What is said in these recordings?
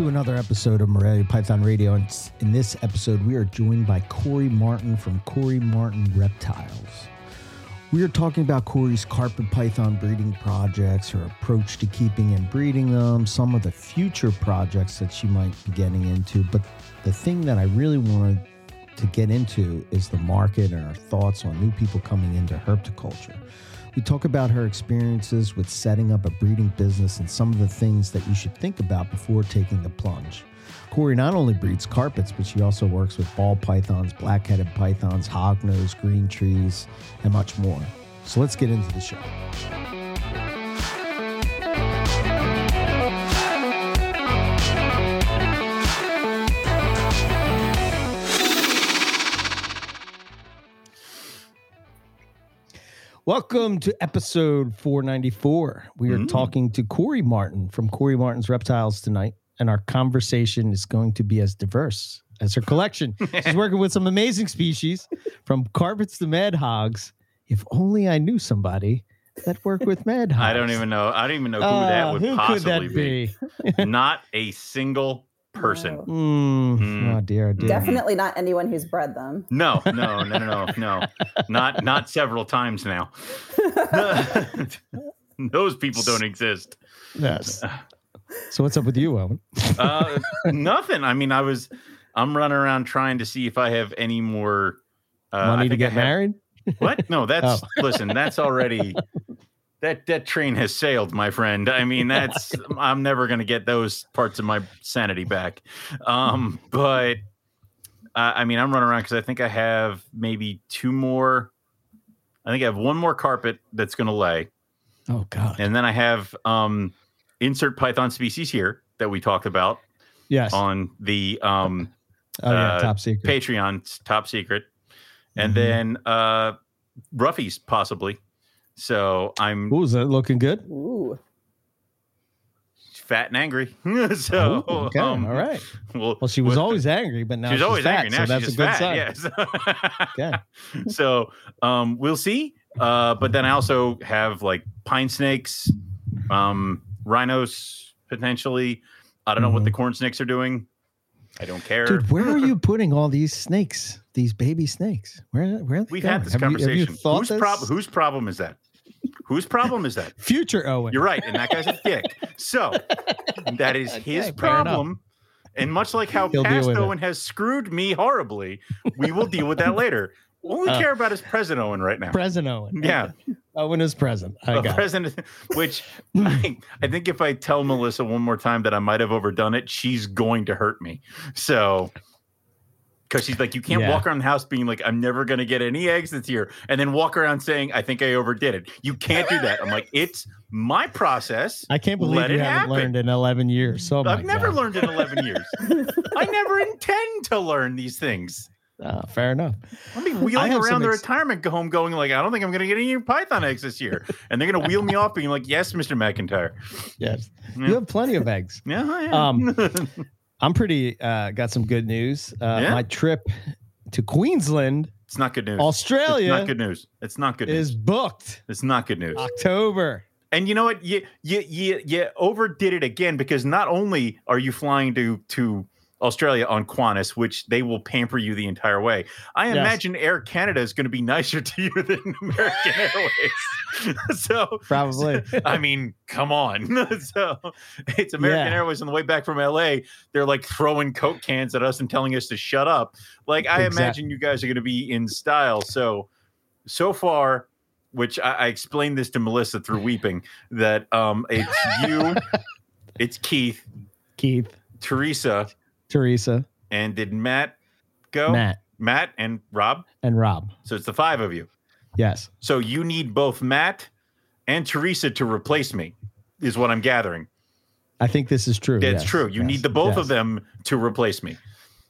To another episode of Morelia Python Radio. And in this episode, we are joined by Corey Martin from Corey Martin Reptiles. We are talking about Corey's carpet python breeding projects, her approach to keeping and breeding them, some of the future projects that she might be getting into. But the thing that I really wanted to get into is the market and her thoughts on new people coming into herpetoculture. We talk about her experiences with setting up a breeding business and some of the things that you should think about before taking the plunge. Corey not only breeds carpets, but she also works with ball pythons, black headed pythons, hognose, green trees, and much more. So let's get into the show. Welcome to episode 494. We are Mm. talking to Corey Martin from Corey Martin's Reptiles tonight, and our conversation is going to be as diverse as her collection. She's working with some amazing species, from carpets to mad hogs. If only I knew somebody that worked with mad hogs. I don't even know. I don't even know who Uh, that would who possibly that be. Not a single person. No. Mm, Mm. Oh dear, oh dear. Definitely not anyone who's bred them. No, no, no, no, no, no. Not not several times now. Those people don't exist. Yes. So what's up with you, Owen? Uh, nothing. I mean, I was. I'm running around trying to see if I have any more uh, Money to get have- married? What? No, that's Oh. listen. That's already that that train has sailed, my friend. I mean, that's I'm never going to get those parts of my sanity back. Um, but uh, I mean, I'm running around because I think I have maybe two more. I think I have one more carpet that's going to lay, Oh God. and then I have um, insert Python species here that we talked about Yes. on the um, oh yeah, uh, top secret. Patreon top secret, and Mhm. then uh, roughies possibly. So I'm Ooh, is that looking good? Ooh. fat and angry. so Ooh, okay, um, all right. Well, Well, she was with- always angry, but now she's she's, always fat, angry. Now so she's that's just a good fat. sign. Yes. Okay. so um, we'll see. Uh, but then I also have like pine snakes, um, rhinos potentially. I don't know what the corn snakes are doing. I don't care. Mm-hmm. Dude, where are you putting all these snakes? These baby snakes? Where? Where? Are they We've going? had this Have you- have you thought whose, this? prob- whose problem is that? Whose problem is that? Future Owen. You're right, and that guy's a dick. So that is his Okay, fair enough. problem. And much like how He'll past with it. Owen has screwed me horribly, we will deal with that later. All we Uh, care about is present Owen right now. Present Owen. Yeah. Owen is present. I A got it. present, which I, I think if I tell Melissa one more time that I might have overdone it, she's going to hurt me. So, because she's like, you can't Yeah. walk around the house being like, I'm never going to get any eggs this year, and then walk around saying, I think I overdid it. You can't do that. I'm like, it's my process. I can't believe Let you haven't happen. learned in 11 years. So I've never learned in 11 years. I never intend to learn these things. Uh, fair enough. I'll be wheeling around the ex- retirement home going like, I don't think I'm going to get any Python eggs this year. And they're going to wheel me off being like, yes, Mr. McIntyre. Yes. Yeah. You have plenty of eggs. Yeah, I am. Um, I'm pretty, uh, got some good news. Uh, Yeah? My trip to Queensland, it's not good news. It's Australia, not good news. It's not good news. is booked It's not good news. October. And you know what? You you you you overdid it again because not only are you flying to to Australia on Qantas, which they will pamper you the entire way. I Yes. imagine Air Canada is going to be nicer to you than American Airways. so Probably. I mean, come on. so it's American Yeah. Airways on the way back from LA. They're like throwing Coke cans at us and telling us to shut up. Like, I Exact- imagine you guys are going to be in style. So, so far, which I, I explained this to Melissa through weeping, that um, it's you, it's Keith, Keith, Teresa, Teresa, and did Matt go? Matt, Matt and Rob. and Rob. So it's the five of you. Yes. So you need both Matt and Teresa to replace me, is what I'm gathering. I think this is true. It's yes, true. You yes, need the both yes. of them to replace me.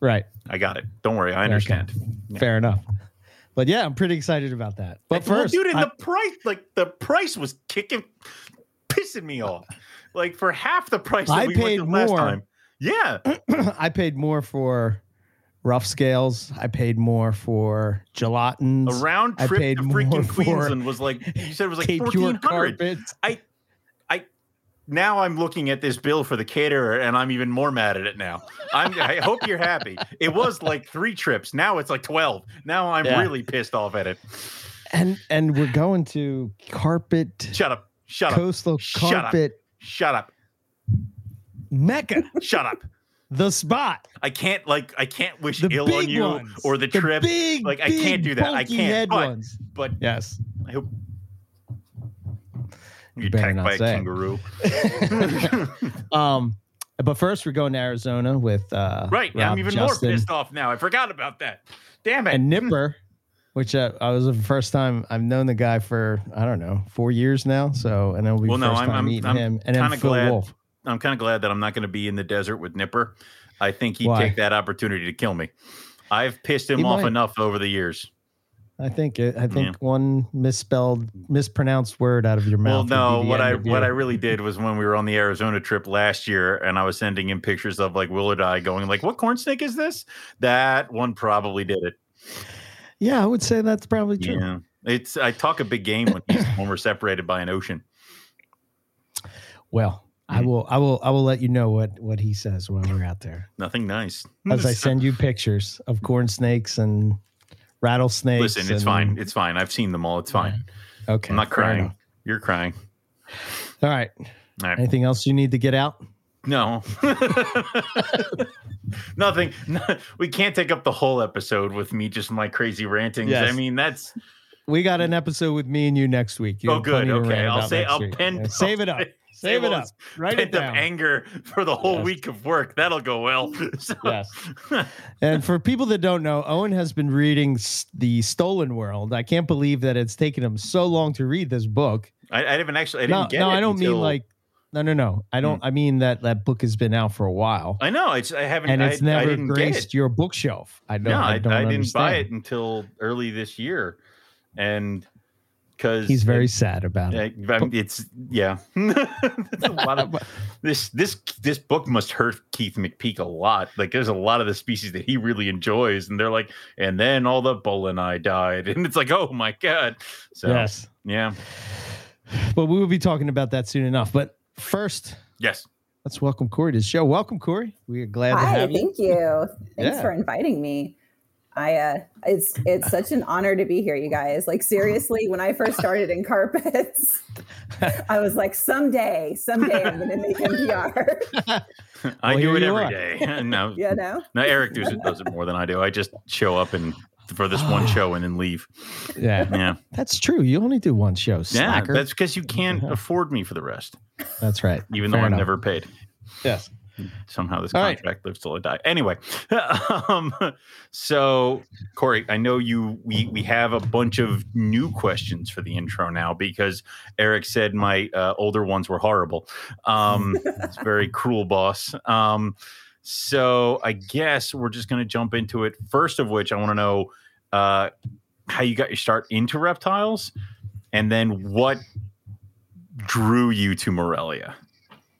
Right. I got it. Don't worry. I understand. Yeah. Fair enough. But yeah, I'm pretty excited about that. But Well, first, dude, and I- the price, like the price was kicking, pissing me off. Like for half the price that I we paid more. Time. Yeah. I paid more for rough scales. I paid more for gelatins. A round I trip to paid more freaking for Queensland was like you said it was like fourteen hundred. fourteen I hundred. now I'm looking at this bill for the caterer and I'm even more mad at it now. I'm I hope you're happy. It was like three trips. Now it's like 12. Now I'm Yeah. really pissed off at it. And and we're going to carpet Shut up. Shut up. coastal Shut up. carpet Shut up. Mecca, Shut up. the spot. I can't like I can't wish The ill on you ones, or the, trip, Big, Like, I can't do that. I can't, Head but- ones. but Yes. I hope You you're better attacked not by a say it. kangaroo. Um, but first we're going to Arizona with uh, right. Rob I'm even Justin more pissed off now. I forgot about that. Damn it. and Nipper, which uh, I was the first time I've known the guy for I don't know four years now. So and it'll be Well, no, 1st I'm- time I'm- meeting I'm him and then Phil glad- Wolf. I'm kind of glad that I'm not going to be in the desert with Nipper. I think he'd Why? take that opportunity to kill me. I've pissed him He off might. enough over the years. I think it, I think Yeah. one misspelled, mispronounced word out of your mouth. Well, no, what I what I really did was when we were on the Arizona trip last year, and I was sending him pictures of like Willard Die, going like, "What corn snake is this?" That one probably did it. yeah, I would say that's probably true. Yeah, it's I talk a big game when, when we're separated by an ocean. Well, I will, I will, I will let you know what what he says when we're out there. Nothing nice. Hmm. As I send you pictures of corn snakes and rattlesnakes. Listen, it's and- fine. It's fine. I've seen them all. It's fine. Okay, I'm not crying. enough. You're crying. All right. All right. Anything else you need to get out? No. Nothing. No, we can't take up the whole episode with me just my crazy rantings. I mean, that's We got an episode with me and you next week. You oh good. Okay, I'll say I'll week. pen Yeah, Save it up. Save it up. Write it down. anger for the whole Yes. week of work. That'll go well. So- Yes. And for people that don't know, Owen has been reading The Stolen World. I can't believe that it's taken him so long to read this book. I, I haven't actually. I no, didn't get no, it I don't until- mean like no, no, no. I don't. Hmm. I mean that that book has been out for a while, I know. It's. I haven't. and it's I never didn't get graced your bookshelf. I don't. No, I, I, don't I didn't buy it until early this year, and because He's very sad about it. Yeah, it's yeah. A lot of this this this book must hurt Keith McPeak a lot. Like there's a lot of the species that he really enjoys, and they're like, and then all the bull and I died, and it's like, oh my god. So Yes, yeah, but we will be talking about that soon enough. But first, yes. let's welcome Corey to the show. Welcome, Corey. We are glad to Hi, have you. thank you. Thanks Yeah. for inviting me. I uh it's it's such an honor to be here, you guys. Like seriously, when I first started in carpets, I was like, someday, someday I'm gonna make MPR. I Well, do it you every are. day. no, you know? no, Eric does it, does it more than I do. I just show up and for this one show and then leave. Yeah, Yeah, that's true. You only do one show, yeah. That's because you can't afford me for the rest, That's right. even Fair though I'm enough. never paid. Yes. Somehow this All right. contract lives till I die. Anyway, um, so Corey, I know you. We we have a bunch of new questions for the intro now because Eric said my uh, older ones were horrible. Um, it's very cruel, boss. Um, so I guess we're just going to jump into it. First of which, I want to know uh, how you got your start into reptiles, and then what drew you to Morelia.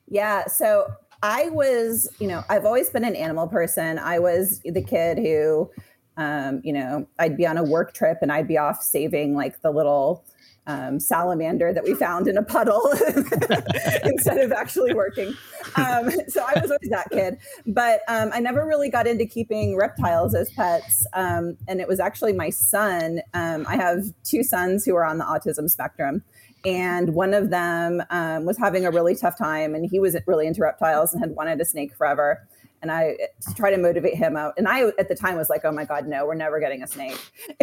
Yeah. So I was, you know, I've always been an animal person. I was the kid who, um, you know, I'd be on a work trip and I'd be off saving like the little um, salamander that we found in a puddle instead of actually working. Um, so I was always that kid. But um, I never really got into keeping reptiles as pets. Um, and it was actually my son. Um, I have two sons who are on the autism spectrum and one of them um, was having a really tough time and he was really into reptiles and had wanted a snake forever. And i to try to motivate him out and i at the time was like oh my god no we're never getting a snake.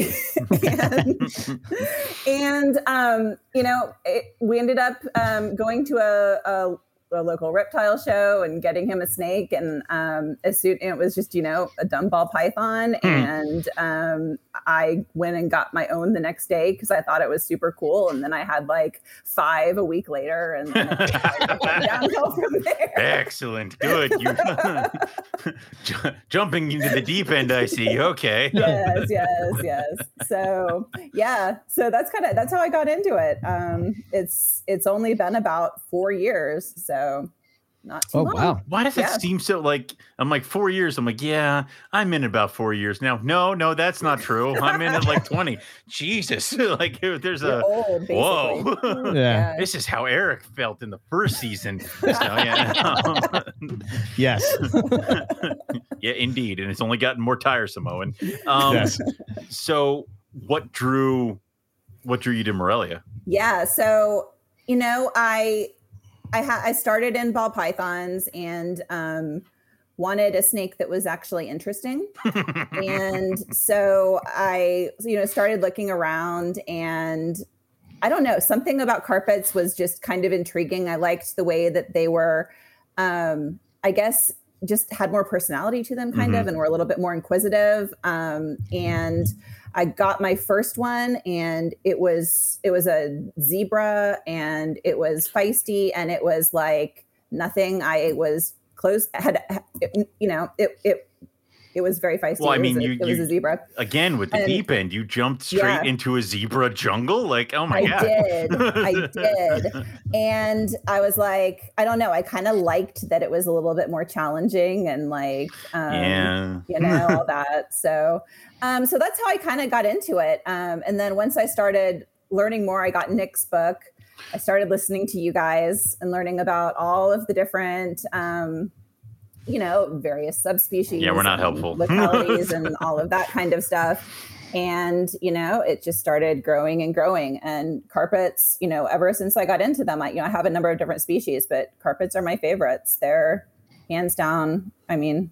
And, and um, you know it, we ended up um, going to a, a a local reptile show and getting him a snake and um as soon it was just you know a dumb ball python Hmm. and um i went and got my own the next day because i thought it was super cool and then i had like five a week later and then it downhill from there Excellent. Good. You Ju- jumping into the deep end, I see. Okay. yes yes yes so yeah so that's kind of that's how i got into it um it's it's only been about four years so not too Oh long. wow. Why does Yeah. it seem so like I'm like four years? I'm like, yeah, I'm like four years. I'm like, yeah, I'm in about four years now. No, no, that's not true. I'm in at like 20. Jesus. like there's You're a old, whoa. Yeah. this is how Eric felt in the first season. So, yeah. Yes. yeah, indeed. And it's only gotten more tiresome, Owen. Um, yes. so what drew what drew you to Morelia? Yeah. So, you know, I I ha- I started in ball pythons and um wanted a snake that was actually interesting. and so I you know started looking around and I don't know, something about carpets was just kind of intriguing. I liked the way that they were um I guess just had more personality to them kind Mhm. of and were a little bit more inquisitive um and I got my first one and it was it was a zebra and it was feisty and it was like nothing I was close had you know it it it was very feisty. Well, I It was mean, a- you- it was a zebra. Again with the And- deep end, you jumped straight Yeah. into a zebra jungle. Like, oh my I god. I did. I did. And I was like, I don't know. I kind of liked that it was a little bit more challenging and like, um, yeah. you know, all that. So, um, so that's how I kind of got into it. Um, and then once I started learning more, I got Nick's book. I started listening to you guys and learning about all of the different, um, you know, various subspecies. Yeah, we're not helpful. Localities and all of that kind of stuff. And, you know, it just started growing and growing. And carpets, you know, ever since I got into them, I, you know, I have a number of different species, but carpets are my favorites. They're hands down. I mean,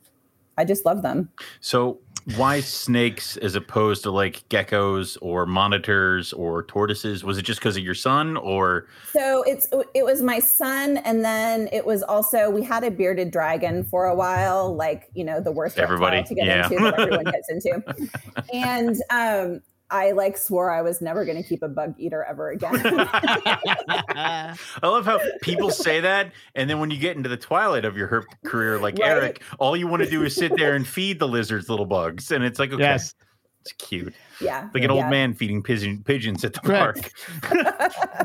I just love them. So why snakes as opposed to like geckos or monitors or tortoises? Was it just because of your son or So it's it was my son, and then it was also we had a bearded dragon for a while, like you know the worst Everybody, to get yeah. into that everyone gets into, and um, I like swore I was never going to keep a bug eater ever again. I love how people say that, and then when you get into the twilight of your herp career, like Right. Eric, all you want to do is sit there and feed the lizards little bugs, and it's like, okay, Yes. it's cute, yeah, like an old man feeding pigeon pigeons at the Right.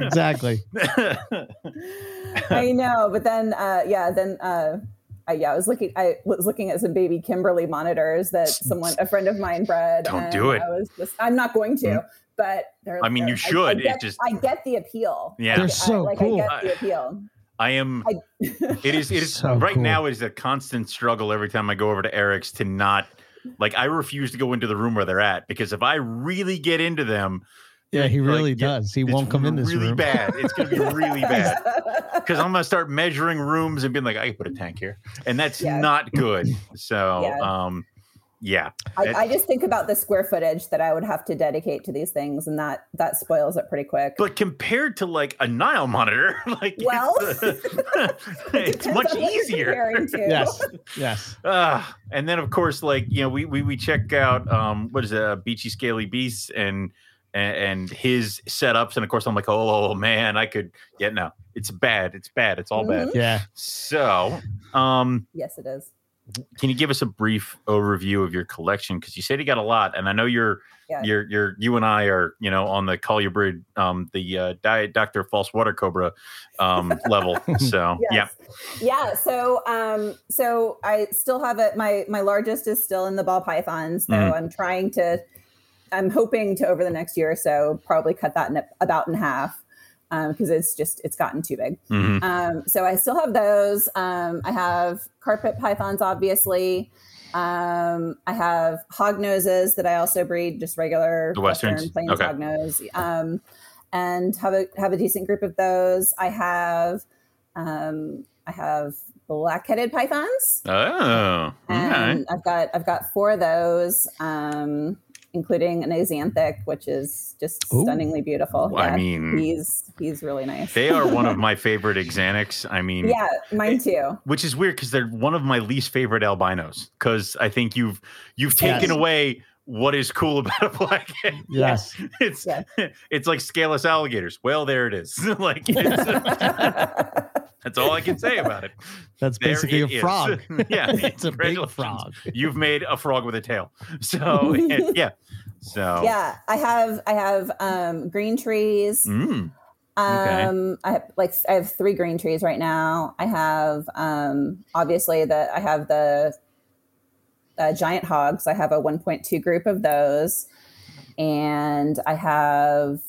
Exactly. I know, but then uh, yeah, then uh, I, yeah, I was looking. I was looking at some baby Kimberly monitors that someone, a friend of mine, bred. Don't and do it. I was just. I'm not going to, mm. but they're. I mean, you they're- should. It get, just- I get the appeal. Yeah. They're I- so like, cool. I get the appeal. I am. I, It is. It is So right cool. now. It is a constant struggle every time I go over to Eric's to not like. I refuse to go into the room where they're at because if I really get into them, Yeah, he really yeah, does. He won't come in this room. really room. bad. It's gonna be really bad because I'm gonna start measuring rooms and being like, I can put a tank here, and that's Yeah. not good. So, Yeah. um, yeah, I, I just think about the square footage that I would have to dedicate to these things, and that that spoils it pretty quick. but compared to like a Nile monitor, like Well, it's, it's much on what you're easier. Yes. Yes. Uh, and then of course, like you know, we we, we check out um what is it, uh, Beachy Scaly Beasts and and and his setups, and of course I'm like, oh man, I could yeah, no, it's bad, it's bad, it's all bad. Mhm. Yeah. So, um, Yes, it is. can you give us a brief overview of your collection? Because you said you got a lot, and I know you're Yeah. you're you're you and I are you know on the Collier Bridge, um, the uh, diet Doctor False Water Cobra um level. So yeah, Yes. Yeah. So um so I still have it my my largest is still in the ball pythons. So Mhm. I'm trying to I'm hoping to over the next year or so probably cut that in about in half. because it's just it's gotten too big. Mhm. Um, so I still have those. Um, I have carpet pythons, obviously. Um, I have hog noses that I also breed, just regular The Westerns? Western plains Okay. hog nose, um, and have a have a decent group of those. I have um, I have black headed pythons, Oh, and okay. I've got I've got four of those. Um, including an axanthic, which is just Ooh. stunningly beautiful. Well, I mean- he's he's really nice. They are one of my favorite axanthics. I mean, yeah, mine too. which is weird because they're one of my least favorite albinos. Because I think you've you've taken Yes. away what is cool about a blackhead. Yes. It's Yeah. it's like scaleless alligators. Well, there it is. like it's, that's all I can say about it. That's There basically it a is. frog. yeah, it's a big frog. You've made a frog with a tail. So yeah. So yeah, I have I have um, green trees. Mm. Okay. Um, I have like I have three green trees right now. I have um, obviously the I have the uh, giant hogs. I have a 1.2 group of those, and I have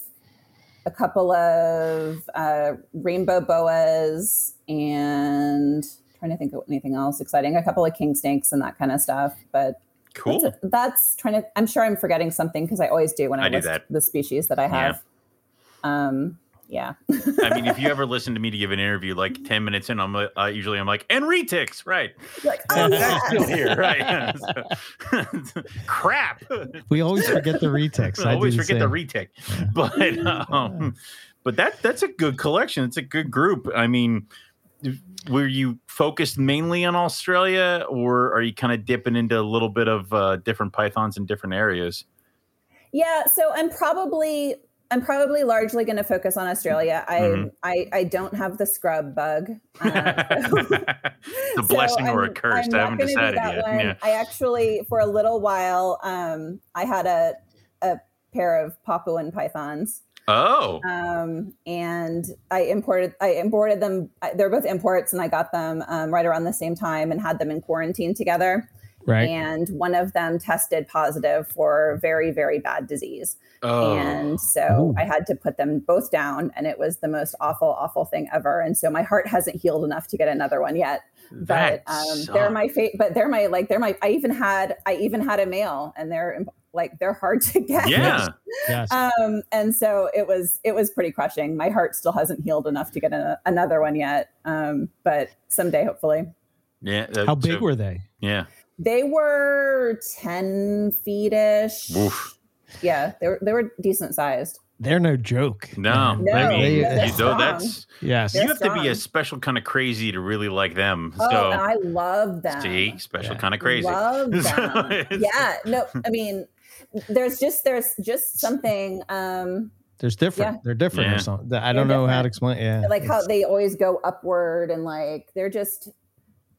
a couple of uh, rainbow boas and trying to think of anything else exciting. A couple of king snakes and that kind of stuff. But Cool. that's, that's trying to. I'm sure I'm forgetting something because I always do when I, I list the species that I have. Um, yeah. I mean, if you ever listen to me to give an interview, like ten minutes in, I'm uh, usually I'm like, and retics, right? like, oh, That's still here, right? So- Crap. We always forget the retics. I I always forget the same. retic, but um, but that that's a good collection. It's a good group. I mean, were you focused mainly on Australia, or are you kind of dipping into a little bit of uh, different pythons in different areas? Yeah, so I'm probably I'm probably largely going to focus on Australia. I, Mhm. I I don't have the scrub bug. Uh, the so blessing or a I'm- curse? I'm I not haven't decided yet. Yeah. I actually, for a little while, um, I had a a pair of Papuan pythons, Oh, um, and I imported I imported them. They're both imports, and I got them um, right around the same time and had them in quarantine together. Right. And one of them tested positive for very very bad disease. oh, And so Ooh. I had to put them both down, and it was the most awful, awful thing ever. And so my heart hasn't healed enough to get another one yet. But that um, they're my fa- but they're my like they're my. I even had I even had a male, and they're imp- like they're hard to get. yeah. Yes. Um, and so it was it was pretty crushing. My heart still hasn't healed enough to get a, another one yet. Um, but someday, hopefully. Yeah. that- How big so- were they? Yeah. They were ten feet ish. Yeah, they were they were decent sized. They're no joke. No. No, I mean, They- you know, that's yes. They're you have to be a special kind of crazy to really like them. Oh, so I love them. see, special Yeah. kind of crazy. Love them. it's- yeah. No, I mean, there's just there's just something um There's different. Yeah. They're different Yeah. or something. I don't They're know how to different. explain. Yeah. like how they always go upward and like they're just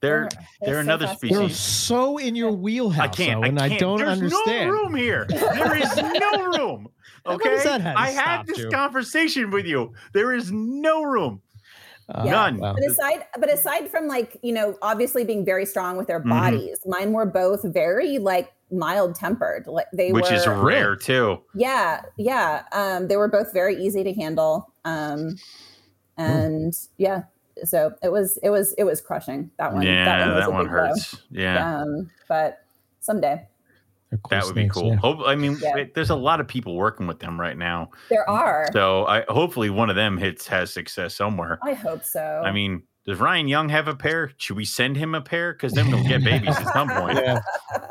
They're they're so another species. they're so in your wheelhouse. I can't. though, and I I, can't. don't There's understand. no room here. There is no room. Okay, does that have to I had this you? conversation with you. There is no room. Uh, None. wow. but aside but aside from like you know obviously being very strong with their Mhm. bodies mine were both very like mild tempered like they which were is rare too. yeah yeah um they were both very easy to handle um and yeah so it was it was it was crushing that one yeah, that one, was that one big blow. hurts. Yeah, um but someday that would be snakes, cool. yeah. Hope. I mean, Yeah. it- there's a lot of people working with them right now. there are So I hopefully one of them hits has success somewhere. i hope so I mean, does Ryan Young have a pair? Should we send him a pair? Because then we'll get babies at some point. Yeah,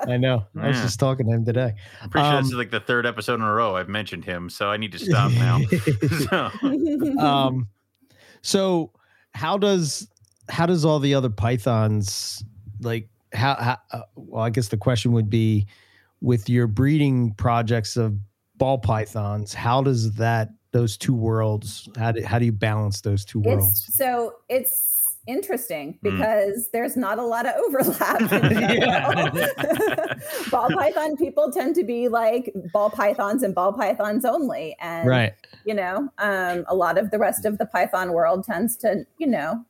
I know. I was Yeah. just talking to him today. I'm pretty sure this Um, is like the third episode in a row I've mentioned him, so I need to stop now. so, um, so how does how does all the other pythons like how, how uh, well i guess the question would be with your breeding projects of ball pythons how does that those two worlds how do, how do you balance those two worlds? It's so it's interesting Mm. because there's not a lot of overlap. ball python people tend to be like ball pythons and ball pythons only, and right you know, um, a lot of the rest of the python world tends to, you know,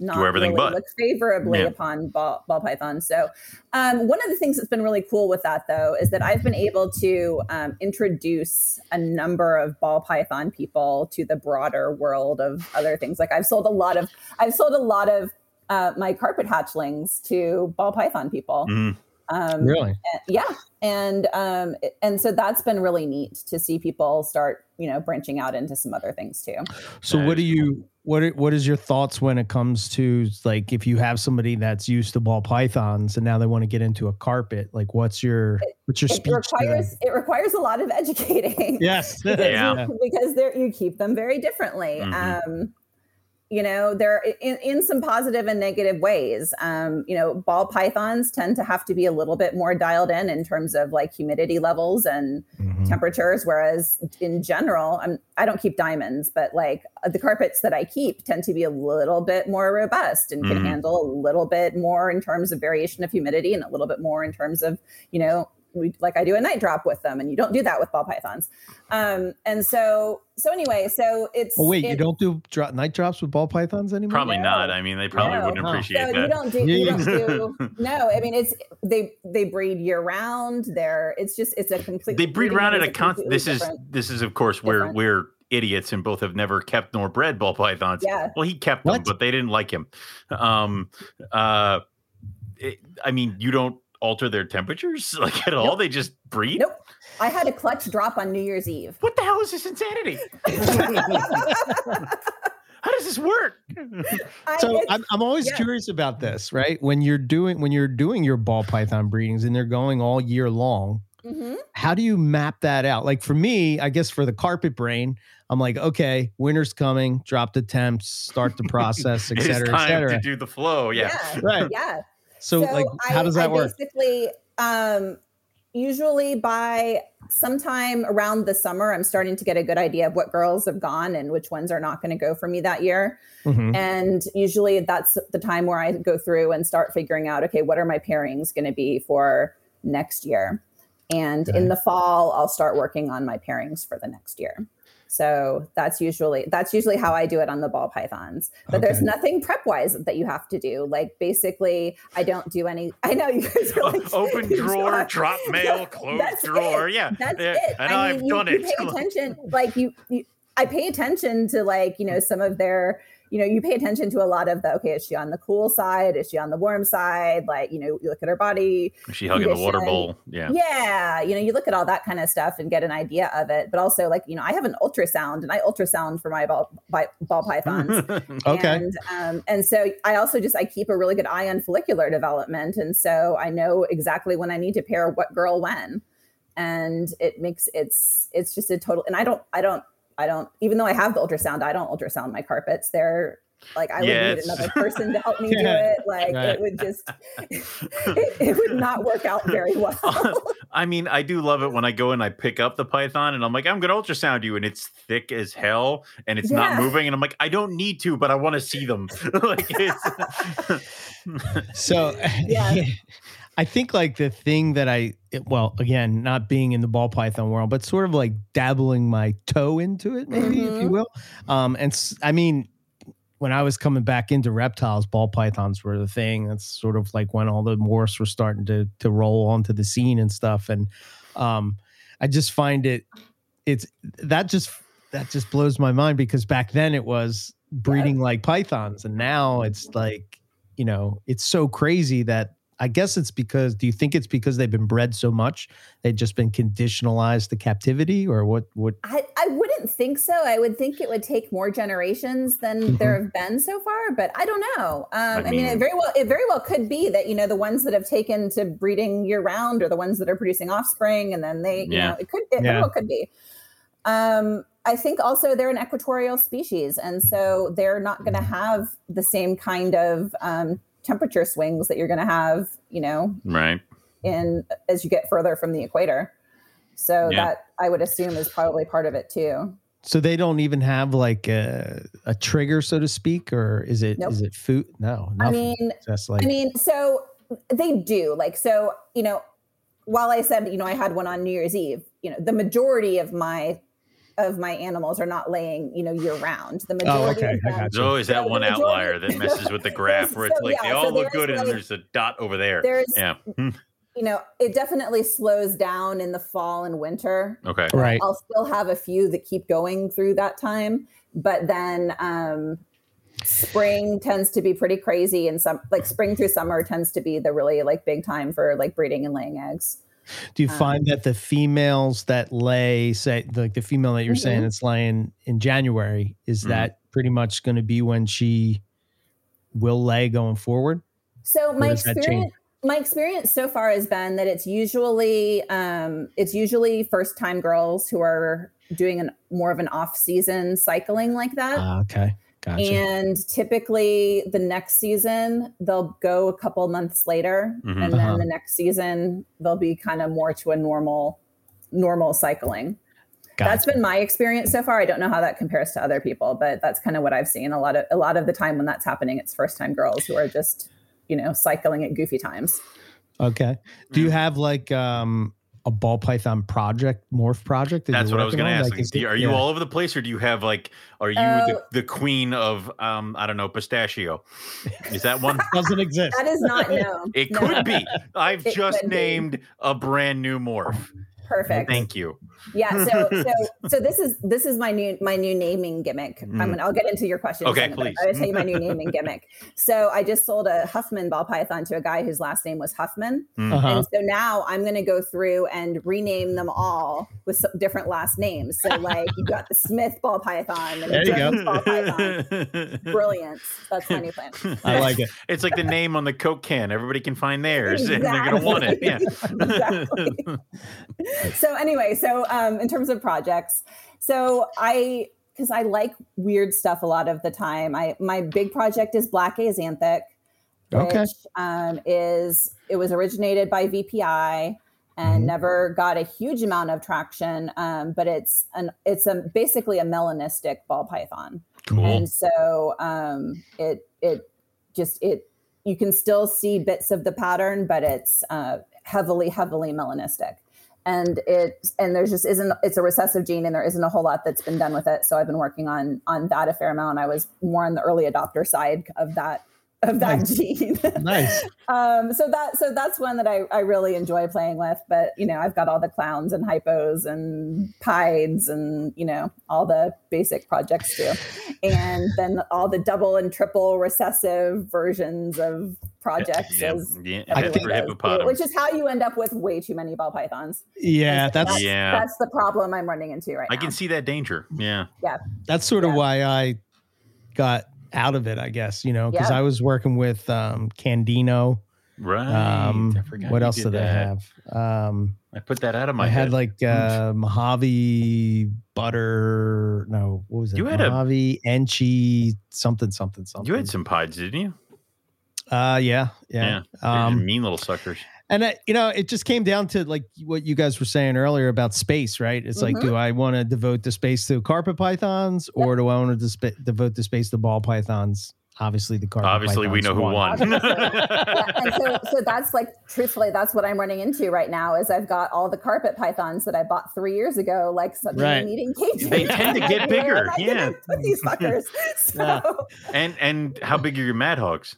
not Do everything really but. look favorably Yeah. upon ball, ball pythons. So, um, one of the things that's been really cool with that, though, is that I've been able to um, introduce a number of ball python people to the broader world of other things. Like I've sold a lot of, I've sold a lot of uh, my carpet hatchlings to ball python people. mhm. Um, really and- yeah and um and so that's been really neat to see people start you know branching out into some other things too so That what do you what are, what is your thoughts when it comes to like if you have somebody that's used to ball pythons and now they want to get into a carpet like what's your what's your it speech to requires it requires a lot of educating yes because, Yeah. you, because they're, you keep them very differently Mhm. um you know they're in, in some positive and negative ways um you know ball pythons tend to have to be a little bit more dialed in in terms of like humidity levels and Mhm. temperatures whereas in general I'm, i don't keep diamonds but like uh, the carpets that i keep tend to be a little bit more robust and can Mhm. handle a little bit more in terms of variation of humidity and a little bit more in terms of you know we like I do a night drop with them, and you don't do that with ball pythons. Um, and so so anyway, so it's Oh wait, it, you don't do dro- night drops with ball pythons anymore? Probably No. not. I mean, they probably No. wouldn't No. appreciate so that. you don't do you don't do no. I mean, it's they they breed year round. They're it's just it's a complete. they breed breeding around at a con. completely This is this is of course where different. we're idiots and both have never kept nor bred ball pythons. Yeah. Well, he kept them, but they didn't like him. Um, uh, it- I mean, you don't alter their temperatures like at all. Nope. They just breed. Nope. I had a clutch drop on New Year's Eve. What the hell is this insanity? How does this work? I, So I'm, I'm always yeah. curious about this, right? When you're doing when you're doing your ball python breedings and they're going all year long, Mhm. how do you map that out? Like for me, I guess for the carpet brain, I'm like, okay, winter's coming, drop the temps, start the process, et It is cetera, et time cetera. to do the flow. Yeah. Right. Yeah. So, like, how I- does that I work? Basically, um, usually by sometime around the summer, I'm starting to get a good idea of what girls have gone and which ones are not going to go for me that year. Mhm. And usually that's the time where I go through and start figuring out, okay, what are my pairings going to be for next year? And Okay. in the fall, I'll start working on my pairings for the next year. So that's usually that's usually how I do it on the ball pythons. But there's nothing prep wise that you have to do. Like basically, I don't do any. I know you guys are like Open drawer, "Shut drop mail, close drawer. it. Yeah. That's yeah. it. I know I have mean, you, done you it. pay attention, like you, you, I pay attention to like you know some of their, you know, you pay attention to a lot of the. Okay, is she on the cool side? Is she on the warm side? Like you know, you look at her body. Is she hugging the water bowl? Yeah. Yeah, you know, you look at all that kind of stuff and get an idea of it. But also, like you know, I have an ultrasound and I ultrasound for my ball by, ball pythons. Okay. And um, and so I also just I keep a really good eye on follicular development, and so I know exactly when I need to pair what girl when, and it makes it's it's just a total. And I don't I don't I don't even though I have the ultrasound, I don't ultrasound my carpets. They're like I would need another person to help me do it. Like Right. it would just it, it would not work out very well. I mean, I do love it when I go and I pick up the python and I'm like, I'm gonna ultrasound you, and it's thick as hell and it's not moving, and I'm like, I don't need to, but I want to see them. like it's So Yeah. I think like the thing that I it- well again not being in the ball python world but sort of like dabbling my toe into it maybe if you Mhm. will. Um and s- I mean when I was coming back into reptiles ball pythons were the thing. That's sort of like when all the morphs were starting to to roll onto the scene and stuff. And um I just find it it's that just that just blows my mind because back then it was breeding like pythons. And now it's like you know it's so crazy that i guess it's because do you think it's because they've been bred so much they've just been conditionalized to captivity or what what I, I wouldn't think so. I would think it would take more generations than there have been so far, but I don't know. Um, I, mean, mean- it very well it very well could be that you know the ones that have taken to breeding year round are the ones that are producing offspring, and then they you Yeah. know it could it very Yeah. well could be. Um, I think also they're an equatorial species, and so they're not going to have the same kind of um, temperature swings that you're going to have, you know, right. in as you get further from the equator. So Yeah. that I would assume is probably part of it too. so they don't even have like a, a trigger so to speak or is it is Nope. it food no I mean, just like I mean, so they do like so. You know, while I said you know I had one on New Year's Eve, you know, the majority of my of my animals are not laying you know year round. The majority okay, of I them, got There's always that one majority- outlier that messes with the graph where it's So, like yeah, they all so look there's, good and there's a dot over there. there's Yeah. Hmm. you know it definitely slows down in the fall and winter. Okay. right I'll still have a few that keep going through that time, but then um, spring tends to be pretty crazy, and some like spring through summer tends to be the really like big time for like breeding and laying eggs. Do you um, find that the females that lay say like the female that you're saying Mhm. it's laying in january is Mhm. that pretty much going to be when she will lay going forward So my does that change? experience, my experience so far has been that it's usually um, it's usually first time girls who are doing an more of an off season cycling like that. Ah, okay gotcha And typically, the next season they'll go a couple months later, Mhm. and then Uh-huh. the next season they'll be kind of more to a normal, normal cycling. That's been my experience so far. I don't know how that compares to other people, but that's kind of what I've seen. A lot of a lot of the time when that's happening, it's first time girls who are just you know cycling at goofy times. Okay. Do you have like um a ball python project, morph project? that That's you're what I was going to on? ask. Like, is Do you- it- are you yeah. all over the place, or do you have like, are you Uh, the, the queen of, um, I don't know, pistachio? Is that one? doesn't exist? That is not known. It No. could be. I've It just could be. named a brand new morph. Perfect. Thank you. Yeah. So so so this is this is my new my new naming gimmick. I'm gonna I'll get into your question. in a Okay, second, please. I will tell you my new naming gimmick. So I just sold a Huffman ball python to a guy whose last name was Huffman. Mm. Uh-huh. And so now I'm going to go through and rename them all with some different last names. So like you got the Smith ball python and There the you go. Ball python. Brilliant. That's my new plan. I like it. It's like the name on the Coke can. Everybody can find theirs, and they're going to want it. Yeah. Exactly. so anyway, so um, in terms of projects, so I because I like weird stuff a lot of the time. I my big project is Black Axanthic, which Okay. um, is it was originated by VPI and Mhm. never got a huge amount of traction. Um, but it's an it's a basically a melanistic ball python Cool. and so um, it it just it you can still see bits of the pattern but it's uh, heavily heavily melanistic and it and there's just isn't it's a recessive gene and there isn't a whole lot that's been done with it. So i've been working on on that a fair amount. I was more on the early adopter side of that of that Nice. gene. Nice. um so that so that's one that I, I really enjoy playing with. But you know i've got all the clowns and hypos and pides and you know all the basic projects too. And then all the double and triple recessive versions of projects Yeah, as yeah, I think- does, hippopotamus. which is how you end up with way too many ball pythons Yeah, that's that's, Yeah. that's the problem i'm running into right I now can see that danger. Yeah. Yeah. That's sort of Yeah. why I got out of it, I guess, you know, because Yeah. I was working with um Candino. Right. Um, I what else did did. I have? Um, I put that out of my I head. had like uh, Mojave butter. No, what was it? You had a- Mojave Enchi something something something. you had some pies, didn't you? Uh, yeah, yeah. They're Um, mean little suckers. and I, you know, it just came down to like what you guys were saying earlier about space, right? It's like, Mhm. do I want to devote the space to carpet pythons, or do I want to disp- devote the space to ball pythons? Obviously, the carpet. Obviously, we know pythons who won. Obviously. Yeah, and so, so that's like truthfully, that's what I'm running into right now. Is I've got all the carpet pythons that I bought three years ago, like suddenly Right. needing cages. They tend to get bigger, am yeah. gonna Put these fuckers. So, Yeah. and and how big are your mad hogs?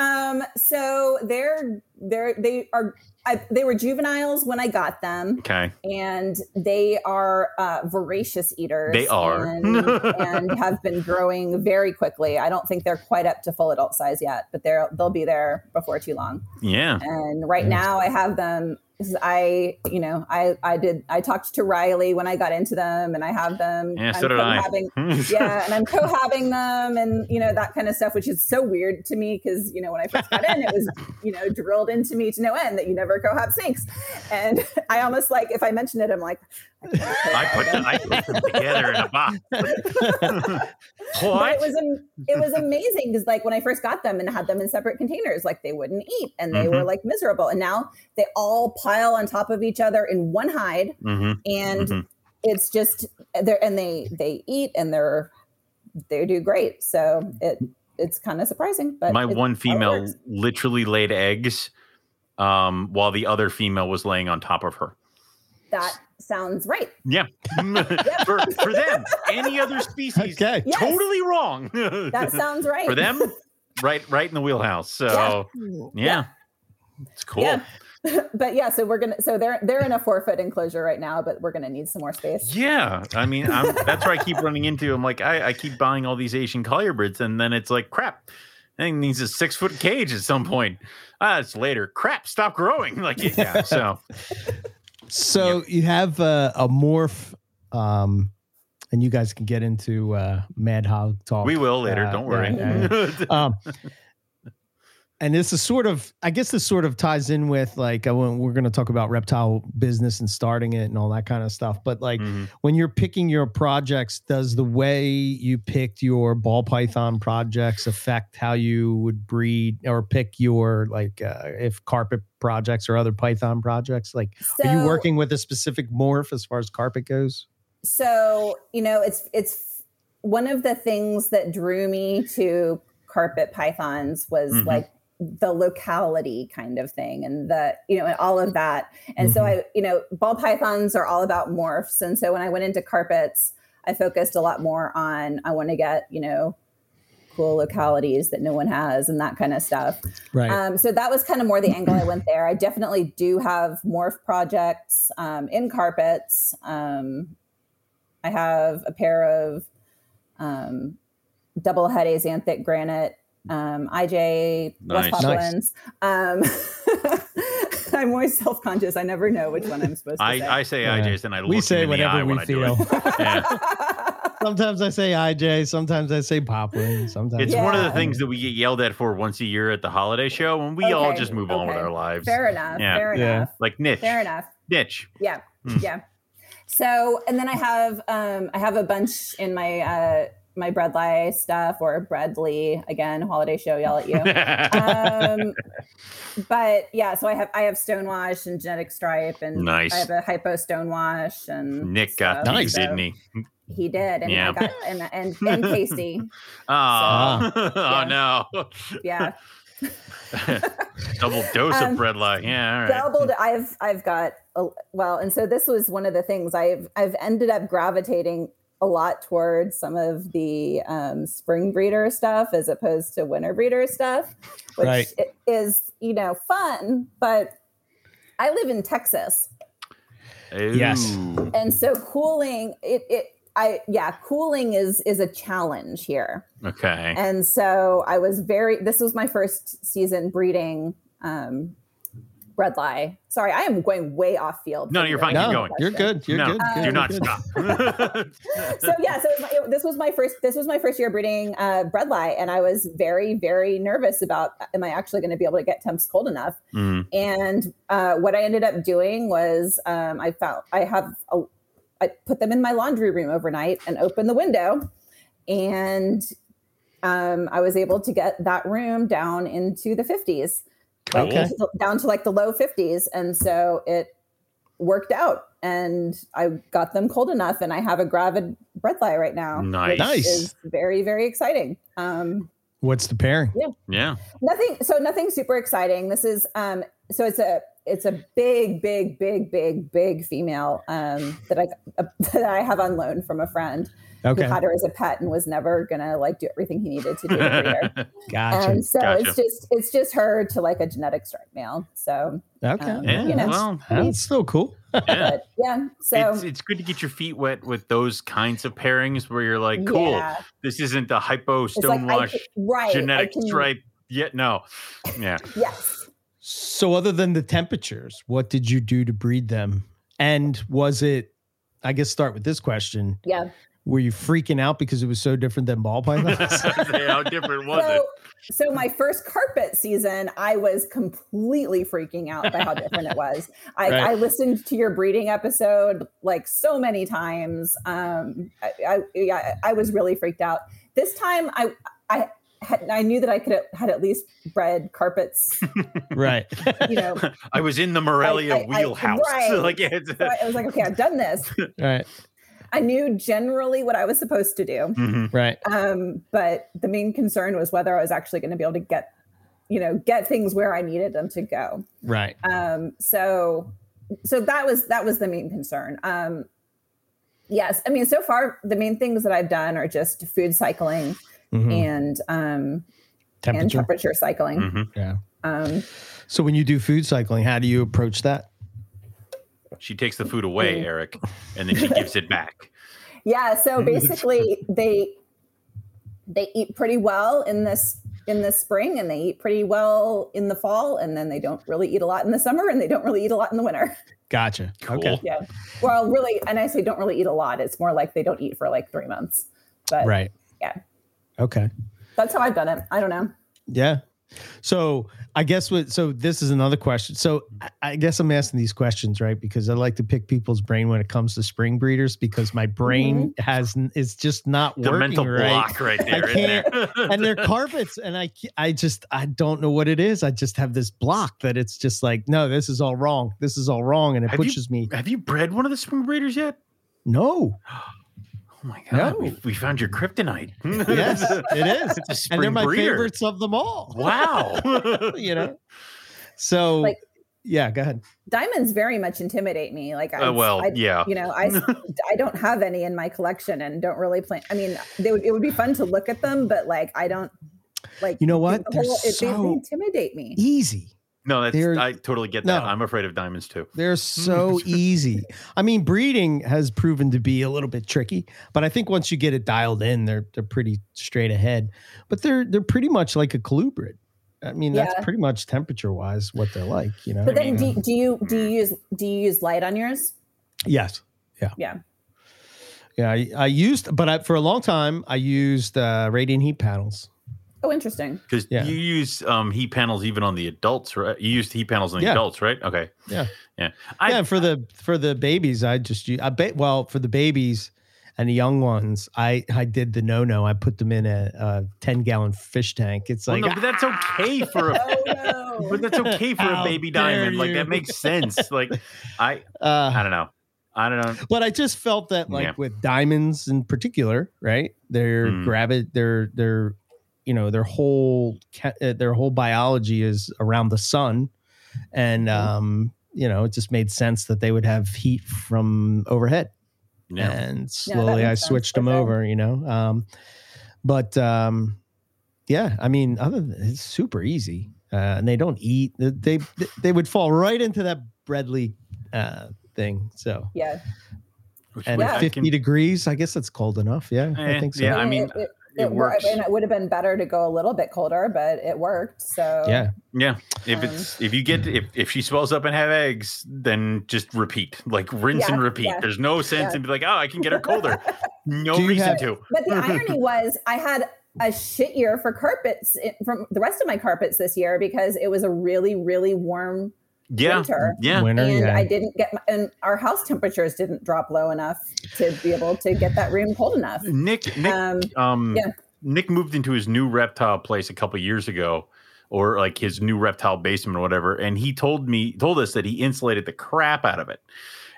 Um, so they're they're they are I, they were juveniles when I got them, Okay. and they are uh, voracious eaters. They are. and, and have been growing very quickly. I don't think they're quite up to full adult size yet, but they're they'll be there before too long. Yeah. and right now i have them i you know i i did i talked to riley when i got into them and i have them Yeah, I'm so did I. yeah and i'm co-habbing them and you know that kind of stuff which is so weird to me because you know when i first got in it was you know drilled into me to no end that you never co-hab snakes and i almost like if i mention it i'm like I put them, I put them together in a box. what? it was it was amazing because like when I first got them and had them in separate containers, like they wouldn't eat and they were like miserable. And now they all pile on top of each other in one hide, hmm and Mhm. it's just they're and they they eat and they're they do great. So it it's kind of surprising, but My one female literally laid eggs um, while the other female was laying on top of her. That sounds right. Yeah. for, for them, any other species, Okay. Yes. totally wrong. That sounds right for them, right, right in the wheelhouse. So yeah, Yeah. it's cool. Yeah. but yeah, so we're gonna so they're they're in a four foot enclosure right now, but we're gonna need some more space. Yeah, I mean, I'm, that's where I keep running into. I'm like, I, I keep buying all these Asian colubrids, and then it's like, crap, I think needs a six foot cage at some point. Ah, it's later. Crap, stop growing. Like, yeah. So So you have uh, a morph, um, and you guys can get into uh, Mad Hog talk. we will later. Uh, don't worry. um, and this is sort of, I guess, this sort of ties in with like when we're going to talk about reptile business and starting it and all that kind of stuff. But like Mhm. when you're picking your projects, does the way you picked your ball python projects affect how you would breed or pick your like uh, if carpet projects or other python projects? Like, are you working with a specific morph as far as carpet goes? so you know it's it's one of the things that drew me to carpet pythons was Mhm. like the locality kind of thing and the you know and all of that and so Mhm. i you know ball pythons are all about morphs and so when i went into carpets i focused a lot more on i want to get you know cool localities that no one has and that kind of stuff Right. um, so that was kind of more the angle I went there. I definitely do have morph projects um, in carpets. Um, I have a pair of um, double head axanthic granite um, IJ Nice. West Nice. Um, I'm always self conscious. I never know which one I'm supposed to say. I, I say Yeah. I, Jason. I we look say him in the whatever eye we when I do feel. it. Yeah. sometimes I say IJ, sometimes I say Poplin, sometimes It's one of the things that we get yelled at for once a year at the holiday show, and we all just move on with our lives. fair enough. Yeah. Fair Yeah. enough. Like niche, Fair enough. niche. Yeah. Mm. Yeah. So, and then I have um I have a bunch in my uh my bredli stuff or bredli again holiday show yell at you. um but yeah, so I have I have stonewash and genetic stripe and Nice. I have a hypo stonewash and Nick got stuff, these, so didn't he? He did, and Yeah. I got and and, and Casey, Oh, oh yeah. no. yeah. Double dose Um, of bredli. Yeah, all right. doubled i've i've got a, well and so this was one of the things i've i've ended up gravitating a lot towards some of the um, spring breeder stuff as opposed to winter breeder stuff which Right. is you know fun but i live in texas Yes. And so cooling it it i yeah cooling is is a challenge here Okay. and so I was very, this was my first season breeding um, bredli. Sorry, I am going way off field. No, from you're your fine. Keep no, going. you're good. You're no, good. Um, do good, not good. stop. So yeah, so it was my, it- this was my first, this was my first year breeding uh, bredli, and I was very, very nervous about, am I actually going to be able to get temps cold enough? Mm, And uh, what I ended up doing was um, I found I have a, I put them in my laundry room overnight and opened the window, and um, I was able to get that room down into the fifties, like Okay. down to like the low fifties, and so it worked out. And I got them cold enough, and I have a gravid bread bredli right now. Nice. which Nice. is very very exciting. Um, What's the pairing? yeah. nothing so nothing super exciting this is um so it's a it's a big big big big big female um that i uh, that i have on loan from a friend Okay. who had her as a pet and was never gonna like do everything he needed to do to breed her. Gotcha. and so Gotcha. it's just it's just her to like a genetic stripe male so okay. um, yeah. you know. Well, That's still cool. yeah. but yeah so it's, it's good to get your feet wet with those kinds of pairings where you're like, cool, yeah. this isn't the hypo It's like I stonewash can- right genetic can- stripe yet. No. Yeah. yes So, other than the temperatures, what did you do to breed them? And was it, I guess, start with this question. yeah Were you freaking out because it was so different than ball pythons? How different was so, so my first carpet season, I was completely freaking out by how different it was. I, Right. I listened to your breeding episode like so many times. Um, I, I, yeah, I was really freaked out. This time, I, I had, I knew that I could have had at least bred carpets. right. You know. I was in the Morelia I- I- wheelhouse. right. like, yeah, it's, so I was like, okay, I've done this. right. I knew generally what I was supposed to do. Mhm. Right. um, but the main concern was whether I was actually going to be able to get, you know, get things where I needed them to go. Right. Um, so, so that was that was the main concern. Um, yes, I mean, so far the main things that I've done are just food cycling Mhm. and um, and Temperature. temperature cycling. Mhm. Yeah. Um, So, when you do food cycling, how do you approach that? She takes the food away, Mm. Eric, and then she gives it back. yeah, so basically they they eat pretty well in this in the spring and they eat pretty well in the fall and then they don't really eat a lot in the summer and they don't really eat a lot in the winter. Gotcha. Cool. Okay. Yeah. Well, really, and I say don't really eat a lot. It's more like they don't eat for like three months. But Right. yeah. Okay. that's how I've done it. I don't know. Yeah. So I guess what so this is another question. So I- I guess I'm asking these questions, right? Because I like to pick people's brain when it comes to spring breeders because my brain mm-hmm. has n- is just not The working mental right. block right there. isn't can't- there? and they're carpets and I I just I don't know what it is. I just have this block that it's just like no, this is all wrong. This is all wrong and it Have you- pushes me. Have you bred one of the spring breeders yet? No. Oh my god, No. we, we found your kryptonite. Yes, it is. It's a and they're my breeder. favorites of them all. Wow. you know. So Like- yeah, go ahead. Diamonds very much intimidate me. Like, I, Uh, well, I, yeah. you know, I I don't have any in my collection and don't really plan. I mean, they would it would be fun to look at them, but like I don't like. You know what? the They're whole- it- they, they intimidate me. Easy. No, that's They're- I totally get that. No. I'm afraid of diamonds too. They're so easy. I mean, breeding has proven to be a little bit tricky, but I think once you get it dialed in, they're they're pretty straight ahead. But they're they're pretty much like a colubrid. I mean, Yeah. that's pretty much temperature wise what they're like. You know. But then, mean- do, do you do you use do you use light on yours? yes. Yeah. Yeah. I, I used, but I, for a long time, I used uh, radiant heat panels. Oh, interesting. Because Yeah. you use um, heat panels even on the adults, right? You used heat panels on the Yeah. adults, right? Okay. Yeah. Yeah. I, yeah, for the for the babies, I just use. I bet. Well, for the babies and the young ones, I I did the no no. I put them in a, a ten gallon fish tank. It's well, like no, but that's okay for a Oh no. but that's okay for a baby dare diamond. Like that makes sense. Like I uh, I don't know. I don't know. but I just felt that like Yeah. with diamonds in particular, right? They're Mm. gravi- They're they're you know their whole uh, their whole biology is around the sun, and Mm-hmm. um you know it just made sense that they would have heat from overhead. Yeah. and slowly I makes sense switched them sure. over, you know. Um, but um, yeah, I mean, other than it's super easy, uh, and they don't eat. They they, they would fall right into that bredli uh, thing. So yeah. Which and Yeah. 50 can- degrees, I guess that's cold enough. Yeah, I Eh, think so. yeah, I mean, it, it, it it, works. and it would have been better to go a little bit colder, but it worked. So yeah. Yeah. If Um, it's if you get if, if she swells up and have eggs, then just repeat. Like rinse Yeah, and repeat. yeah. There's no sense Yeah. in be like, oh, I can get her colder. No Do reason have- to. But the irony was, I had a shit year for carpets from the rest of my carpets this year because it was a really, really warm Yeah. winter. Yeah. Winter, and yeah. I didn't get, my, and our house temperatures didn't drop low enough to be able to get that room cold enough. Nick Nick Um, um yeah. Nick moved into his new reptile place a couple years ago or like his new reptile basement or whatever and he told me told us that he insulated the crap out of it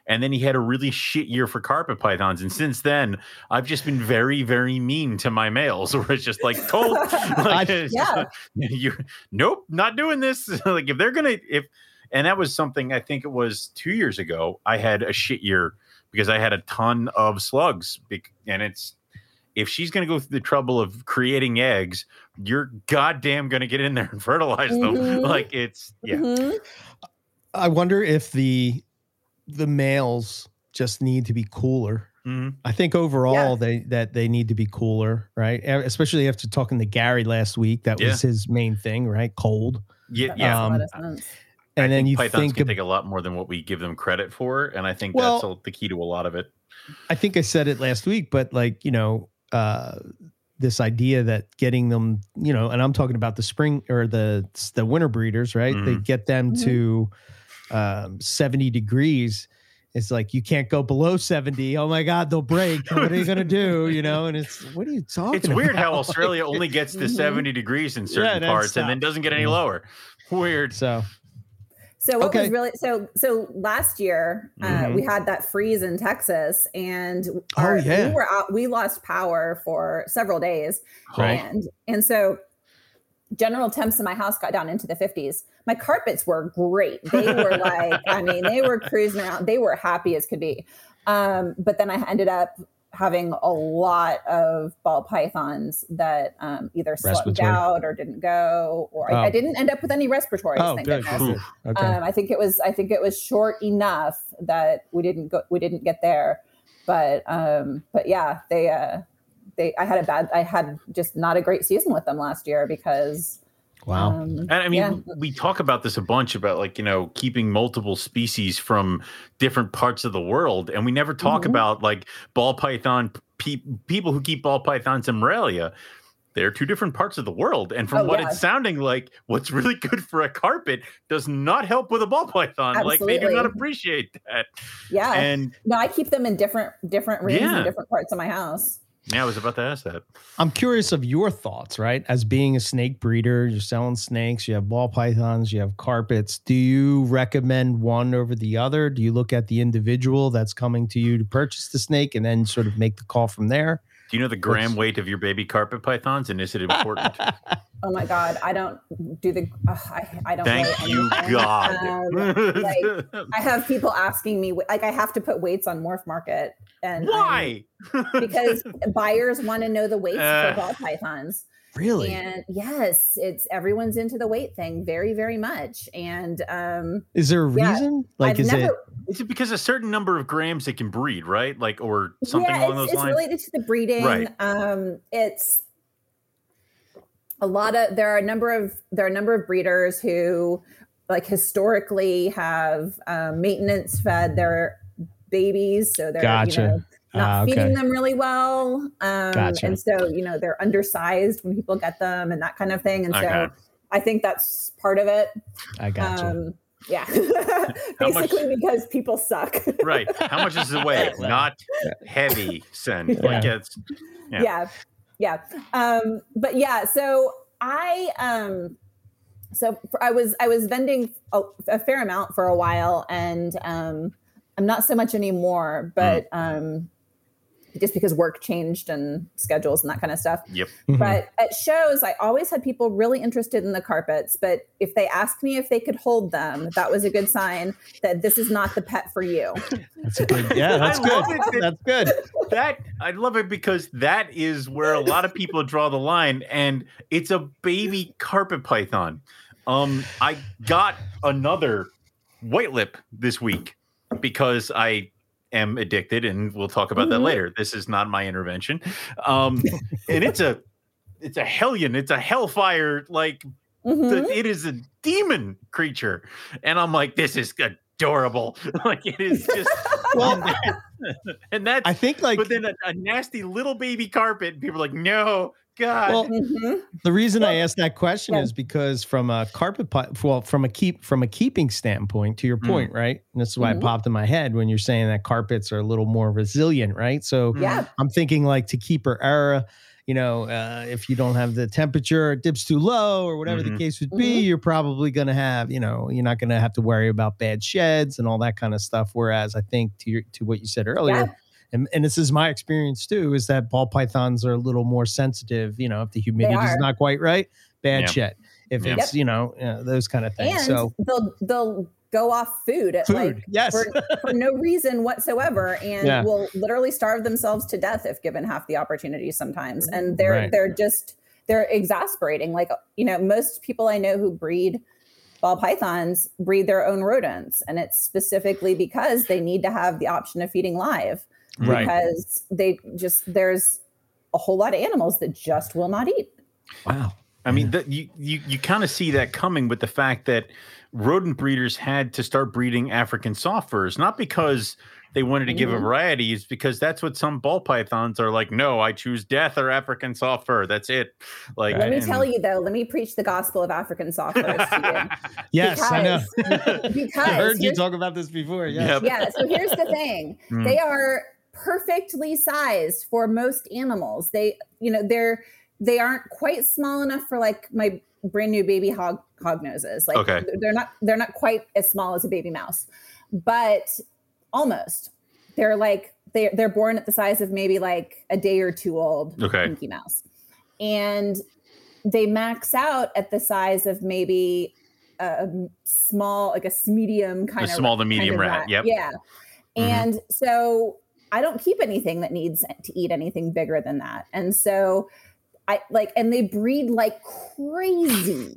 and then he had a really shit year for carpet pythons and since then i've just been very very mean to my males where it's just like cold like, Yeah. you nope not doing this like if they're gonna if and that was something i think it was two years ago i had a shit year because i had a ton of slugs and it's if she's going to go through the trouble of creating eggs, you're goddamn going to get in there and fertilize them. Mhm. Like it's yeah, Mhm. I wonder if the the males just need to be cooler. Mhm. I think overall Yeah. they that they need to be cooler, right? Especially after talking to Gary last week, that Yeah. was his main thing, right? Cold. yeah, yeah. makes a lot Um, of sense. I And then think you pythons think can ab- take a lot more than what we give them credit for, and I think Well- that's a, the key to a lot of it. I think I said it last week, but like, you know, uh this idea that getting them, you know, and I'm talking about the spring or the the winter breeders, right? They Mhm. get them to um 70 degrees. It's like you can't go below 70. Oh my God, they'll break. What are you gonna do? You know, and it's what are you talking It's weird how about? Australia only gets to Mhm. 70 degrees in certain then parts and then doesn't get any lower. Weird. so So what Okay. was really so so last year uh, Mhm. we had that freeze in Texas and Oh, our- yeah. we were out we lost power for several days Right. and and so general temps in my house got down into the 50s my carpets were great they were like i mean they were cruising around they were happy as could be um, but then i ended up having a lot of ball pythons that um, either Respiratory. out or didn't go or I, I Oh. didn't end up with any respiratory oh thank good. goodness. good. Okay. Um, I think it was I think it was short enough that we didn't go we didn't get there. But um, but yeah, they uh, they I had a bad I had just not a great season with them last year because wow. um, And I mean, yeah. we talk about this a bunch about like, you know, keeping multiple species from different parts of the world. And we never talk Mhm. about like ball python, pe- people who keep ball pythons in Morelia. They're two different parts of the world. And from Oh, what yeah. it's sounding like, what's really good for a carpet does not help with a ball python. Like they do not appreciate that. yeah. And no, I keep them in different different rooms Yeah. in different parts of my house. Yeah, I was about to ask that. I'm curious of your thoughts, right? As being a snake breeder, you're selling snakes, you have ball pythons, you have carpets. Do you recommend one over the other? Do you look at the individual that's coming to you to purchase the snake and then sort of make the call from there? Do you know the gram What's- weight of your baby carpet pythons, and is it important? Oh my god, I don't do the. ugh, I I don't. Thank weigh you. God. Um, like, I have people asking me, like, I have to put weights on Morph Market, and I'm- Why? because buyers want to know the weights Uh, for ball pythons. Really? And yes, it's everyone's into the weight thing very, very much. And um, Is there a Yeah, reason? Like, I've is never, it? Is it because a certain number of grams it can breed, right? Like, or something yeah, along it's, those it's lines? related to the breeding. Right. Um, it's a lot of there are a number of there are a number of breeders who like historically have um, maintenance fed their babies, so they're Gotcha. you know not Ah, okay. feeding them really well, um, Gotcha. and so you know they're undersized when people get them and that kind of thing, and Okay. so I think that's part of it. I gotcha. Um, yeah, How much- basically because people suck. right. How much is the weight? Not heavy, send. Like it's Yeah. yeah yeah um but yeah so i um so for, i was i was vending a, a fair amount for a while and um i'm not so much anymore but um just because work changed and schedules and that kind of stuff yep. Mhm. but at shows i always had people really interested in the carpets but if they asked me if they could hold them that was a good sign that this is not the pet for you that's a good. Yeah, that's good. that- That's good. That I love it because that is where a lot of people draw the line, and it's a baby carpet python. Um, I got another white lip this week because I am addicted, and we'll talk about that Mhm. later. This is not my intervention, um, and it's a it's a hellion, it's a hellfire like Mhm. the- it is a demon creature and i'm like this is adorable like it is just Well, and that's I think like but then a, a nasty little baby carpet people are like no god Well, Mhm. The reason I asked that question yeah. is because from a carpet well from a keep from a keeping standpoint to your Mm. point, right? And this is why Mhm. it popped in my head when you're saying that carpets are a little more resilient, right? So yeah I'm thinking like to keep her era, you know, uh, if you don't have the temperature, it dips too low or whatever the Mhm. case would be, Mhm. you're probably going to have, you know, you're not going to have to worry about bad sheds and all that kind of stuff. Whereas I think to your, to what you said earlier, Yeah. And, and this is my experience too, is that ball pythons are a little more sensitive. You know, if the humidity is not quite right, bad Yeah. shed. If Yeah. it's, you know, uh, those kind of things. and so they'll they'll go off food at food, like yes. for, for no reason whatsoever and Yeah. will literally starve themselves to death if given half the opportunity sometimes and they're Right. they're just they're exasperating like you know most people i know who breed ball pythons breed their own rodents and it's specifically because they need to have the option of feeding live Right. because they just there's a whole lot of animals that just will not eat wow. i mean that you you, you kind of see that coming with the fact that rodent breeders had to start breeding african soft furs not because they wanted to give a variety is because that's what some ball pythons are like no i choose death or african soft fur that's it like let me and- tell you though let me preach the gospel of african soft furs to you Yes, I know. because I heard you talk about this before. Yes. Yep. yeah so here's the thing Mm. they are perfectly sized for most animals they you know they're they aren't quite small enough for like my brand new baby hog hog noses like Okay. they're not they're not quite as small as a baby mouse but almost they're like they're, they're born at the size of maybe like a day or two old Okay. Mickey Mouse. And they max out at the size of maybe a small, like a medium kind A of small to medium of rat, yep. Yeah. Mhm. And so I don't keep anything that needs to eat anything bigger than that. And so I like, and they breed like crazy.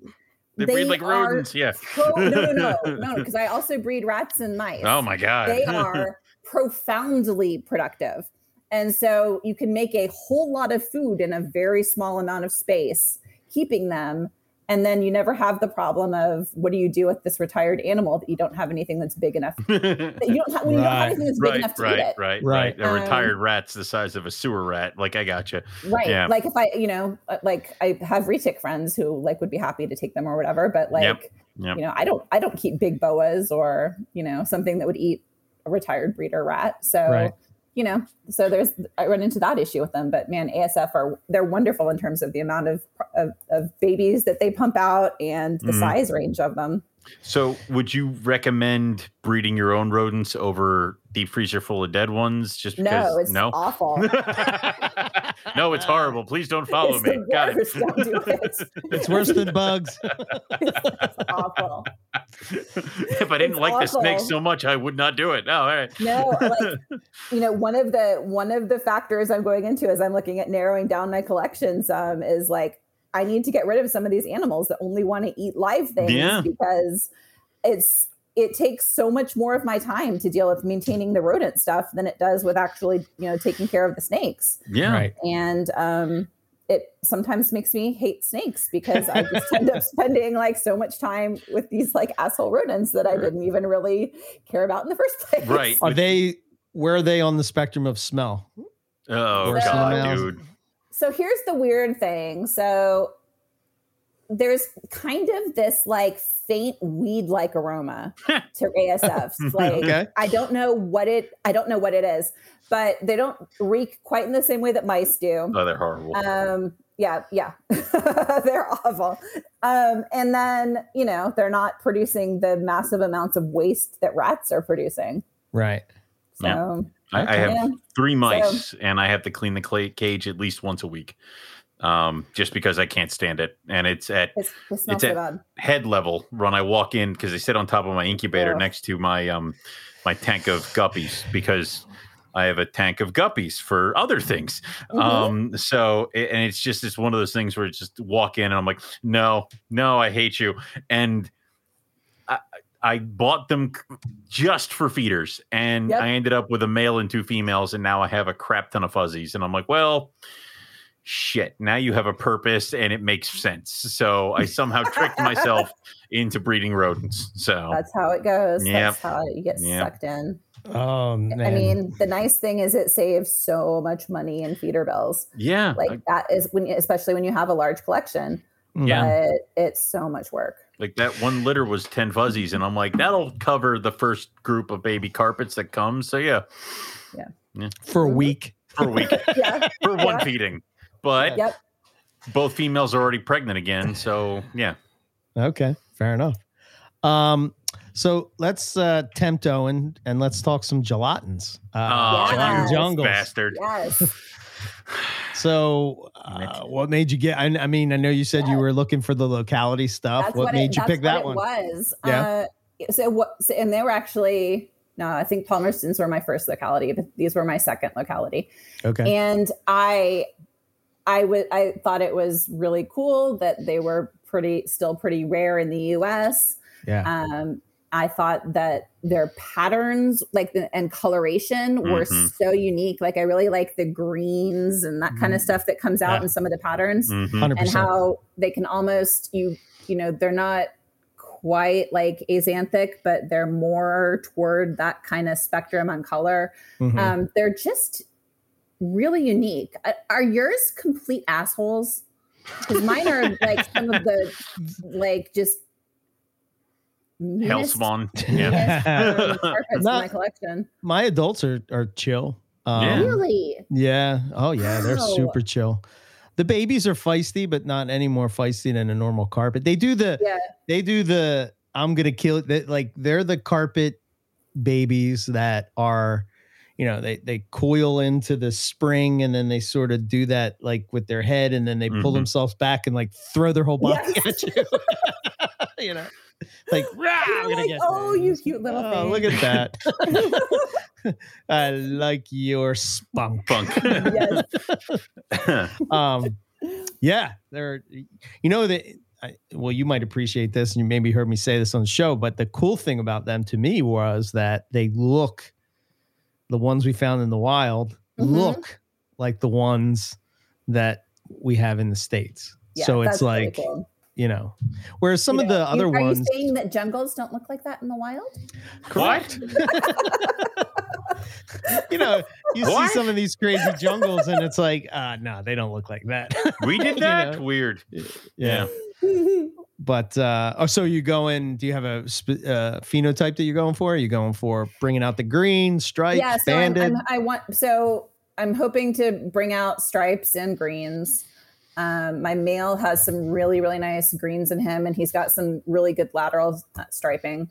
they breed like are rodents yeah pro- oh, no, no, no, no, because I also breed rats and mice oh my god they are profoundly productive. And so you can make a whole lot of food in a very small amount of space, keeping them. And then you never have the problem of what do you do with this retired animal that you don't have anything that's big enough. That you don't have when you don't have anything that's big right, enough to right, eat it. right, Right. right. A Um, retired rat's the size of a sewer rat. Like I got you. Right. Yeah. Like if I, you know, uh, like I have retic friends who like would be happy to take them or whatever, but like, Yep. Yep. you know, I don't, I don't keep big boas or, you know, something that would eat a retired breeder rat. So, Right. You know, so there's I run into that issue with them. But man, ASF are they're wonderful in terms of the amount of of, of babies that they pump out and the Mhm. size range of them. So, would you recommend breeding your own rodents over deep freezer full of dead ones? Just because? No, it's no. awful. no, it's horrible. Please don't follow it's me. the Got it. Don't do it. It's worse than bugs. It's awful. if I didn't It's like the snake so much, I would not do it. No, all right. No, like you know, one of the one of the factors I'm going into as I'm looking at narrowing down my collections um, is like I need to get rid of some of these animals that only want to eat live things Yeah. because it's it takes so much more of my time to deal with maintaining the rodent stuff than it does with actually you know taking care of the snakes yeah. Right. and um it sometimes makes me hate snakes because I just end up spending like so much time with these like asshole rodents that I didn't even really care about in the first place. Right. Are they? Where are they on the spectrum of smell? Oh Worse than the god, mouse. dude. So here's the weird thing. So there's kind of this like faint weed like aroma to ASFs. Like Okay. I don't know what it I don't know what it is, but they don't reek quite in the same way that mice do. Oh, they're horrible. Um yeah, yeah. they're awful. Um and then, you know, they're not producing the massive amounts of waste that rats are producing. Right. So Yeah. I, I have three mice, and I have to clean the clay cage at least once a week, um, just because I can't stand it. And it's at It's, it smells It's so a- bad. head level when I walk in because they sit on top of my incubator Ugh. next to my um my tank of guppies because I have a tank of guppies for other things. Mhm. Um, so and it's just it's one of those things where it's just walk in and I'm like, no, no, I hate you. And I, I bought them just for feeders, and Yep. I ended up with a male and two females, and now I have a crap ton of fuzzies. And I'm like, well, shit. Now you have a purpose, and it makes sense. So I somehow tricked myself into breeding rodents. So That's how it goes. Yep. That's how you get Yep. sucked in. Oh man. I mean, the nice thing is it saves so much money in feeder bills. yeah, Like like, that is when, especially when you have a large collection. Yeah. But it's so much work. like that one litter was ten fuzzies, and I'm like, that'll cover the first group of baby carpets that comes. So yeah, Yeah. for a week. for a week. Yeah. for one Yeah. feeding. But yep. both females are already pregnant again. So yeah. Okay, fair enough. Um, so let's uh tempt Owen and let's talk some gelatins. Uh, Oh, gelatin Yes. you jungles. bastard. Yes. So, uh, what made you get? I, I mean, I know you said you were looking for the locality stuff. That's what, what made it, you that's pick that what one? Was. Yeah. Uh, so what? So, and they were actually no. I think Palmerstons were my first locality, but these were my second locality. Okay. and i i would i thought it was really cool that they were pretty still pretty rare in the us yeah. um i thought that their patterns like the, and coloration were Mhm. so unique like i really like the greens and that kind of stuff that comes out Mm-hmm. Yeah. in some of the patterns Mhm. Hundred and percent. how they can almost you you know they're not quite like axanthic, but they're more toward that kind of spectrum on color Mhm. um, they're just really unique. Uh, Are yours complete assholes? Because mine are like some of the like just meanest, Hellspawn. Yeah. meanest, carpets in Not- my collection. My adults are are chill. Um, Yeah. Really? Yeah. Oh yeah, they're Wow. super chill. The babies are feisty, but not any more feisty than a normal carpet. They do the Yeah. they do the I'm gonna kill it. That like they're the carpet babies that are, you know, they they coil into the spring and then they sort of do that like with their head and then they pull Mhm. themselves back and like throw their whole body Yes. at you. you know, like, "Rah, I'm gonna like, get oh, this." you cute little Oh, thing. look at that. I like your spunk. Funk. yes. um yeah they're you know that I, well you might appreciate this and you maybe heard me say this on the show but the cool thing about them to me was that they look the ones we found in the wild Mhm. look like the ones that we have in the states Yeah, so that's it's really like cool. You know whereas some You of know, the you- other are ones you saying that jungles don't look like that in the wild? what? you know you What? see some of these crazy jungles and it's like uh no they don't look like that We did You that? know? Weird. yeah but uh, oh, so you going? Do you have a sp- uh, phenotype that you're going for? Are you going for bringing out the green stripes, yeah, so I'm. I'm, I want so I'm hoping to bring out stripes and greens. Um, my male has some really really nice greens in him, and he's got some really good lateral uh, striping.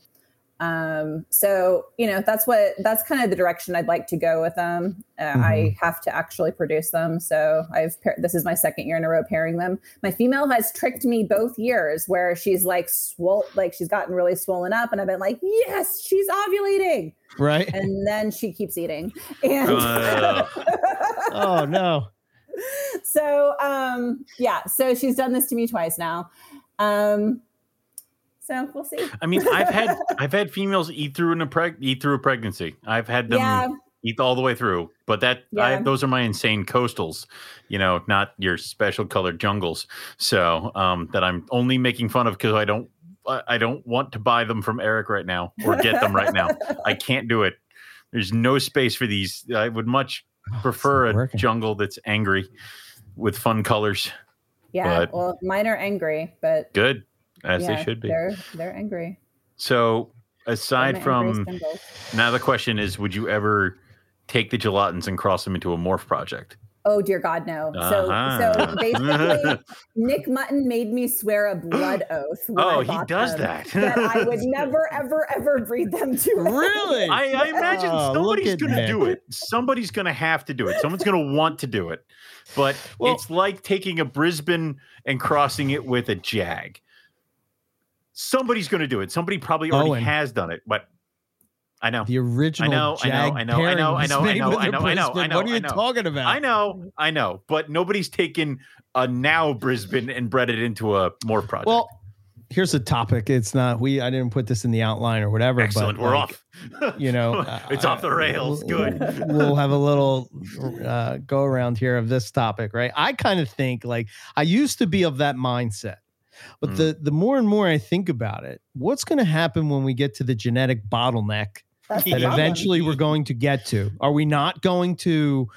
Um, so you know that's what that's kind of the direction I'd like to go with them. Uh, Mm-hmm. I have to actually produce them, so I've pair- this is my second year in a row pairing them. My female has tricked me both years, where she's like swole, like she's gotten really swollen up, and I've been like, yes, she's ovulating, right? and then she keeps eating, and oh no. So um, yeah, so she's done this to me twice now. Um, so we'll see. I mean, I've had I've had females eat through in a preg- eat through a pregnancy. I've had them Yeah. eat all the way through, but that I, those are my insane coastals, you know, not your special colored jungles. So um, that I'm only making fun of because I don't I don't want to buy them from Eric right now or get them right now. I can't do it. There's no space for these. I would much Oh, prefer a working. jungle that's angry with fun colors. Yeah, But- well, mine are angry, but Good as yeah, they should be. They're they're angry. So aside from. Now the question is, would you ever take the gelatins and cross them into a morph project? Oh dear God, no. Uh-huh. So so basically, Nick Mutton made me swear a blood oath. Oh, he does them, that. that I would never, ever, ever breed them to. Really? I, I imagine Oh, somebody's going to Nick. do it. Somebody's going to have to do it. Someone's going to want to do it. But Well- it's like taking a Brisbane and crossing it with a Jag. Somebody's going to do it. Somebody probably already Owen. has done it. But I know. The original I know, Jag I know, I know, I know, I know, I a know, I know, I know, What are you talking about? I know, I know, but nobody's taken a now Brisbane and bred it into a morph project. Well, here's a topic. It's not we. I didn't put this in the outline or whatever. excellent. But We're like, off. You know, it's uh, off the rails. we'll- Good. We'll have a little uh, go around here of this topic, right? I kind of think like I used to be of that mindset, but Mm. the the more and more I think about it, what's going to happen when we get to the genetic bottleneck That's that eventually we're going to get to? Are we not going to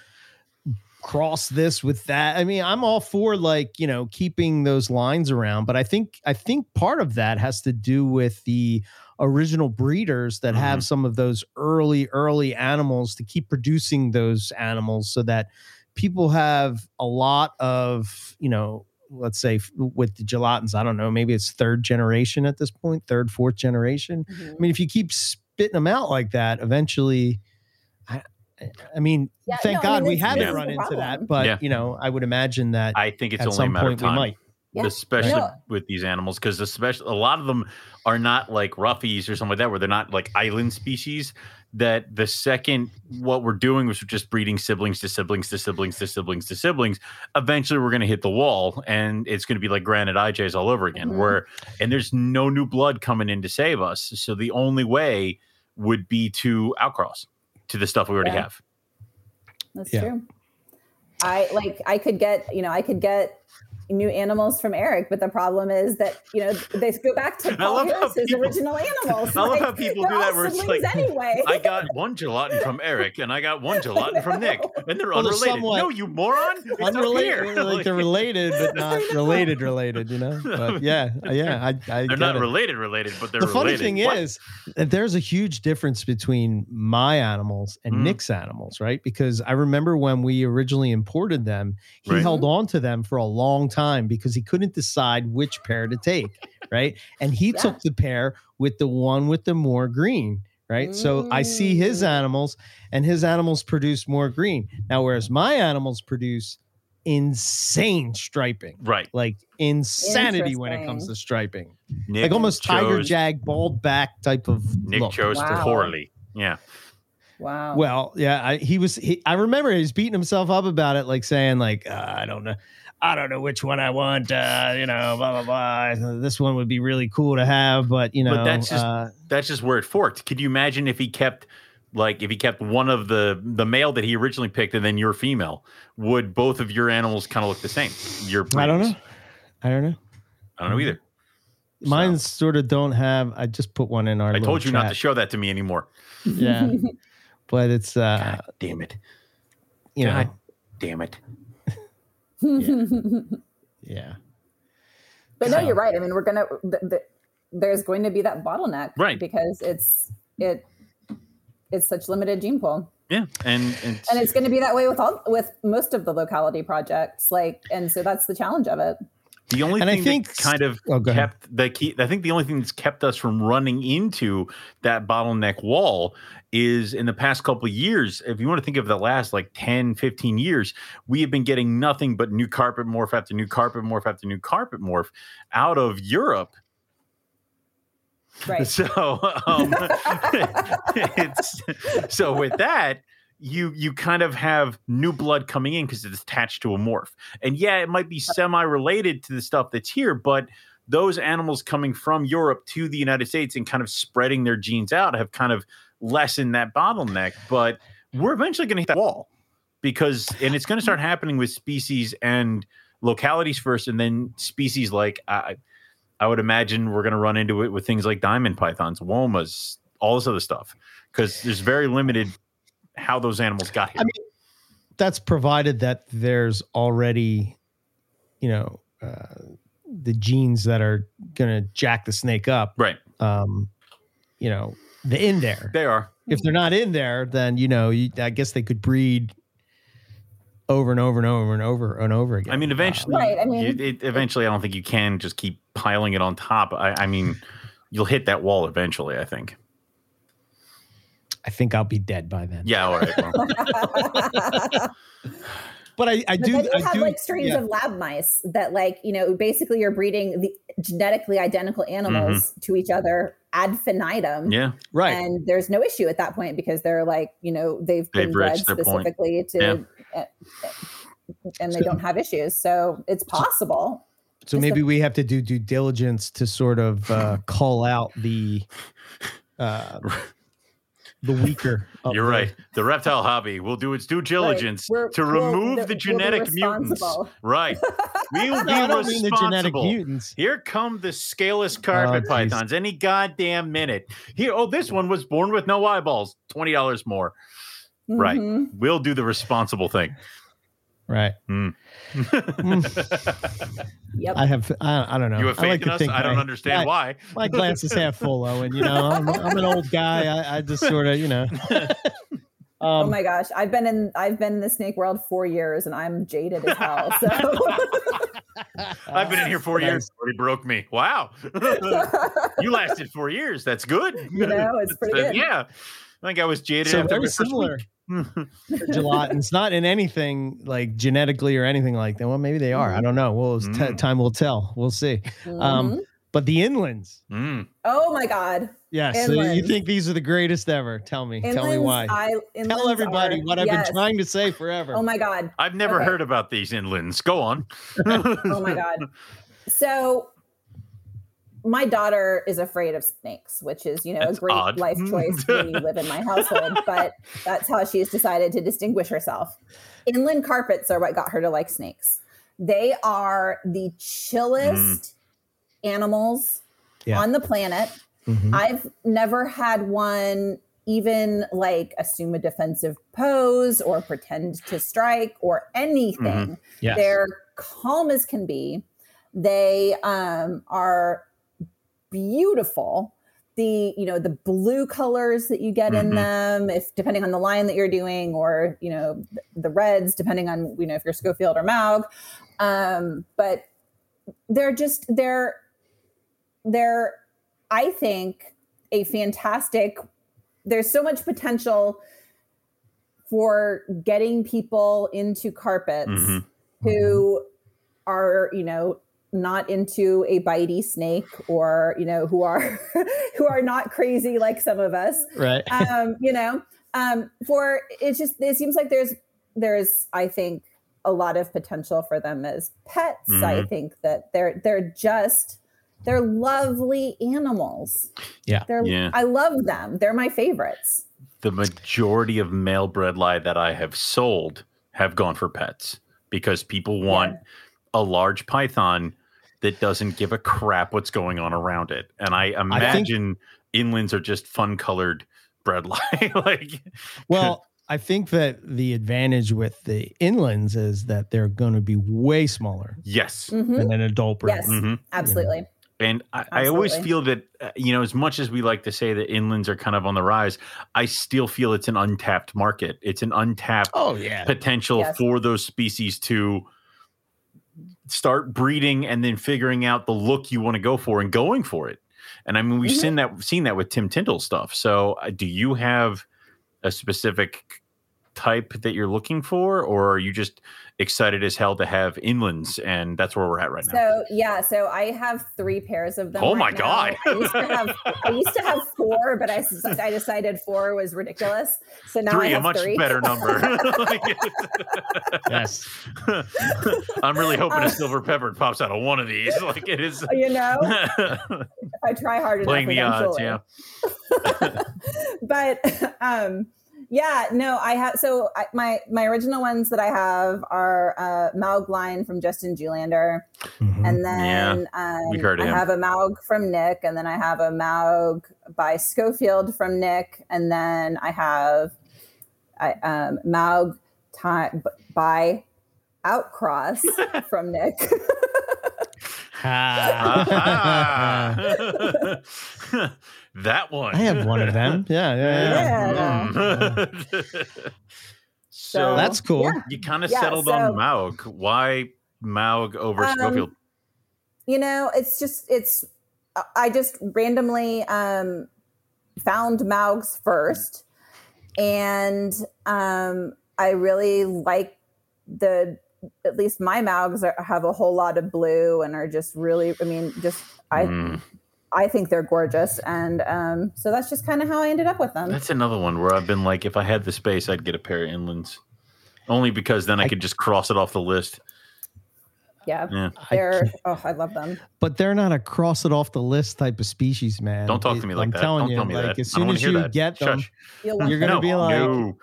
cross this with that? I mean, I'm all for like, you know, keeping those lines around, but I think I think part of that has to do with the original breeders that have some of those early early animals to keep producing those animals so that people have a lot of, you know, let's say with the gelatins, I don't know, maybe it's third generation at this point, third, fourth generation. Mhm. I mean, if you keep spitting them out like that, eventually, I, I mean, Yeah, thank no, I God mean, we haven't this run into that. But Yeah. you know, I would imagine that I think it's at only a matter point of time. we might. Yeah. especially No. with these animals because especially a lot of them are not like roughies or something like that where they're not like island species that the second what we're doing was just breeding siblings to siblings to siblings to siblings to siblings eventually we're going to hit the wall and it's going to be like granite ijs all over again Mhm. where and there's no new blood coming in to save us so the only way would be to outcross to the stuff we already Yeah. have That's Yeah. true. I like I could get, you know, I could get new animals from Eric, but the problem is that, you know, they go back to I Paul Harris's people- original animals. I love Like, how people they're do that all where it's siblings like, anyway. I got one gelatin from Eric and I got one gelatin from Nick, and they're Well, they're unrelated. somewhat No, you moron! It's Unrelated, like they're related, but not related, related. You know, but yeah, yeah, I, I They're not it. related, related, but they're the funny related. thing What? is that there's a huge difference between my animals and Mm. Nick's animals, right? Because I remember when we originally imported them, he Right. held on to them for a long time because he couldn't decide which pair to take, right? And he Yeah. took the pair with the one with the more green, right? So I see his Mm. animals and his animals produce more green. Now, whereas my animals produce insane striping. right? Like insanity when it comes to striping Nick like almost tiger jag bald back type of Nick look. chose Wow. poorly. Yeah, wow. well yeah I, he was he, i remember he was beating himself up about it like saying like uh, i don't know i don't know which one i want uh you know blah blah blah this one would be really cool to have but you know But that's just- uh, that's just where it forked. Could you imagine if he kept like if he kept one of the the male that he originally picked and then your female? Would both of your animals kind of look the same? Your i don't know i don't know I don't know either. mine sort of don't have i just put one in our I told you not to show that to me anymore. yeah but it's uh God damn it! you know God damn it! yeah But no, you're right. I mean, we're gonna th- th- there's going to be that bottleneck, Right. Because it's it it's such limited gene pool, Yeah, and and, and it's going to be that way with all with most of the locality projects. Like, and so that's the challenge of it. the only And I think- that kind of Oh, go ahead. kept the key. I think the only thing that's kept us from running into that bottleneck wall is in the past couple of years. If you want to think of the last like 10, 15 years, we have been getting nothing but new carpet morph after new carpet morph after new carpet morph out of Europe. Right. So um, it's so with that, you you kind of have new blood coming in because it's attached to a morph. And yeah, it might be semi-related to the stuff that's here, but those animals coming from Europe to the United States and kind of spreading their genes out have kind of lessened that bottleneck. But we're eventually going to hit that wall because, and it's going to start happening with species and localities first, and then species like I, I would imagine we're going to run into it with things like diamond pythons, womas, all this other stuff, because there's very limited how those animals got here. I mean, that's provided that there's already, you know, uh, the genes that are going to jack the snake up. right? Um, you know, the in there. They are. If they're not in there, then you know, you, I guess they could breed over and over and over and over and over again. I mean, eventually, Right, I mean- you- it, eventually, I don't think you can just keep piling it on top. I, I mean, you'll hit that wall eventually. I think. I think I'll be dead by then. Yeah. All right. Well, But I, I But do. then you I have do. like strains yeah. of lab mice that, like, you know, basically you're breeding the genetically identical animals to each other ad infinitum. Mm-hmm. yeah. right. And there's no issue at that point because they're like, you know, they've been They've bred reached their point. specifically to, uh, and they So- don't have issues. So it's possible. So Just maybe a- we have to do due diligence to sort of uh, call out the uh, the weaker. of You're the- right. The reptile hobby will do its due diligence We're- to remove we'll the be genetic mutants. Right. We will be No, don't the genetic responsible. mutants. Here come the scaleless carpet Oh, pythons any goddamn minute. Here, oh, this one was born with no eyeballs. Twenty dollars more. Right. Mhm. We'll do the responsible thing. Right. Hmm. Yep. I have. I, I don't know. You have I faith like in to us? think I don't my- understand my, why. My glass is half full, Owen. You know, I'm, I'm an old guy. I, I just sort of, you know. oh Um, my gosh. I've been in I've been in the snake world four years and I'm jaded as hell. So I've been in here four Nice. years. Already broke me. Wow. you lasted four years. That's good. You know, it's pretty good. Yeah. I think I was jaded so after very similar. week. Gelatins, not in anything like genetically or anything like that. Well, maybe they are. I don't know. Well, it's t- Mm. time will tell. We'll see. Um, Mhm. But the inlands, Mm. oh my god. yes. So you think these are the greatest ever? Tell me. Tell me why. I, Tell everybody are- what I've yes. been trying to say forever. Oh my god. I've never Okay. heard about these inlands. Go on. Oh my god. So my daughter is afraid of snakes, which is, you know, That's a great odd. life choice when you live in my household, but that's how she's decided to distinguish herself. Inland carpets are what got her to like snakes. They are the chillest animals Yeah. on the planet. Mhm. I've never had one even like assume a defensive pose or pretend to strike or anything. Yes. They're calm as can be. They um, are beautiful. The you know the blue colors that you get in Mhm. them, if depending on the line that you're doing, or you know the reds, depending on you know if you're Schofield or Maug. Um, but they're just they're they're I think a fantastic. There's so much potential for getting people into carpets Mhm. who are you know not into a bitey snake or you know who are who are not crazy like some of us Right. um you know um for it's just it seems like there's there's i think a lot of potential for them as pets i Mhm. think that they're they're just they're lovely animals Yeah. they're Yeah. i love them they're my favorites The majority of male bredli that I have sold have gone for pets because people want a large python that doesn't give a crap what's going on around it. And I imagine inlands are just fun colored bredli. like Well, I think that the advantage with the inlands is that they're going to be way smaller Yes. Mhm. than an adult breed. Yes. hmm Absolutely. And I, I always feel that, uh, you know, as much as we like to say that inlands are kind of on the rise, I still feel it's an untapped market. It's an untapped Oh yeah. potential Yes. for those species to start breeding and then figuring out the look you want to go for and going for it. And I mean, we've Mhm. seen that seen that with Tim Tyndall stuff. So, uh, do you have a specific type that you're looking for, or are you just excited as hell to have inlands? And that's where we're at right now. So yeah, so I have three pairs of them. Oh right my now. God. I used to have I used to have four, but I I decided four was ridiculous. So now I three, a much three. better number. Like, Yes. I'm really hoping a Uh, silver pepper pops out of one of these. Like it is you know, if I try hard enough, playing the odds. Yeah. but um yeah no i have so I, my my original ones that i have are uh maug line from justin Julander, Mhm. and then we've um, heard of i have a maug from nick and then i have a maug by schofield from nick and then i have I, um maug time by outcross from nick Ah. that one. I have one of them. Yeah, yeah, yeah. Yeah. Mm. so That's cool. yeah. you kind of Yeah, settled on so- Maug. Why Maug over Um, Schofield? you know it's just it's i just randomly um found maugs first and um i really like the at least my maugs are, have a whole lot of blue and are just really i mean just i Mm. I think they're gorgeous and um so that's just kind of how i ended up with them That's another one where I've been like, if I had the space, I'd get a pair of inlands. Only because then I, I- could just cross it off the list. yeah Yeah. They're can't- oh i love them but they're not a cross it off the list type of species, man. Don't talk to me like I'm that. telling Don't you, tell me like that. as soon as you that. get them, Shush. You'll love You're gonna be like, no.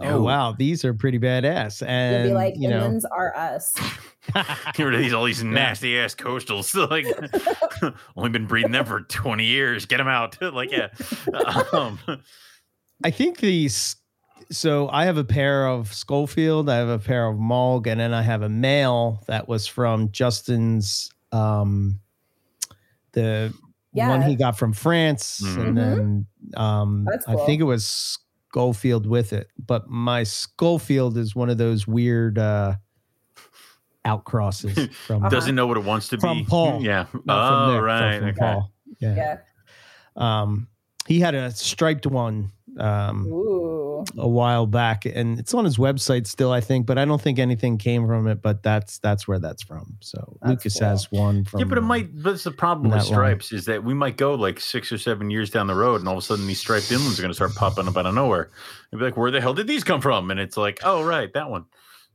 Oh No. wow, these are pretty badass. you'll And be like you know, inlands are us Get rid of these all these nasty ass coastals. like, only been breeding them for twenty years. Get them out. like, yeah. Um, I think these. So I have a pair of Schofield, I have a pair of Mulg, and then I have a male that was from Justin's, um, the one he got from France, Mhm. and then um, That's I think it was Schofield with it. But my Schofield is one of those weird uh, outcrosses from doesn't know what it wants to From be. Paul. Yeah. not from oh, Nick, from- right. from okay. Paul. Yeah. yeah Um, he had a striped one um, ooh a while back, and it's on his website still, I think. But I don't think anything came from it. But that's that's where that's from. So That's Lucas cool. has one from. Yeah, but it might. That's the problem with that line. stripes is that we might go like six or seven years down the road, and all of a sudden these striped inlands are going to start popping up out of nowhere. You'd be like, "Where the hell did these come from?" And it's like, "Oh, right, that one."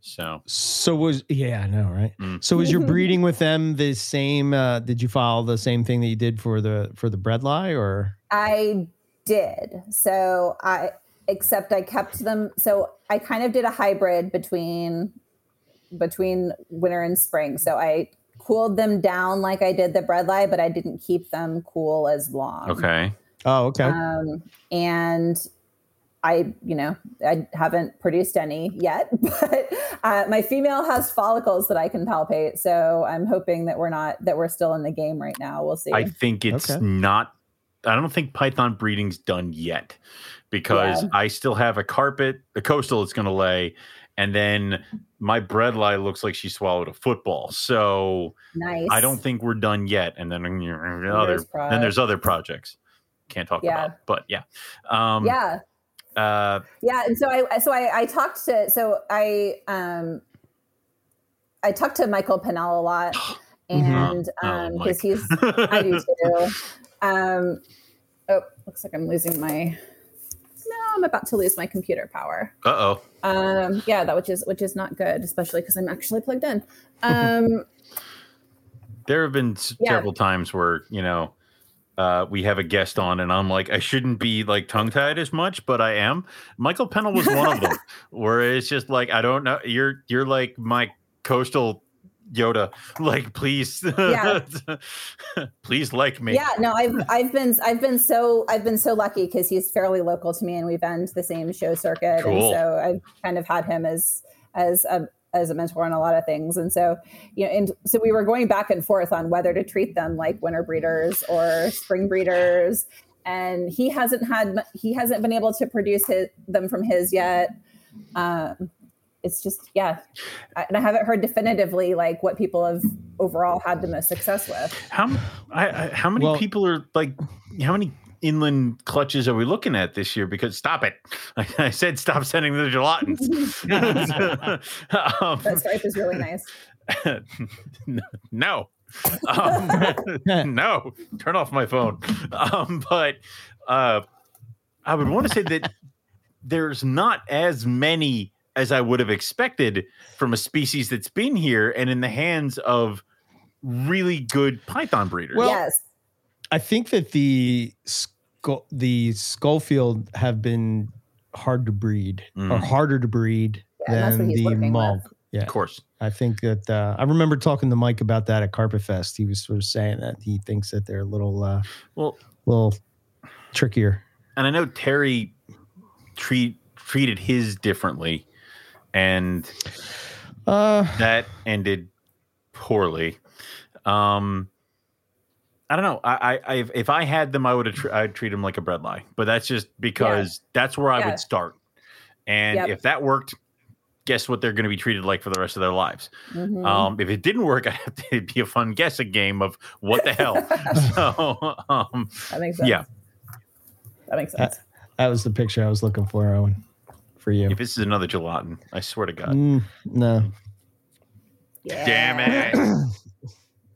So So was yeah, I know, right? Mm. So was your breeding with them the same? Uh, did you follow the same thing that you did for the for the bredli, or I did. So I except I kept them so I kind of did a hybrid between between winter and spring. So I cooled them down like I did the bredli, but I didn't keep them cool as long. okay, oh, okay, Um and I, you know, I haven't produced any yet, but uh, my female has follicles that I can palpate. So I'm hoping that we're not that we're still in the game right now. We'll see. I think it's Okay. not. I don't think python breeding's done yet because Yeah. I still have a carpet, a coastal it's going to lay, and then my bredli looks like she swallowed a football. So nice. I don't think we're done yet. And then uh, other then there's other projects can't talk Yeah. about. But yeah, um, yeah. Uh, yeah and so i so i i talked to so i um i talked to michael Pennell a lot and Oh, um because he's i do too um oh looks like i'm losing my no i'm about to lose my computer power Uh oh. um yeah that which is which is not good especially because i'm actually plugged in um There have been Yeah. several times where you know uh, we have a guest on, and I'm like, I shouldn't be like tongue tied as much, but I am. Michael Pennell was one of them, where it's just like I don't know. You're you're like my coastal Yoda, like please, Yeah. please like me. Yeah, no, I've I've been I've been so I've been so lucky because he's fairly local to me, and we've been to the same show circuit, Cool. and so I've kind of had him as as a as a mentor on a lot of things, and so you know, and so we were going back and forth on whether to treat them like winter breeders or spring breeders, and he hasn't had he hasn't been able to produce his, them from his yet. Um, it's just yeah, I, and I haven't heard definitively like what people have overall had the most success with. How m- I, I, how many Well- people are like? How many inland clutches are we looking at this year? Because stop it! I, I said stop sending the gelatins. um, That stripe is really nice. no, um, no, turn off my phone. Um, but uh, I would want to say that there's not as many as I would have expected from a species that's been here and in the hands of really good python breeders. Well, yes. I think that the skull, the Schofield have been hard to breed or Mm. harder to breed Yeah, and that's what than the working Mug. with. Yeah, of course. I think that uh, I remember talking to Mike about that at Carpet Fest. He was sort of saying that he thinks that they're a little, uh, Well, little trickier. and I know Terry treat treated his differently, and Uh, that ended poorly. Um, I don't know. I, I, I if I had them, I would have tr- I'd treat them like a bredli, but that's just because that's where I Yeah. would start. And Yep. if that worked, guess what they're going to be treated like for the rest of their lives. Mhm. Um, if it didn't work, I'd have to it'd be a fun guessing game of what the hell. so, um, that makes sense. yeah. That makes sense. that was the picture I was looking for, Owen, for you. if this is another gelatin, I swear to God. Mm, no. yeah. Damn it.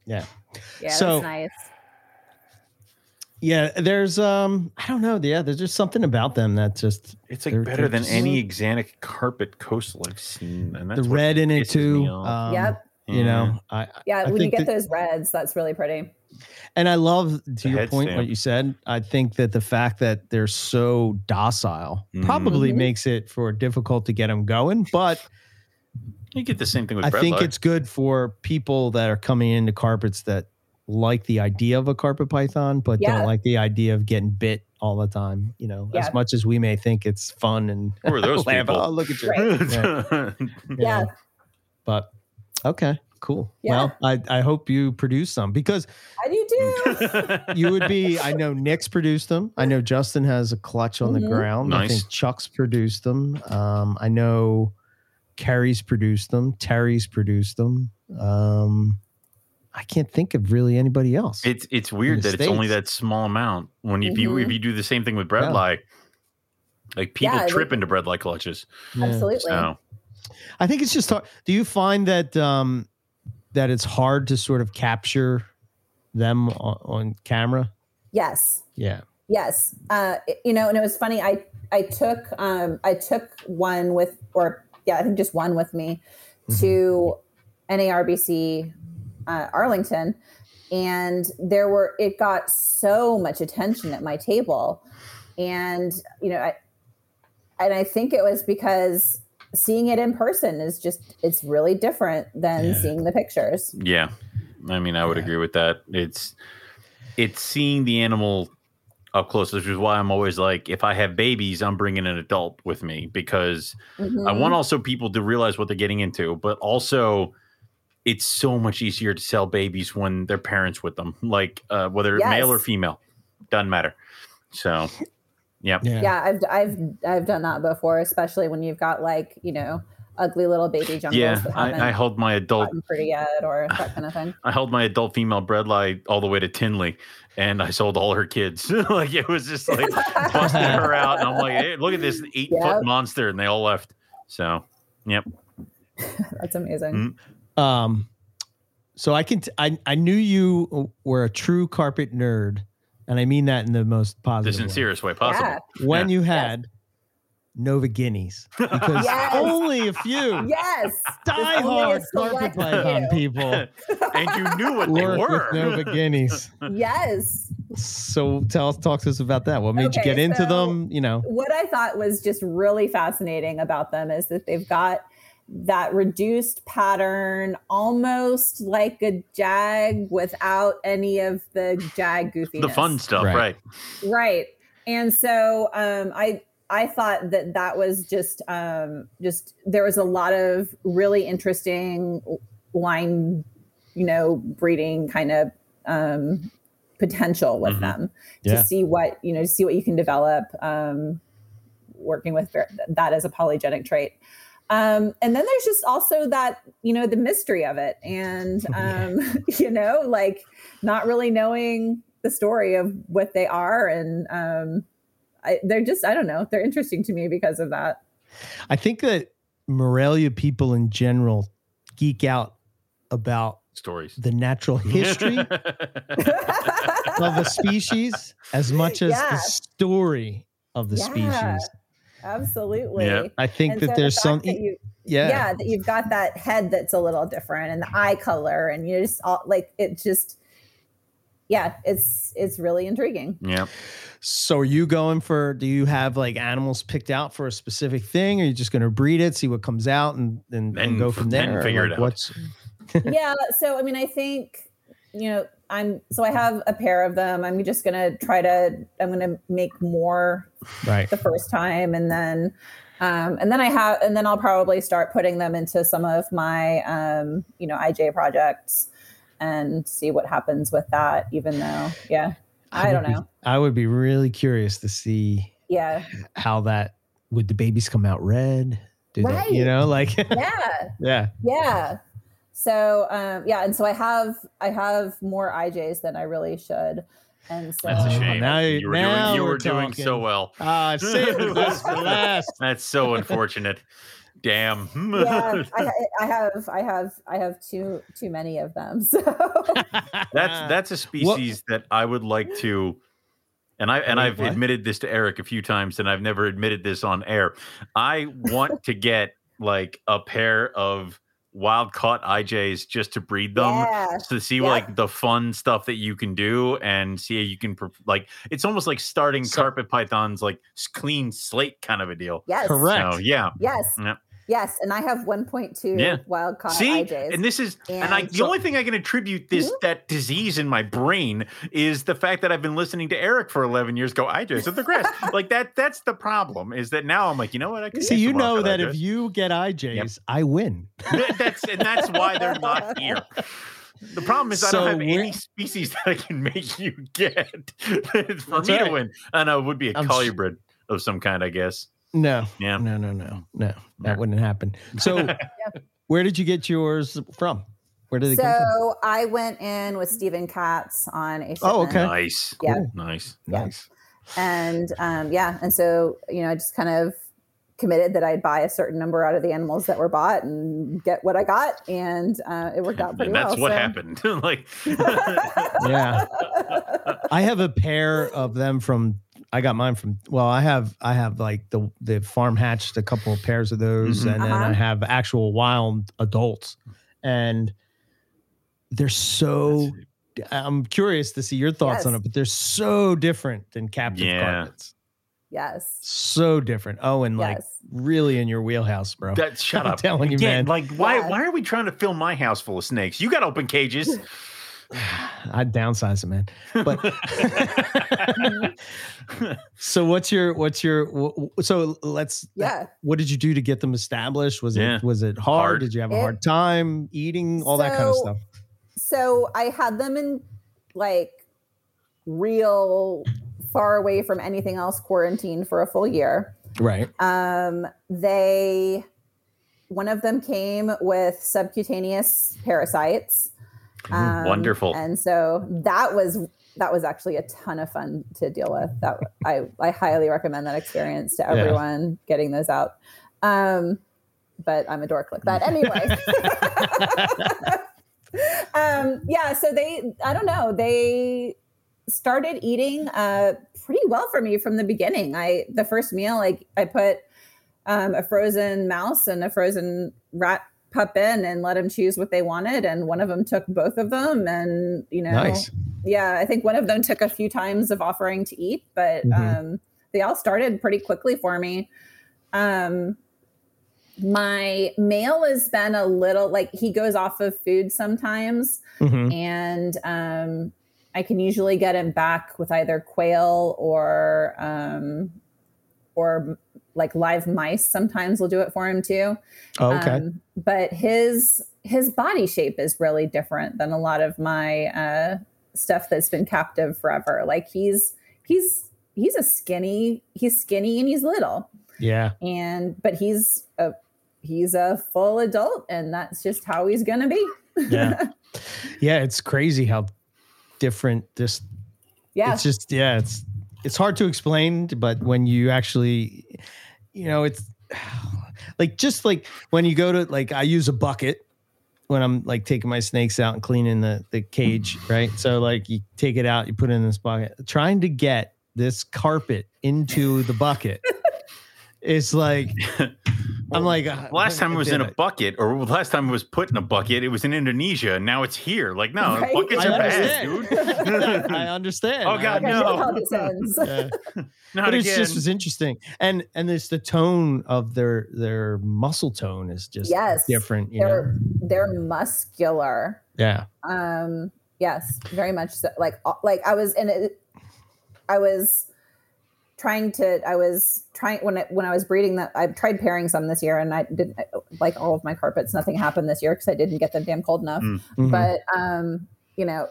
Yeah. Yeah, So- that's nice. Yeah, there's um I don't know. Yeah, there's just something about them that just It's like They're- better they're than just- any axanthic carpet coastal I've seen. And that's the red in it too. off. Um, yep. You know, I Yeah. I when you get that- those reds, that's really pretty. And I love to The your head point what you said. I think that the fact that they're so docile Mhm. probably Mhm. makes it for difficult to get them going, but You get the same thing with I bread think lie. it's good for people that are coming into carpets that like the idea of a carpet python, but Yeah. don't like the idea of getting bit all the time. You know, Yeah. as much as we may think it's fun and Who are those laugh, people? Oh, look at you. Right. you Yeah. know. But okay, cool. Yeah. Well, I, I hope you produce some because I do too. you would be. I know Nick's produced them. I know Justin has a clutch on the Mhm. ground. I Nice. think Chuck's produced them. Um, I know Carrie's produced them. Terry's produced them. Um, I can't think of really anybody else. it's it's weird the that it's only that small amount. When if you if Mhm. you do the same thing with bread Yeah. lie, like people Yeah, trip like- into bredli clutches. Absolutely. So I think it's just hard. Do you find that um, that it's hard to sort of capture them on, on camera? Yes. Yeah. Yes. Uh, you know, and it was funny. I I took um I took one with or yeah, I think just one with me Mhm. to NARBC uh, Arlington, and there were it got so much attention at my table, and you know I and I think it was because seeing it in person is just it's really different than Yeah. seeing the pictures. yeah, I mean I would Yeah. agree with that. It's it's seeing the animal up close, which is why I'm always like, if I have babies, I'm bringing an adult with me because I Mhm. want also people to realize what they're getting into, but also it's so much easier to sell babies when their parents with them, like uh, whether male or female, doesn't matter. So, yeah, yeah i've i've i've done that before especially when you've got like you know ugly little baby jungles yeah. that I, I held my adult, pretty yet or that kind of thing I held my adult female bredli all the way to Tinley, and I sold all her kids. like it was just like busting her out, and I'm like, hey, look at this eight Yep. foot monster, and they all left. So, yep. that's amazing Mm. Um, so I can t- I I knew you were a true carpet nerd, and I mean that in the most positive. way. sincerest way possible. yeah When Yeah. you had Nova Guineas, because Yes. only a few yes die There's only a hard select carpet python people and you knew what they work were. Nova Guineas. yes So tell us, talk to us about that. What made you Okay, get into them? You know, what i thought was just really fascinating about them is that they've got that reduced pattern, almost like a jag without any of the jag goofiness. The fun stuff, Right. right? right? And so um, I I thought that that was just um, just there was a lot of really interesting line, you know, breeding kind of um, potential with Mhm. them Yeah. to see what you know see what you can develop um, working with that as a polygenic trait. Um, and then there's just also that you know the mystery of it, and um, you know like not really knowing the story of what they are, and um, I, they're just I don't know they're interesting to me because of that. I think that Morelia people in general geek out about Stories. the natural history of a species as much as Yeah. the story of the Yeah. species. Absolutely. Yeah. I think And that so there's fact some, that you- yeah, yeah. that you've got that head that's a little different and the eye color and you just all like it just yeah it's it's really intriguing yeah. So are you going for? Do you have like animals picked out for a specific thing? Or are you just going to breed it, see what comes out, and and, and And go from there? Or, figure it out. What's yeah so i mean i think you know i'm so i have a pair of them. I'm just gonna try to i'm gonna make more right? the first time and then um, and then i have and then i'll probably start putting them into some of my um, you know ij projects and see what happens with that even though yeah i would don't be- know. I would be really curious to see yeah. how that would the babies come out red? Do they, you know, like yeah. yeah, yeah so um yeah and so i have i have more ijs than i really should and so That's a shame. now you- you were now doing, you we're were doing so well. ah, save the best for last. That's so unfortunate. Damn. yeah I, I have i have i have too too many of them so that's that's a species that I would like to and I and Wait, I've what? admitted this to Eric a few times and I've never admitted this on air. I want to get like a pair of wild caught IJs just to breed them yeah to see Yeah. like the fun stuff that you can do and see how you can like it's almost like starting So- carpet pythons like clean slate kind of a deal. yes Correct. So yeah. yes Yep. Yes and i have 1.2 Yeah. wild caught See, ijs and this is, and, I, And- the only thing I can attribute this hmm? that disease in my brain is the fact that I've been listening to Eric for eleven years. Go IJs at the grass, like that. That's the problem. Is that now I'm like, you know what? I can See, you know that IJs. if you get IJs, I win. that's and that's why they're not here. The problem is I don't have any species that I can make you get for That's me to win. I know it would be a I'm collie s- bred of some kind, I guess. No, Yeah. no, no, no, no. Yeah. That wouldn't happen. So, where did you get yours from? Where did it come from? so i went in with stephen katz on a Oh, okay. Nice, Yeah. Cool. nice. yeah. Nice. and um, yeah and so you know i just kind of committed that i'd buy a certain number out of the animals that were bought and get what i got and uh, it worked out pretty And that's well what so- happened. like, Yeah. I have a pair of them from. I got mine from. Well, I have. I have like the the farm hatched a couple of pairs of those, Mhm. and then Uh-huh. I have actual wild adults, and they're so. I'm curious to see your thoughts on it, but they're so different than captive Yeah. carpets. yes So different. Oh, and like yes really in your wheelhouse, bro. that shut I'm up. telling you, Again, man. like why Yeah. why are we trying to fill my house full of snakes? You got open cages. I'd downsize it, man. But so what's your what's your wh- wh- so let's yeah what did you do to get them established was Yeah. it was it hard? Hard. did you have a It- hard time eating all that kind of stuff so i had them in like real far away from anything else quarantined for a full year right um they one of them came with subcutaneous parasites Um, Wonderful. And so that was that was actually a ton of fun to deal with. That I I highly recommend that experience to Yeah. everyone getting those out. Um, but I'm a dork like that anyway. um, yeah, so they I don't know they started eating uh, pretty well for me from the beginning. I the first meal like I put um, a frozen mouse and a frozen rat pup in and let them choose what they wanted and one of them took both of them and you know nice yeah i think one of them took a few times of offering to eat but Mhm. um they all started pretty quickly for me um my mail has been a little like he goes off of food sometimes Mhm. and um, I can usually get him back with either quail or um, or like live mice. Sometimes we'll do it for him too. Oh, okay. Um, but his his body shape is really different than a lot of my uh, stuff that's been captive forever. Like he's he's he's a skinny he's skinny and he's little yeah. and but he's a he's a full adult and that's just how he's gonna be. Yeah. Yeah. It's crazy how different this yeah. it's just yeah it's it's hard to explain but when you actually you know it's like just like when you go to like i use a bucket when i'm like taking my snakes out and cleaning the the cage right? So like you take it out you put it in this bucket. Trying to get this carpet into the bucket is like i'm like uh, Last time it was in a bucket, or last time it was put in a bucket, it was in Indonesia. and Now it's here. Like, no, Right? buckets I are bad, understand. dude. I understand. Oh, God, I no. how this ends. Yeah. Not but it's again. just was interesting and and it's the tone of their their muscle tone is just Yes. different you They're they're muscular. yeah Um yes, very much so. Like like I was in it I was trying to I was trying when I, when I was breeding that I tried pairing some this year and I didn't like all of my carpets nothing happened this year because I didn't get them damn cold enough. Mm. Mhm. but um you know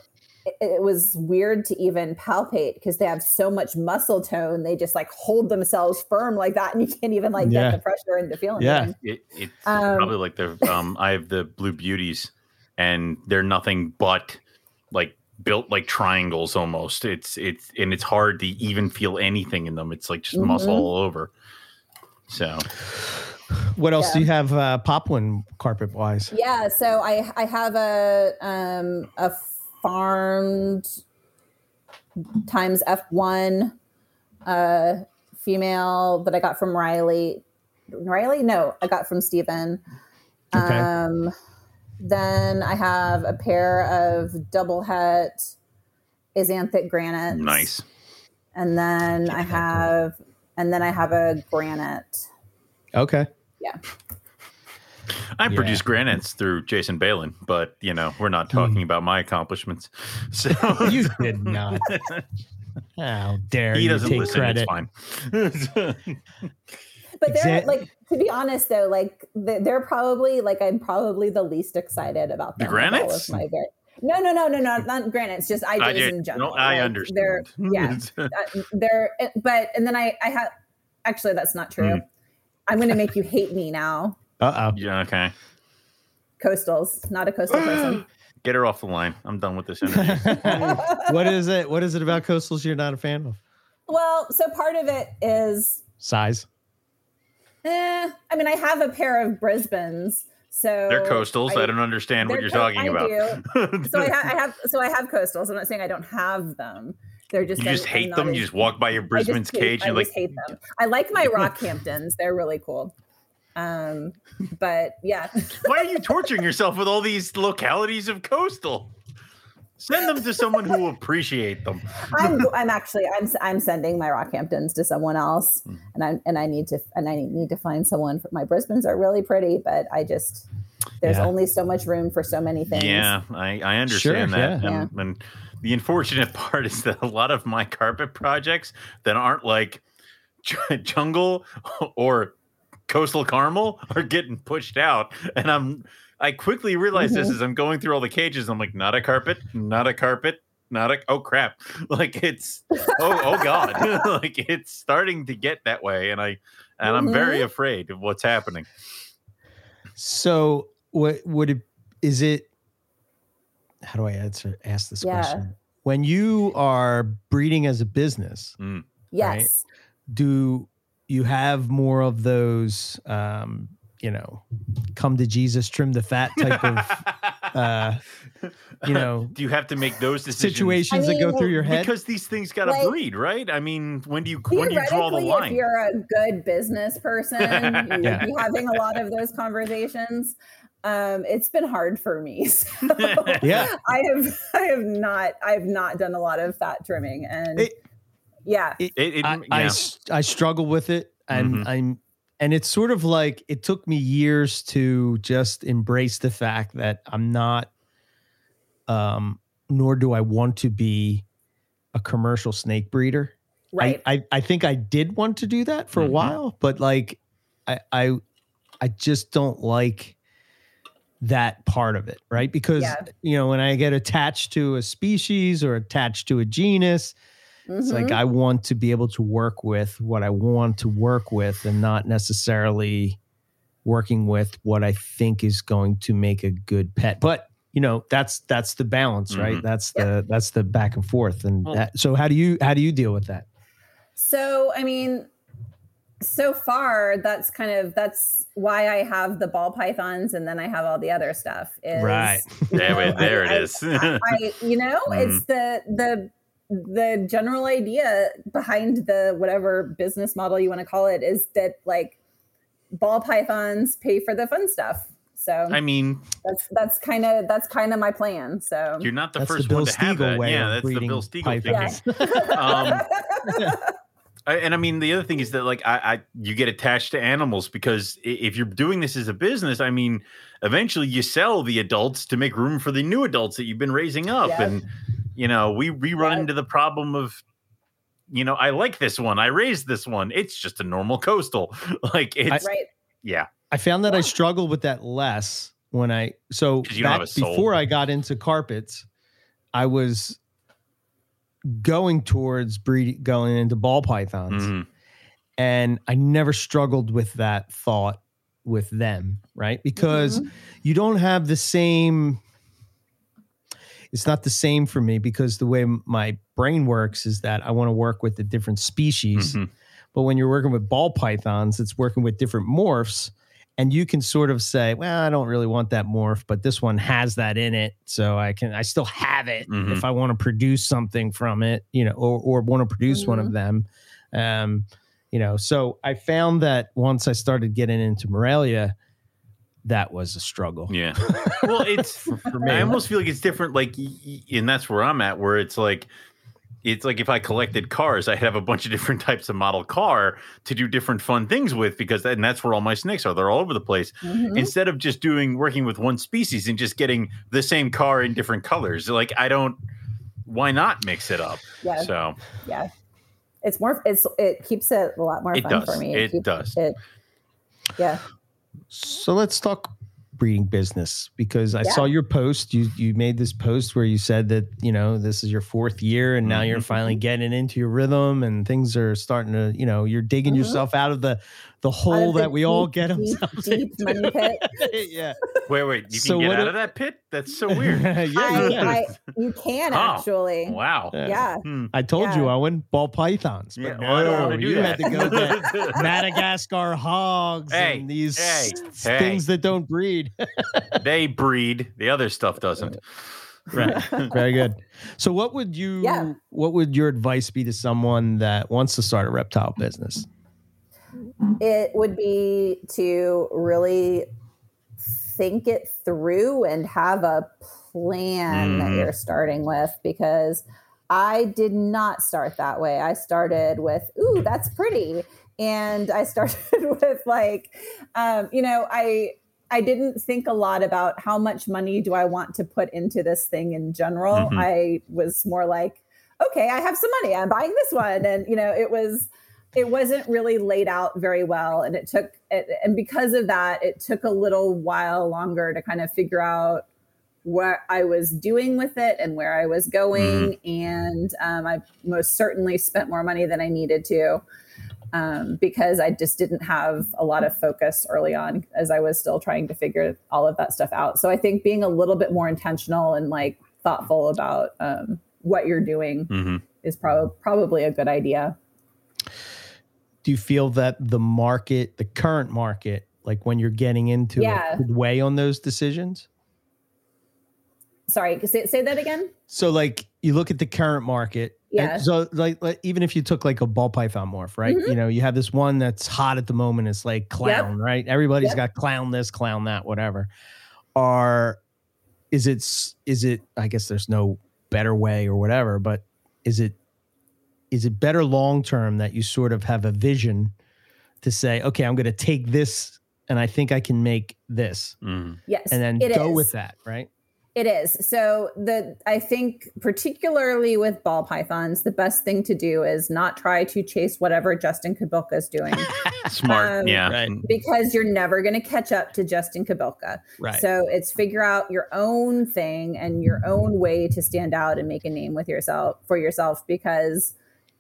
it, it was weird to even palpate because they have so much muscle tone they just like hold themselves firm like that and you can't even like Yeah. get the pressure into feeling Yeah. It, it's Um, probably like the um I have the blue beauties and they're nothing but like built like triangles almost. It's it's and it's hard to even feel anything in them. It's like just muscle Mhm. all over. So what else do you have uh poplin carpet wise yeah so i i have a um a farmed times f1 uh female that i got from riley riley no i got from Steven. Okay. um then i have a pair of double het Xanthic granite. nice. and then Yeah, i cool. have and then i have a granite okay Yeah. I Yeah. produce granites through Jason Balin, but you know, we're not Hmm. talking about my accomplishments. So you did not how dare he you doesn't take listen, credit it's fine. but they're Exa- like to be honest though like they- they're probably like i'm probably the least excited about The them of all of granites? my var- no no no no no not granites just I, IJs did- in general no, I Like, understand. they're yeah uh, they're but and then i i have actually that's not true Hmm. i'm gonna make you hate me now uh-oh yeah, okay. coastals not a coastal person Get her off the line. I'm done with this energy. what is it what is it about coastals you're not a fan of well so part of it is size eh, i mean i have a pair of brisbanes so They're coastals. I, don't understand what you're co- talking I about. do. so I, ha- I have so I have coastals. I'm not saying I don't have them. They're just you just I'm- I'm hate them. as- You just walk by your I Brisbane's cage. I You're like, hate them. I like my Rockhamptons. They're really cool. Um, but yeah, why are you torturing yourself with all these localities of coastal? Send them to someone who will appreciate them. I'm I'm actually I'm I'm sending my Rockhamptons to someone else, Hmm. and I and I need to and I need to find someone. For, my Brisbanes are really pretty, but I just there's Yeah. only so much room for so many things. Yeah, I, I understand Sure, that. yeah. And, and the unfortunate part is that a lot of my carpet projects that aren't like jungle or coastal caramel are getting pushed out. And I'm I quickly realize this Mhm. as I'm going through all the cages. I'm like, not a carpet, not a carpet, not a oh crap. Like it's oh oh god. like it's starting to get that way. And I and I'm very Mhm. afraid of what's happening. So what would it is it how do I answer ask this Yeah. question? When you are breeding as a business, Yes. do you have more of those um, you know, come to Jesus, trim the fat type of uh, you know, do you have to make those decisions situations I that go mean, through your head? because these things got to Like- breed, right? I mean, when do you when do you draw the line? if you're a good business person, you would Yeah. be having a lot of those conversations. Um, it's been hard for me. So Yeah. I have I have not I've not done a lot of fat trimming and It- yeah. It, it, I, I yeah. s- I struggle with it and Mhm. I'm and it's sort of like it took me years to just embrace the fact that I'm not um nor do I want to be a commercial snake breeder. Right. I, I, I think I did want to do that for Mhm. a while, but like I I I just don't like that part of it, right? Because Yeah. you know, when I get attached to a species or attached to a genus, it's like Mhm. I want to be able to work with what I want to work with and not necessarily working with what I think is going to make a good pet. But you know, that's that's the balance, right? Mhm. That's the that's the back and forth. And Well- that, so how do you how do you deal with that? So, I mean, so far that's kind of that's why I have the ball pythons and then I have all the other stuff. Is, Right. you There, know, it- there I- it is. I, you know, it's the the the general idea behind the whatever business model you want to call it is that like ball pythons pay for the fun stuff. So I mean, that's that's kind of that's kind of my plan. So you're not the That's the first Bill one to have Stiegel that. way Yeah, that's the Bill Stiegel pythons. thinking. Um, I, and I mean, the other thing is that like I, I, you get attached to animals because if you're doing this as a business, I mean, eventually you sell the adults to make room for the new adults that you've been raising up, Yeah. and you know, we we run Yeah. into the problem of, you know, I like this one, I raised this one, it's just a normal coastal, like it's right. yeah, I found that I Yeah. struggled with that less when I so you don't back have a soul. before I got into carpets, I was going towards breed going into ball pythons. Mhm. and I never struggled with that thought with them, right? Because Mhm. you don't have the same it's not the same for me because the way my brain works is that I want to work with the different species. Mhm. But when you're working with ball pythons, it's working with different morphs. And you can sort of say, well, I don't really want that morph, but this one has that in it. So I can, I still have it Mhm. if I want to produce something from it, you know, or, or want to produce one of them. Um, you know, so I found that once I started getting into Morelia, that was a struggle yeah. Well, it's for, for me. I almost feel like it's different, like, y- y- and that's where I'm at, where it's like, it's like if I collected cars, I'd have a bunch of different types of model car to do different fun things with, because that, and that's where all my snakes are. They're all over the place. Mhm. Instead of just doing working with one species and just getting the same car in different colors, like I don't. Why not mix it up? Yeah. So yeah it's more it's it keeps it a lot more it fun does. for me It keeps does. it yeah So let's talk breeding business because I Yeah. saw your post. You you made this post where you said that you know this is your fourth year and now you're Mhm. finally getting into your rhythm and things are starting to you know you're digging Mhm. yourself out of the the hole of the that we all get deep, ourselves deep into. money pit. yeah, Wait, wait. You So can get out do- of that pit? That's so weird. yeah, you I, can. I, you can Oh, actually wow. Yeah. yeah Hmm. I told you, Owen, ball pythons. But Yeah, no, I don't wanna do you that. had to go get Madagascar hogs Hey, and these hey, s- hey. things that don't breed. they breed. The other stuff doesn't. right. Very good. So what would you Yeah. what would your advice be to someone that wants to start a reptile business? It would be to really think it through and have a plan that Mhm. you're starting with because I did not start that way. I started with, ooh, that's pretty. And I started with like, um, you know, I I didn't think a lot about how much money do I want to put into this thing in general. Mhm. I was more like, okay, I have some money. I'm buying this one. And you know, it was it wasn't really laid out very well and it took it, and because of that it took a little while longer to kind of figure out what i was doing with it and where i was going and um, i most certainly spent more money than i needed to um, because i just didn't have a lot of focus early on as i was still trying to figure all of that stuff out. So i think being a little bit more intentional and like thoughtful about um, what you're doing hmm is prob- probably a good idea Do you feel that the market, the current market, like when you're getting into Yeah. it, would weigh on those decisions? sorry say, say that again So like you look at the current market. Yeah. So like, like even if you took like a ball python morph, right? Mhm. You know, you have this one that's hot at the moment. It's like clown, right? Everybody's Yep. got clown this, clown that, whatever. Are is it is it? I guess there's no better way or whatever, but is it is it better long term that you sort of have a vision to say, okay, I'm going to take this and I think I can make this, Mhm. Yes, and then it go is. with that, right? It is. So the I think particularly with ball pythons, the best thing to do is not try to chase whatever Justin Kobylka is doing Smart. Um, yeah. Right. because you're never going to catch up to Justin Kobylka. Right. So it's figure out your own thing and your own way to stand out and make a name with yourself for yourself because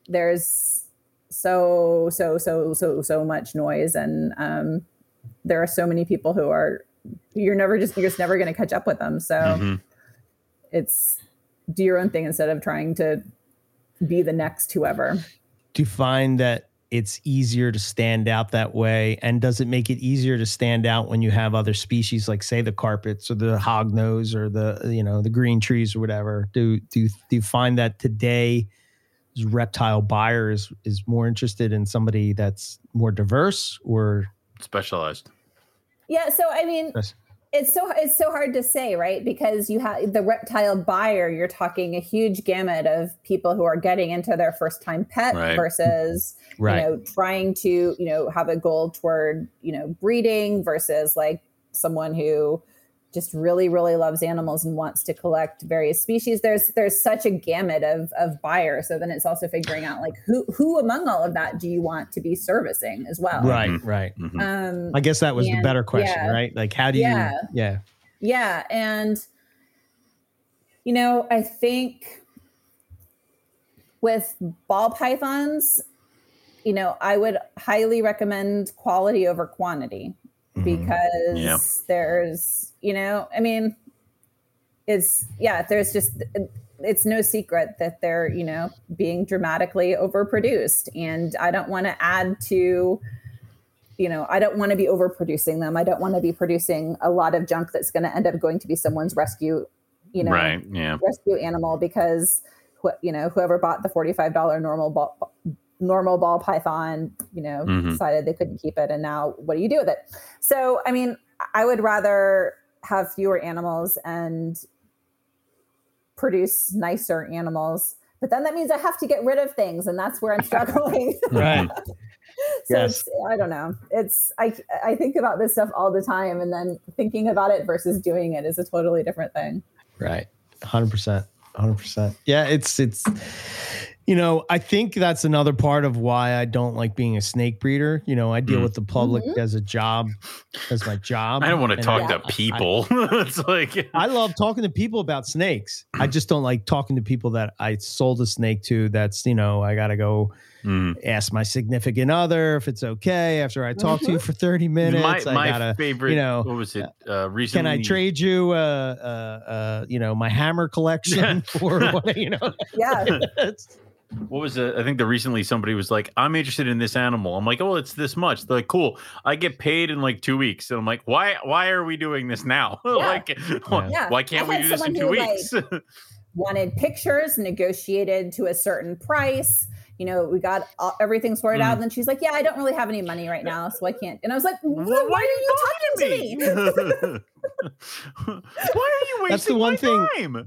there's so so so so so much noise and um there are so many people who are you're never just you're just never going to catch up with them. So Mhm. it's do your own thing instead of trying to be the next whoever. do you find that it's easier to stand out that way and does it make it easier to stand out when you have other species like say the carpets or the hognose or the you know the green trees or whatever do do do you find that today reptile buyer is, is more interested in somebody that's more diverse or Specialized. Yeah, so I mean, Yes. it's so it's so hard to say, right? Because you have the reptile buyer, you're talking a huge gamut of people who are getting into their first time pet Right. versus right you know trying to you know have a goal toward you know breeding versus like someone who just really really loves animals and wants to collect various species there's there's such a gamut of of buyers so then it's also figuring out like who who among all of that do you want to be servicing as well right Mhm. right Mhm. um i guess that was the better question yeah. right like how do you Yeah. yeah Yeah. And, you know, I think with ball pythons, you know, I would highly recommend quality over quantity Mhm. because Yeah. there's, you know, I mean, it's, yeah, there's just, it's no secret that they're, you know, being dramatically overproduced. And I don't want to add to, you know, I don't want to be overproducing them. I don't want to be producing a lot of junk that's going to end up going to be someone's rescue, you know, right. Yeah. rescue animal because you know whoever bought the forty-five dollar normal ball normal ball python, you know, Mhm. decided they couldn't keep it, and now what do you do with it? So, I mean, I would rather have fewer animals and produce nicer animals. But then that means I have to get rid of things, and that's where I'm struggling. right so Yes. I don't know. It's I I think about this stuff all the time, and then thinking about it versus doing it is a totally different thing. Right. 100%. 100%. Yeah, it's it's you know, I think that's another part of why I don't like being a snake breeder. You know, I deal Mm. with the public Mhm. as a job, as my job. I don't want to talk Yeah. to people. it's like I love talking to people about snakes. I just don't like talking to people that I sold a snake to. That's, you know, I got to go Mm. ask my significant other if it's okay after I talk to you for 30 minutes. my I my gotta, favorite. you know, what was it? Uh, recently, can I trade you, uh, uh, uh, you know, my hammer collection for what, you know, Yeah. What was it? I think the recently somebody was like, "I'm interested in this animal." I'm like, "Oh, it's this much." They're like, "Cool, I get paid in like two weeks." And I'm like, "Why? Why are we doing this now? like, why, Yeah. why can't we do this in someone two who, like, wanted pictures negotiated to a certain price. You know, we got all, everything sorted out. Mm. And then she's like, Yeah, I don't really have any money right now, so I can't. And I was like, Why, "Why, why are you talking to me? why are you wasting That's the one my thing- time?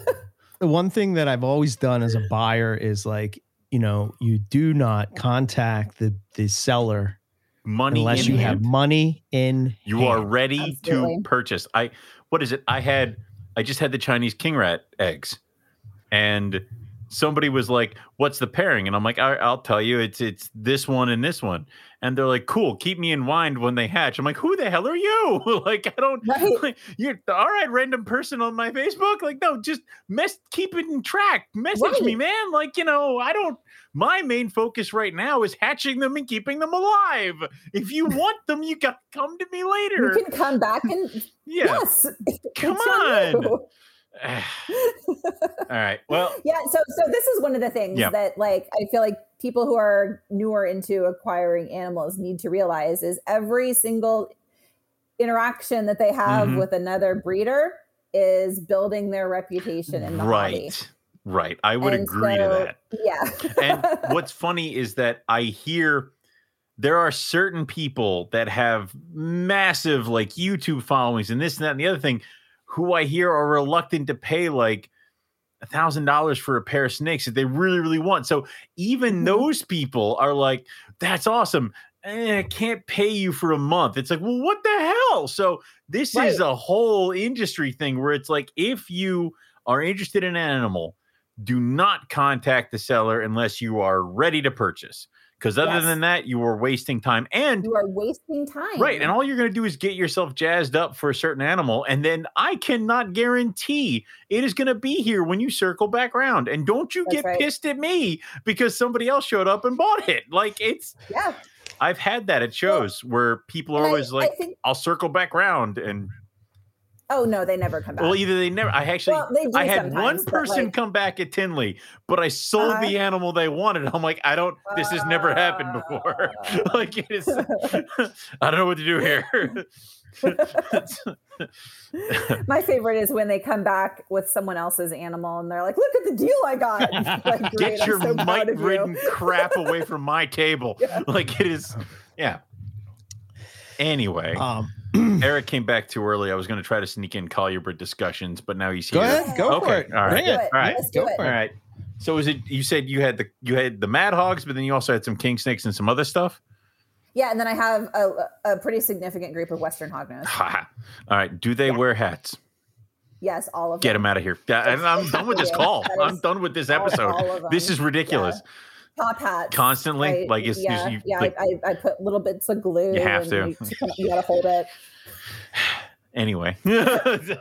the one thing that I've always done as a buyer is like, you know, you do not contact the the seller Money unless you hand. have money in You are ready Absolutely. to purchase. I what is it? I had I just had the Chinese king rat eggs, and somebody was like, "What's the pairing?" And I'm like, I, "I'll tell you. It's it's this one and this one." And they're like, "Cool. Keep me in mind when they hatch." I'm like, "Who the hell are you?" like, I don't. Right. Like, you're all right, random person on my Facebook. Like, no, just mess, keep it in track. Message me, man. Like, you know, I don't. My main focus right now is hatching them and keeping them alive. If you want them, you got to come to me later. You can come back and yeah. yes. Come on on. all right. Well, yeah so so this is one of the things Yeah. that like i feel like people who are newer into acquiring animals need to realize is every single interaction that they have Mhm. with another breeder is building their reputation in the hobby. right. Right. I would And agree so- to that. yeah and what's funny is that I hear there are certain people that have massive like YouTube followings and this and that and the other thing who I hear are reluctant to pay like a thousand dollars for a pair of snakes that they really, really want. So even Mhm. those people are like, that's awesome. eh, I can't pay you for a month. It's like, well, what the hell? So this Right. is a whole industry thing where it's like, if you are interested in an animal, do not contact the seller unless you are ready to purchase. Because other Yes. than that, you are wasting time. And You are wasting time. Right. And all you're going to do is get yourself jazzed up for a certain animal. And then I cannot guarantee it is going to be here when you circle back around. And don't you That's get right. pissed at me because somebody else showed up and bought it. Like it's, yeah. I've had that at shows where people are And always I like, think, I'll circle back around. And oh no, they never come back. well, either they never, I actually, Well, they do I had one person like- come back at Tinley, but I sold Uh-huh. the animal they wanted. I'm like, I don't, this has never happened before. Uh. like it is, I don't know what to do here. My favorite is when they come back with someone else's animal and they're like, "Look at the deal I got." Like, Get your so proud mite of you." ridden crap away from my table. Yeah. Like it is, yeah. Anyway, Um, Eric came back too early. I was going to try to sneak in Collier discussions, but now he's here. go ahead, go for it. all right. Bring it. All right. Let's Go it. All right. So is it? You said you had the you had the Mad Hogs, but then you also had some King Snakes and some other stuff. Yeah, and then I have a, a pretty significant group of Western hognose. All right. Do they wear hats? Yes, all of Get them. Get them out of here. Yeah, and I'm done with this call. That I'm done with this episode. all of This is ridiculous. Top hats. Constantly, like it's, yeah, you, yeah. like, I, I, put little bits of glue. You have to. You, you gotta hold it. anyway.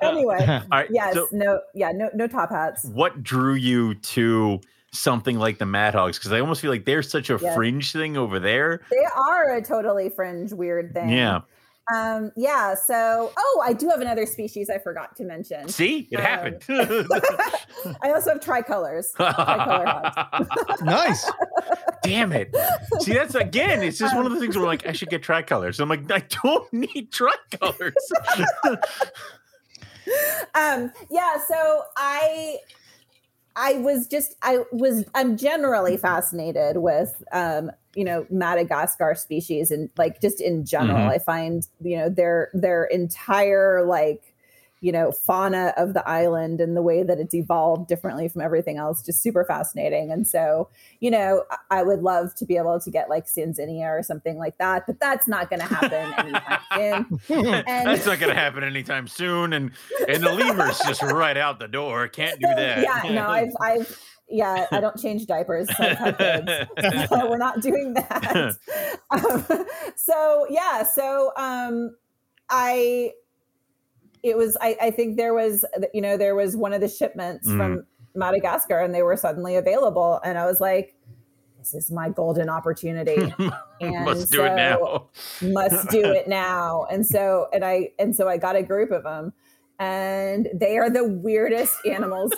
Anyway, All right. yes, so- no, yeah, no, no top hats. what drew you to something like the Mad Hogs? Because I almost feel like they're such a Yeah. fringe thing over there. They are a totally fringe, weird thing. Yeah. Um. Yeah. So, oh, I do have another species I forgot to mention. See, it Um, happened. I also have tricolors. tricolor nice. Damn it. See, that's again, it's just one of the things where like, I should get tricolors. I'm like, I don't need tricolors. um yeah so i i was just i was i'm generally fascinated with um you know madagascar species and like just in general Mhm. i find you know their their entire like you know fauna of the island and the way that it's evolved differently from everything else just super fascinating and so you know i would love to be able to get like sanzinia or something like that but that's not going to happen anytime soon And- That's not gonna happen anytime soon. And and the lemur's just right out the door. Can't do that. yeah no i've i've yeah i don't change diapers so we're not doing that. Um, so yeah so um i it was I, I think there was you know there was one of the shipments Mm. from madagascar and they were suddenly available. And i was like this is my golden opportunity. And Let's do it so- now. must do it now. And so and i and so i got a group of them and they are the weirdest animals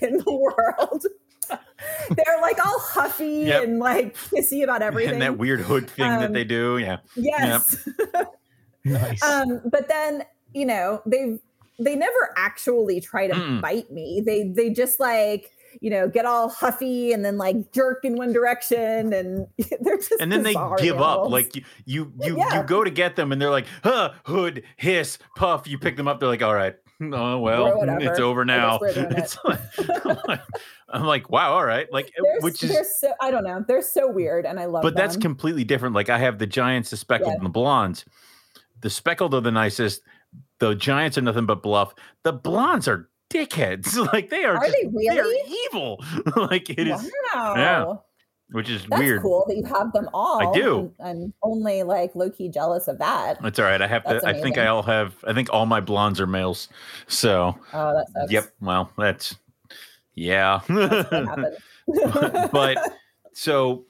in the world they're like all huffy Yep. and like kissy about everything And that weird hood thing that Um, they do. Yeah. yes Nice. um but then you know they they never actually try to Mm-mm. bite me they they just like you know get all huffy and then like jerk in one direction and they're just and then they bizarre give up. Like you, you, you, Yeah. you go to get them, and they're like, "Huh, hood, hiss, puff." You pick them up. They're like, "All right, oh well, it's over now." we're doing it. It's like, I'm, like, I'm like, wow, all right, like eh, they're, which they're is, so I don't know. They're so weird, and I love. It. But that's completely different. Like I have the giants, the speckled, Yeah. and the blondes. The speckled are the nicest. The giants are nothing but bluff. The blondes are dickheads. Like they are. Are just, they really? They're evil. like it is, wow. Which is That's weird. cool that you have them all. I do. I'm only like low key jealous of that. That's all right. I have to. I think I all have. I think all my blondes are males. So, Oh, that sucks. yep. Well, that's yeah. That's happened. but so,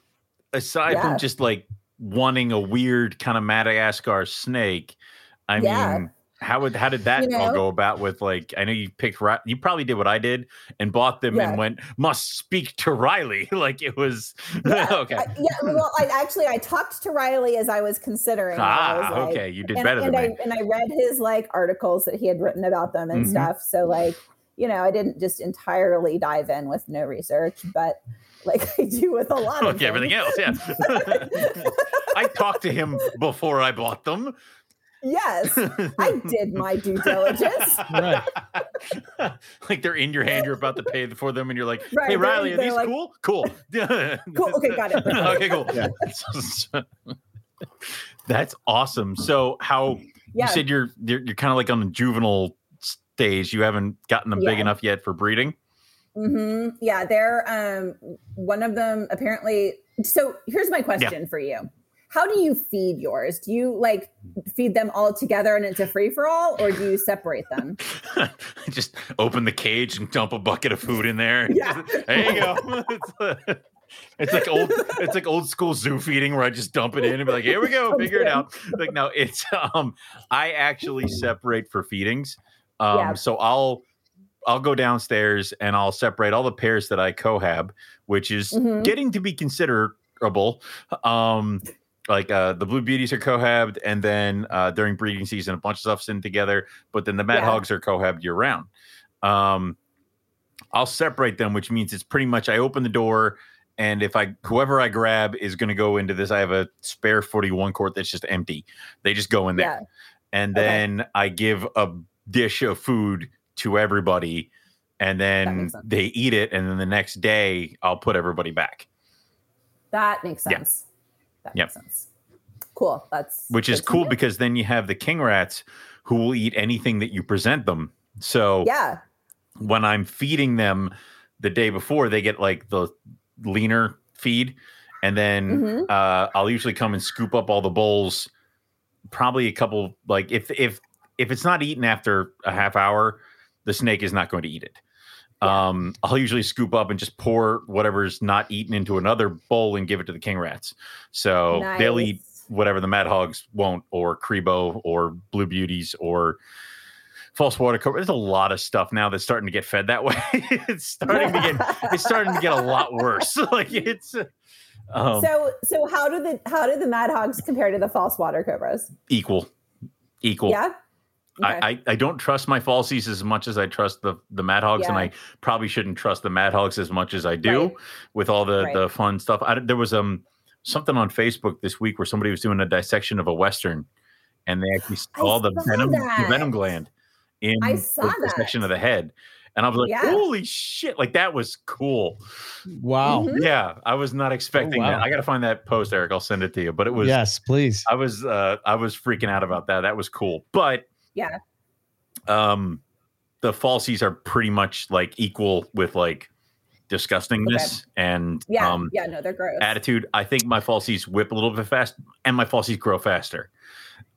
aside Yeah. from just like wanting a weird kind of Madagascar snake, I Yeah. mean, how would how did that You all go about? With like, I know you picked. Ri- You probably did what I did and bought them Yeah. and went must speak to Riley. like it was Yeah, okay. I- yeah. Well, I actually I talked to Riley as I was considering. I was ah, like- okay. You did and, better and than I me. and I read his like articles that he had written about them and Mhm. stuff. So like, you know, I didn't just entirely dive in with no research, but like I do with a lot of everything things. else, yeah. I talked to him before I bought them. Yes, I did my due diligence. Right. like they're in your hand, you're about to pay for them, and you're like, Right, "Hey, they're- Riley, are they're these like- cool? Cool, Cool, okay, got it. okay, cool. Yeah. That's awesome. So how Yeah. you said you're you're, you're kind of like on the juvenile stage. You haven't gotten them big enough yet for breeding. hmm Yeah, they're um one of them apparently. So here's my question for you: How do you feed yours? Do you like feed them all together and it's a free for all, or do you separate them? just open the cage and dump a bucket of food in there. Yeah. there you go. it's, uh, it's like old it's like old school zoo feeding where I just dump it in and be like, here we go, figure it out. Like no, it's um I actually separate for feedings. Um Yeah. so I'll I'll go downstairs and I'll separate all the pairs that I cohab, which is Mhm. getting to be considerable. Um like uh the blue beauties are cohabbed and then uh during breeding season a bunch of stuff's in together but then the mad Yeah. hogs are cohabbed year round um i'll separate them which means it's pretty much i open the door and if i whoever i grab is going to go into this i have a spare 41 quart that's just empty they just go in there Yeah. and Okay. then i give a dish of food to everybody and then they eat it and then the next day i'll put everybody back That makes Yeah. Sense. That Yep. makes sense. Cool. That's which is cool hear. because then you have the king rats who will eat anything that you present them. So yeah, when I'm feeding them the day before, they get like the leaner feed, and then Mhm. uh, I'll usually come and scoop up all the bowls. Probably a couple like if if if it's not eaten after a half hour, the snake is not going to eat it. Um, I'll usually scoop up and just pour whatever's not eaten into another bowl and give it to the king rats. So they'll eat whatever the Mad Hogs won't, or Crebo, or Blue Beauties, or False Water Cobra. There's a lot of stuff now that's starting to get fed that way. it's starting to get it's starting to get a lot worse. like it's um, so so how do the how do the mad hogs compare to the false water cobras? equal, equal. Yeah. Okay. I, I I don't trust my falsies as much as I trust the the Mad Hogs, and I probably shouldn't trust the Mad Hogs as much as I do Right. with all the Right. the fun stuff. I, there was um something on Facebook this week where somebody was doing a dissection of a western, and they actually I saw the saw venom the venom gland in I the saw dissection of the head, and I was like, Yeah. holy shit! Like that was cool. Wow. Mhm. Yeah, I was not expecting wow. that. I got to find that post, Eric. I'll send it to you. But it was yes, please. I was uh I was freaking out about that. That was cool. But Yeah. Um the falsies are pretty much like equal with like disgustingness and Yeah. um yeah. No, they're gross. attitude. I think my falsies whip a little bit fast and my falsies grow faster.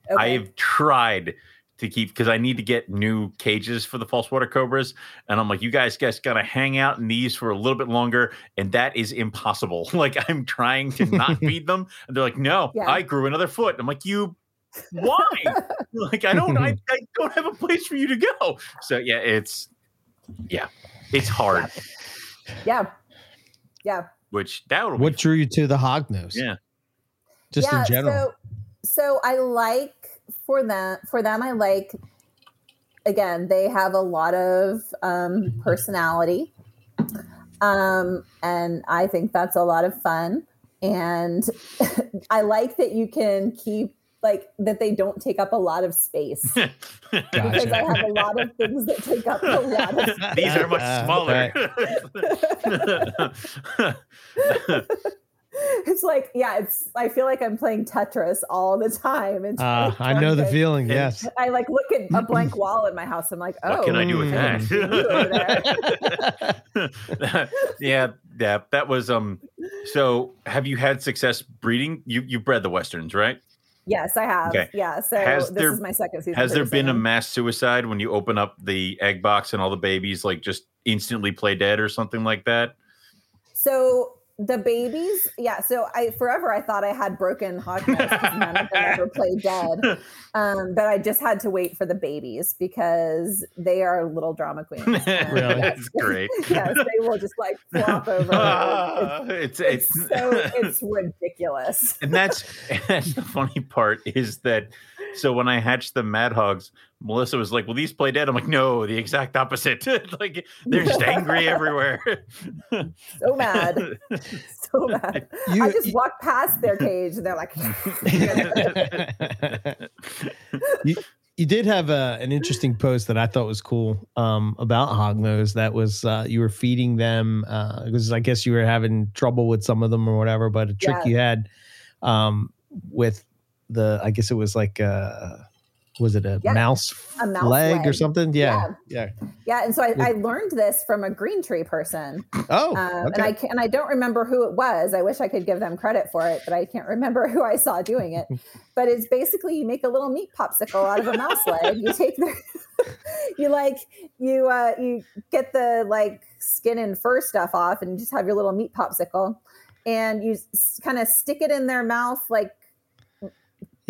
Okay. I've tried to keep because I need to get new cages for the false water cobras. And I'm like, you guys guys gotta hang out in these for a little bit longer. And that is impossible. Like I'm trying to not feed them. And they're like, no, Yeah. I grew another foot. I'm like, you why? like I don't I, I don't have a place for you to go. So yeah, it's yeah, it's hard. yeah. Yeah. Which that would What drew you to the hog nose? yeah. Just yeah, in general. So, so I like for them for them I like again, they have a lot of um personality. Um and I think that's a lot of fun and I like that you can keep like that they don't take up a lot of space because I have a lot of things that take up a lot of space. These are much Uh, smaller. it's like yeah it's i feel like i'm playing tetris all the time and Uh, I know the feeling. Yes. i like look at a blank wall in my house i'm like oh what can I do with Mm. that? yeah, yeah, that was um. So, have you had success breeding? You you bred the westerns, right? Yes i have Okay. yeah so Has this there- is my second season Has there been a mass suicide when you open up the egg box and all the babies like just instantly play dead or something like that? so the babies? Yeah so i forever i thought i had broken because none of them ever played dead. Um, but i just had to wait for the babies because they are little drama queens. Really? That's great. yes they will just like flop over. Ah, it's, it's, it's, so it's ridiculous. And that's and the funny part is that so when I hatched the Mad Hogs, Melissa was like, "Well, these play dead." I'm like, "No, the exact opposite. like they're just angry everywhere." so mad so mad You- i just walk past their cage and they're like you, you did have a, an interesting post that I thought was cool um, about hognose. That was uh, you were feeding them because I guess you were having trouble with some of them or whatever. But a trick Yeah. you had um, with the I guess it was like uh was it a Yeah, mouse a mouse leg, or something? Yeah. Yeah. Yeah, and so I, I learned this from a green tree person, Oh, um, okay. and I can, and I don't remember who it was. I wish I could give them credit for it, but I can't remember who I saw doing it. But it's basically you make a little meat popsicle out of a mouse leg. You take the, you like you uh, you get the like skin and fur stuff off, and just have your little meat popsicle, and you kind of stick it in their mouth like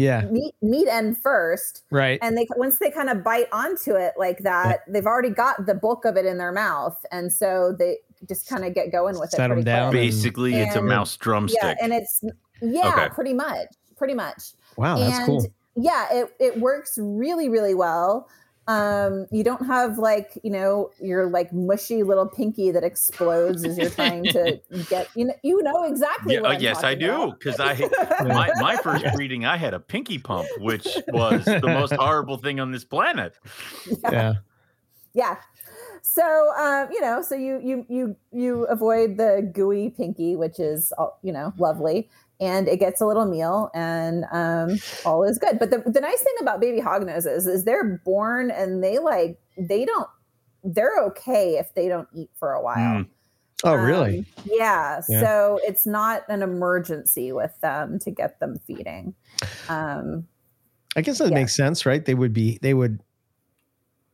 yeah. meat meat end first Right. and they once they kind of bite onto it like that they've already got the bulk of it in their mouth and so they just kind of get going with it. Set it 'em pretty down quick. Basically, it's a mouse drumstick. yeah and it's yeah Okay. pretty much pretty much wow, that's and cool. yeah it, it works really really well um you don't have like you know your like mushy little pinky that explodes as you're trying to get you know you know exactly Yeah, what uh, I'm yes, I do. Because I my, my first breeding, I had a pinky pump, which was the most horrible thing on this planet. Yeah. yeah so um, you know so you you you you avoid the gooey pinky which is uh, you know lovely and it gets a little meal and um, all is good but the, the nice thing about baby hognoses is they're born and they like they don't they're okay if they don't eat for a while Mm. Oh, Um, really? yeah, Yeah. so it's not an emergency with them to get them feeding um I guess that yeah. makes sense, right? They would be they would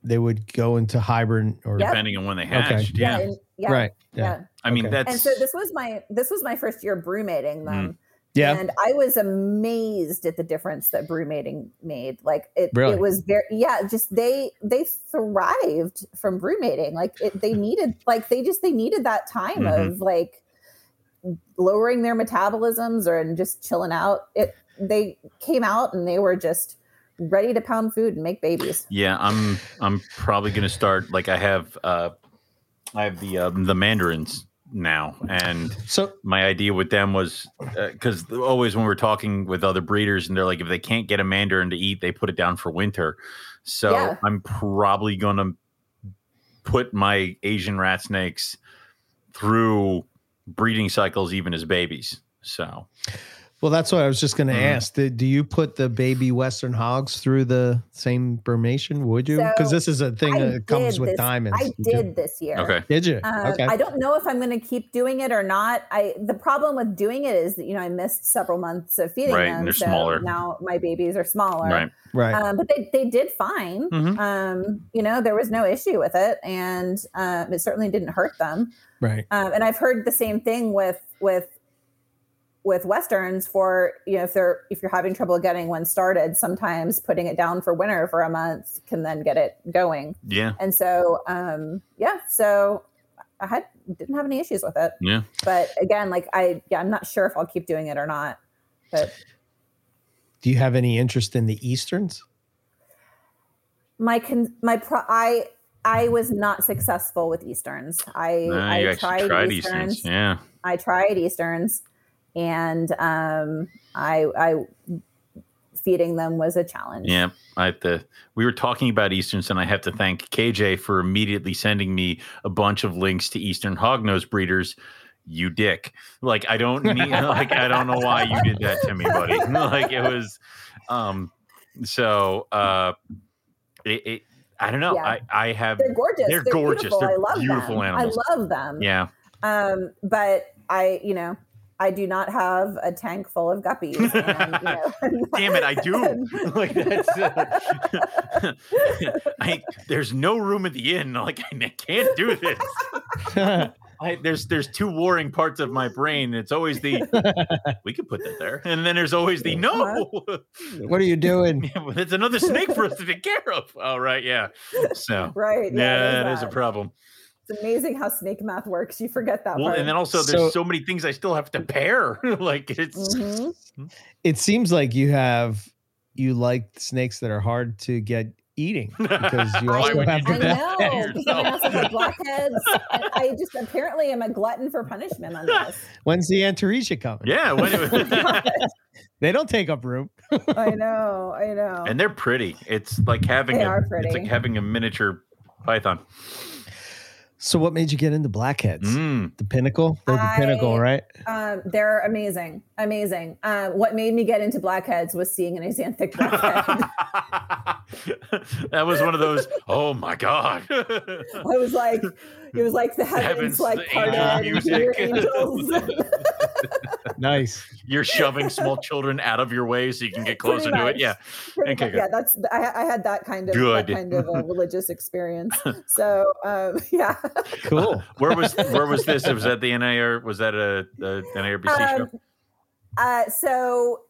they would go into hibern or Yep. Depending on when they hatched. Yeah. and- yeah right. yeah. Yeah. I mean, Okay. that's and so this was my this was my first year brumating them Yeah. and i was amazed at the difference that brumating made like it, Really? it was very yeah just they they thrived from brumating like it, they needed like they just they needed that time Mhm. of like lowering their metabolisms or and just chilling out it they came out and they were just ready to pound food and make babies yeah. I'm I'm probably gonna start like I have uh I have the um, the mandarins now, and So my idea with them was uh, because always when we're talking with other breeders and they're like if they can't get a mandarin to eat they put it down for winter. So Yeah. i'm probably going to put my asian rat snakes through breeding cycles even as babies. So well that's what I was just gonna Mhm. ask. Do, do you put the baby western hogs through the same brumation? Would you? Because So, this is a thing I that comes did with this- diamonds. i did this year okay Did you? Um, okay. I don't know if I'm going to keep doing it or not. I the problem with doing it is that you know I missed several months of feeding Right, them. and they're so smaller. Now my babies are smaller. right right. Um, but they, they did fine. Mhm. Um, you know, there was no issue with it, and um, it certainly didn't hurt them. right. Um, and I've heard the same thing with with with westerns for you know if they're if you're having trouble getting one started, sometimes putting it down for winter for a month can then get it going. yeah And so, um, yeah, so I had didn't have any issues with it. yeah But again, like I, yeah, I'm not sure if I'll keep doing it or not. But Do you have any interest in the easterns? my con- my pro- I I was not successful with Easterns. I Nah, I you actually tried Easterns. Yeah. I tried Easterns, and um, I I feeding them was a challenge. Yeah. I have to, we were talking about Easterns, and I have to thank KJ for immediately sending me a bunch of links to Eastern hognose breeders. You dick. Like, I don't need, like, I don't know why you did that to me, buddy. like, it was, um, so, uh, it, it I don't know. Yeah. I, I have, They're gorgeous. They're gorgeous. Beautiful. They're I love beautiful them. animals. I love them. yeah. Um, but I, you know, I do not have a tank full of guppies. And, you know, Damn it, I do. like that's uh, I there's no room at the inn. Like I can't do this. I, there's there's two warring parts of my brain. It's always the we could put that there, and then there's always the no. what are you doing? Yeah, well, It's another snake for us to take care of. All right, yeah. So right. yeah, there's that is a problem. It's amazing how snake math works. You forget that Well, part. and then also there's so many things I still have to pair. like it's Mhm. It seems like you have you like snakes that are hard to get eating because you Why also would you have do I the know. Because I also have blackheads. I just apparently am a glutton for punishment on this. When's the Antaresia coming? yeah. When They don't take up room. I know. I know. and they're pretty. It's like having They a are it's like having a miniature python. So what made you get into blackheads? Mm. The pinnacle? They're the pinnacle, right? Um, they're amazing, amazing. Um, what made me get into blackheads was seeing an axanthic blackhead. that was one of those. Oh my god! I was like, it was like the heavens, Heavens, like the parted, angel and your music. angels. Nice. You're shoving small children out of your way so you can get closer to it. Yeah. Pretty Okay, much, yeah, that's I, I had that kind of Good. that kind of a religious experience. So um, yeah, Cool. Where was where was this? Was that the NAR? Was that a, a NARBC show? um, uh, so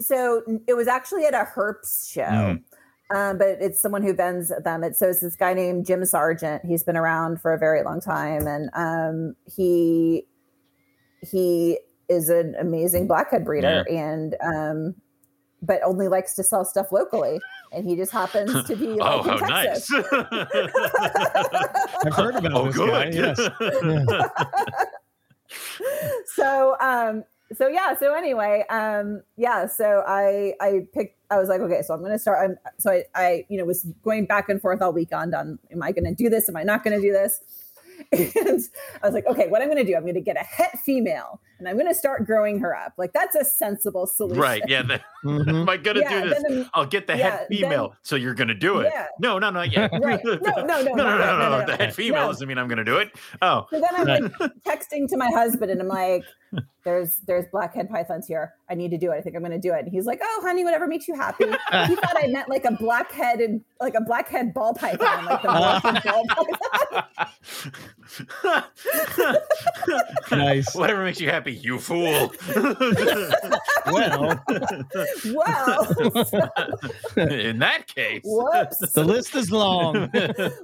so it was actually at a Herps show. Mm. Um, but it's someone who vends them. It's so it's this guy named Jim Sargent. He's been around for a very long time, and um, he he is an amazing blackhead breeder, and um, but only likes to sell stuff locally. And he just happens to be like oh, in how Texas. nice! I've heard about oh, this guy, good. yes. so um so yeah so anyway um yeah so i i picked i was like okay so i'm gonna start i'm so i i you know was going back and forth all weekend on am i gonna do this? Am i not gonna do this? And i was like okay what i'm gonna do i'm gonna get a het female and i'm gonna start growing her up like that's a sensible solution right? Yeah. The, Mhm. am I gonna yeah do this? then the- I'll get the yeah, het then- female. so you're gonna do it? Yeah. No, no, not yet. Right. No, no, no, no, no, not no, yet. no, No, no, The het female No. doesn't mean I'm gonna do it. Oh, So then I'm like texting to my husband and I'm like, there's there's blackhead pythons here. I need to do it. I think I'm gonna do it. And he's like, Oh, honey, whatever makes you happy. He thought I meant like a blackheaded, like a blackhead ball python, like the Moroccan ball python. Nice. Whatever makes you happy, you fool. Well, Wow. In that case. Whoops. the list is long.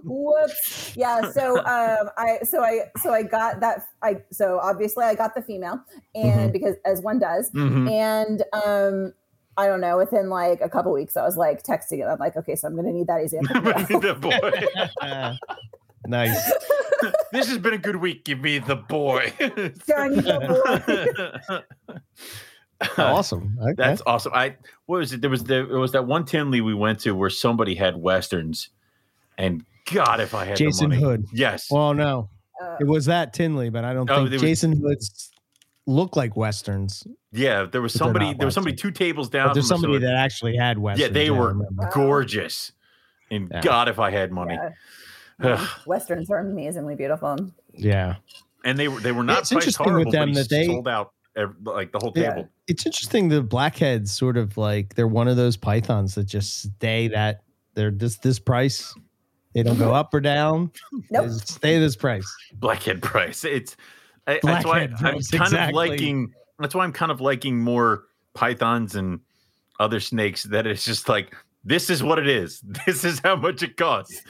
Whoops. Yeah. So um I so I so I got that I so obviously I got the female and Mhm. because as one does. Mhm. And um I don't know, within like a couple weeks, I was like texting it. I'm like, okay, so I'm gonna need that example. the boy. nice. this has been a good week. Give me the boy. Darn the boy. Awesome. Okay. That's awesome. I what was it? There was there, was that one Tinley we went to where somebody had westerns, and God, if I had the Jason money. Hood. Yes. Well, no, Uh, it was that Tinley, but I don't Oh, think there was- Jason Hood's look like westerns. yeah, there was somebody. there was somebody two tables down. But there's from so somebody it- that actually had westerns. Yeah, they were gorgeous. And Yeah. God, if I had money. yeah. Ugh. Westerns are amazingly beautiful. Yeah. And they were they were not It's priced interesting with them that they- sold out ev- like the whole Yeah. table. It's interesting. The blackheads sort of like they're one of those pythons that just stay that they're this this price. They don't go up or down. Nope. They stay this price. Blackhead price. It's I, that's why Blackhead I'm kind exactly. of liking. That's why I'm kind of liking more pythons and other snakes. That it's just like this is what it is. This is how much it costs.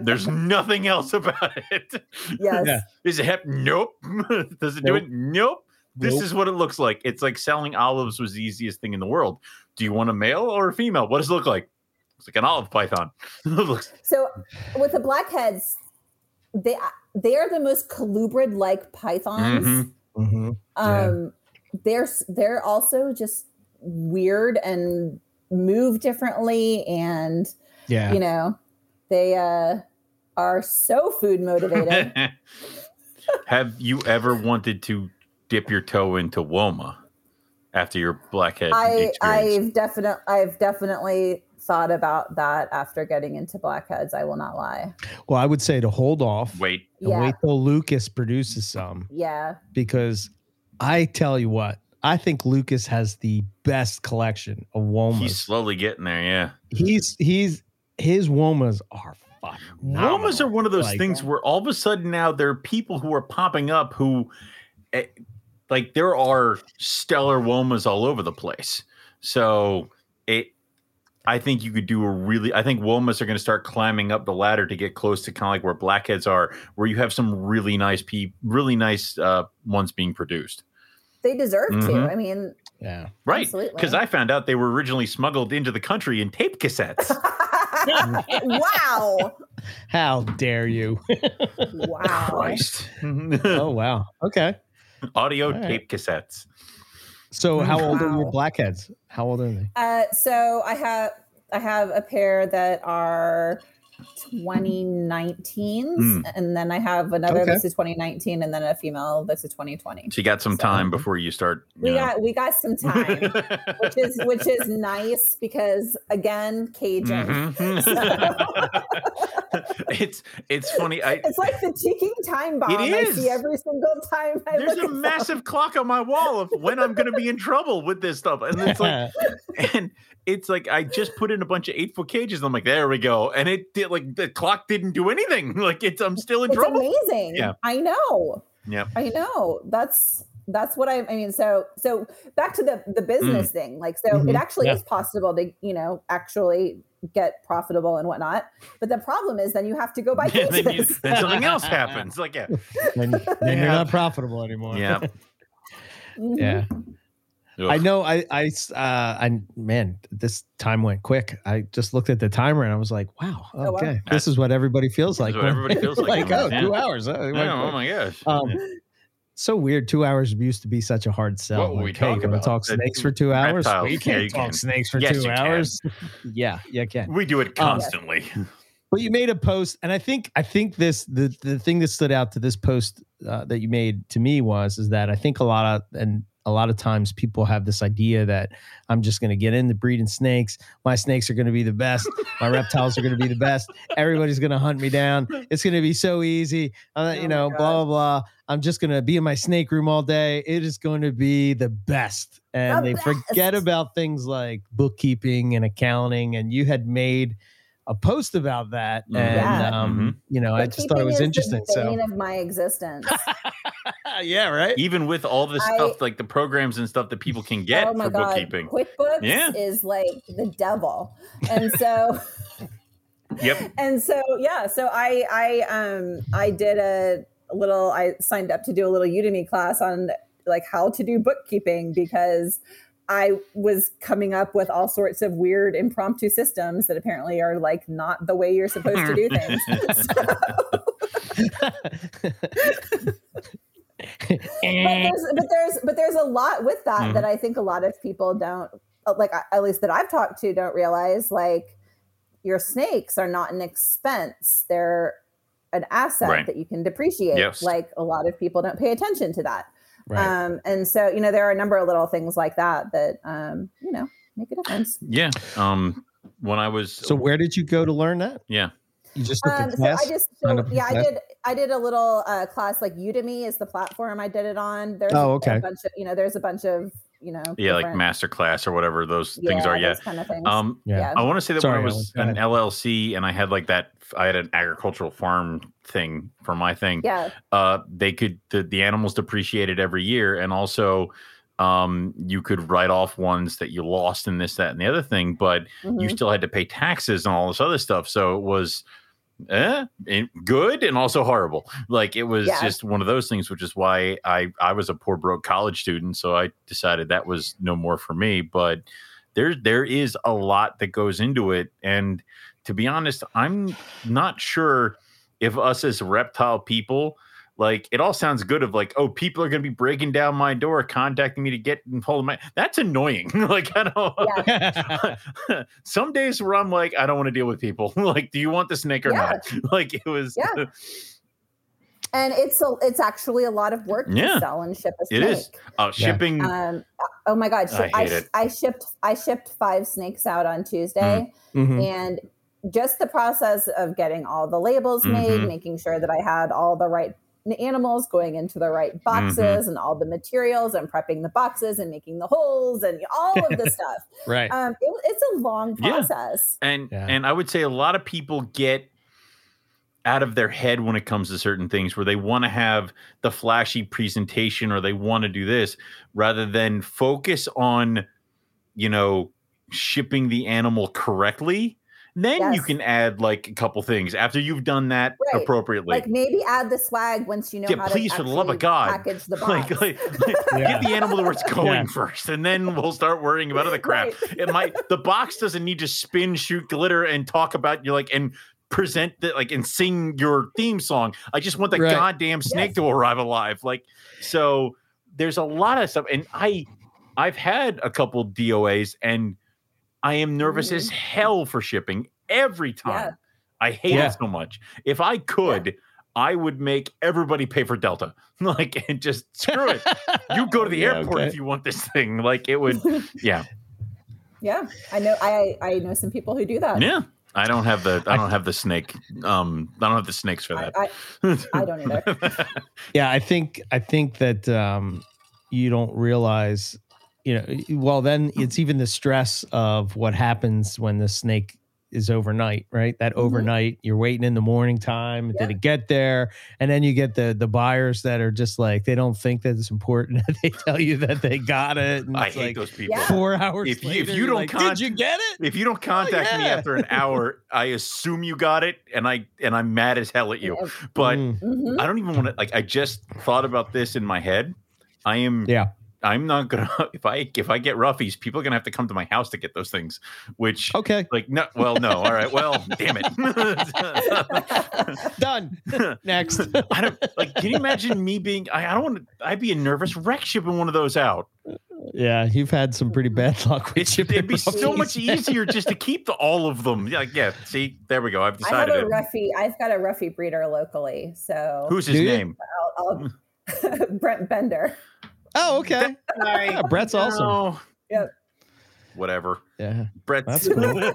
There's nothing else about it. Yes. Yeah. Is it het? Nope. Does it do Nope. it? Nope. This Nope. is what it looks like. It's like selling olives was the easiest thing in the world. Do you want a male or a female? What does it look like? It's like an olive python. So with the blackheads, they they are the most colubrid like pythons. Mhm. Mm-hmm. Yeah. Um, they're they're also just weird and move differently, and Yeah. you know they uh, are so food motivated. Have you ever wanted to dip your toe into Woma after your blackhead I experience? I've definitely I've definitely thought about that after getting into blackheads. I will not lie. Well, I would say to hold off Wait, and Yeah. wait till Lucas produces some Yeah. because I tell you what, I think Lucas has the best collection of womas. he's slowly getting there. Yeah, he's he's his womas are fucking Womas are one of those Like- things where all of a sudden now there are people who are popping up who, eh, like, there are stellar Womas all over the place. So it, I think you could do a really. I think Womas are going to start climbing up the ladder to get close to kind of like where Blackheads are, where you have some really nice pe, really nice uh, ones being produced. They deserve to. Mhm. I mean, Yeah. Right. Because I found out they were originally smuggled into the country in tape cassettes. wow. How dare you? Wow. Christ. oh wow. Okay. Audio All right. tape cassettes. So how old are your blackheads? How old are they? Uh, so I have I have a pair that are 2019, Mm. and then I have another Okay. this is 2019, and then a female this is 2020. So you got some So- time before you start. We know. got we got some time, which is which is nice because again, Cajun. Mhm. it's it's funny. I It's like the ticking time bomb I see every single time I there's a massive clock on my wall of when I'm going to be in trouble with this stuff, and it's like, and it's like I just put in a bunch of eight foot cages. I'm like, there we go, and it did like the clock didn't do anything. Like it's I'm still in It's trouble. amazing. Yeah. I know. Yeah, I know. That's that's what I I mean so so back to the the Mm. business thing. Like so Mhm. it actually Yeah. is possible to, you know, actually get profitable and whatnot. But the problem is then you have to go buy And then, you, then something else happens. Like yeah, then, then you're not profitable anymore. yeah. Mhm. Yeah. Ugh. I know. I. uh, I, man, this time went quick. I just looked at the timer and I was like, wow, Oh, wow. okay. This is what everybody feels like. what everybody feels like like, oh, when- two hours. Oh, Yeah, oh my gosh. Um, so weird. Two hours used to be such a hard sell. What were we Like, hey, talking gonna about? talk snakes for two hours? reptiles. We can't you talk can. snakes for Yes, two hours. yeah, you can. we do it constantly. But you made a post, and I think I think this the the thing that stood out to this post uh, that you made to me was is that I think a lot of and a lot of times people have this idea that I'm just going to get into breeding snakes. My snakes are going to be the best. My reptiles are going to be the best. Everybody's going to hunt me down. It's going to be so easy. Uh, Oh you know, blah blah blah. I'm just going to be in my snake room all day. It is going to be the best. And The they forget about things like bookkeeping and accounting. And you had made a post about that, Mhm. and Yeah. um, you know, I just thought it Bookkeeping was is interesting. The So of my existence. yeah, right. Even with all the I- stuff, like the programs and stuff that people can get oh my for god, bookkeeping. QuickBooks Yeah. is like the devil, and so. Yep. and so yeah so i i um i did a little i signed up to do a little udemy class on like how to do bookkeeping because i was coming up with all sorts of weird impromptu systems that apparently are like not the way you're supposed to do things but there's but there's but there's a lot with that Mhm. that I think a lot of people don't uh, like at least that I've talked to don't realize like your snakes are not an expense they're an asset Right. that you can depreciate Yes. like a lot of people don't pay attention to that right. um and so you know there are a number of little things like that that um you know make a difference Yeah. Um, when I was so where did you go to learn that? yeah, You just took um, a so. I just so, yeah I did I did a little uh, class like Udemy is the platform I did it on. There's Oh, a- okay. a bunch of you know there's a bunch of you know yeah, like different- master class or whatever those things are. Yeah. kind of things. Um, yeah. yeah. I want to say that Sorry, when I was an. LLC and I had like that, I had an agricultural farm thing for my thing. yeah Uh, they could the, the animals depreciated every year, and also um, you could write off ones that you lost in this, that, and the other thing, but you mhm. still had to pay taxes and all this other stuff. So it was eh, good and also horrible. Like it was Yeah. just one of those things, which is why I I was a poor broke college student. So I decided that was no more for me. But there there is a lot that goes into it, and to be honest, I'm not sure if us as reptile people. Like it all sounds good of like, oh, people are gonna be breaking down my door, contacting me to get and hold my that's annoying. like I don't some days where I'm like, I don't want to deal with people. like, do you want the snake or Yeah. not? Like it was Yeah. and it's a, it's actually a lot of work Yeah. to sell and ship a snake. is. uh, shipping. Um, oh my god! I I, hate it. I shipped I shipped five snakes out on Tuesday, Mhm. and just the process of getting all the labels made, Mhm. making sure that I had all the right n- animals going into the right boxes Mm-hmm. and all the materials and prepping the boxes and making the holes and all of the stuff. Right. Um, it, it's a long Yeah. process. and Yeah. and I would say a lot of people get out of their head when it comes to certain things where they want to have the flashy presentation or they want to do this rather than focus on you know shipping the animal correctly then you can add like a couple things after you've done that Right. appropriately Like maybe add the swag once you know Yeah, how please, to for the love of actually God. package the box. like, like, like, Yeah. get the animal to where it's going Yeah. first, and then we'll start worrying about other crap. Right. It might the box doesn't need to spin, shoot glitter, and talk about you like and present the like and sing your theme song. I just want the Right. goddamn snake Yes. to arrive alive. Like so, there's a lot of stuff, and I I've had a couple DOAs, and I am nervous Mhm. as hell for shipping every time. I hate Yeah. it so much. If I could, I would make everybody pay for Delta. Like, and just screw it. You go to the Yeah, airport okay. if you want this thing. Like, it would. Yeah, yeah, I know. I I know some people who do that. yeah. I don't have the. I don't have the snake. Um, I don't have the snakes for I, that. I, I don't either. Yeah, I think I think that um, you don't realize, you know. Well, then it's even the stress of what happens when the snake is overnight, right? That Mhm. overnight, you're waiting in the morning time. Yeah. Did it get there? And then you get the the buyers that are just like they don't think that it's important. they tell you that they got it. And I hate like those people. Four hours If you- if later, you you're don't like, con- did you get it? If you don't contact me yeah. after an hour, I assume you got it, and I and I'm mad as hell at you. But Mm, Mhm. I don't even want to. Like, I just thought about this in my head. I am. yeah. I'm not gonna. If I if I get roughies, people are gonna have to come to my house to get those things. Which, Okay. like, no. Well, no. All right. Well, damn it. Done. Next. I don't like. Can you imagine me being? I, I don't want to. I'd be a nervous wreck shipping one of those out. yeah, you've had some pretty bad luck with It's, shipping it'd be so much easier just to keep the, all of them. Yeah, yeah. See, there we go. I've decided. I have a it. roughy. I've got a roughy breeder locally, so Who's his Do name? I'll, I'll Brent Bender. Oh, okay. Yeah, Brett's awesome. No. Yep. Whatever. Yeah. Brett's That's cool.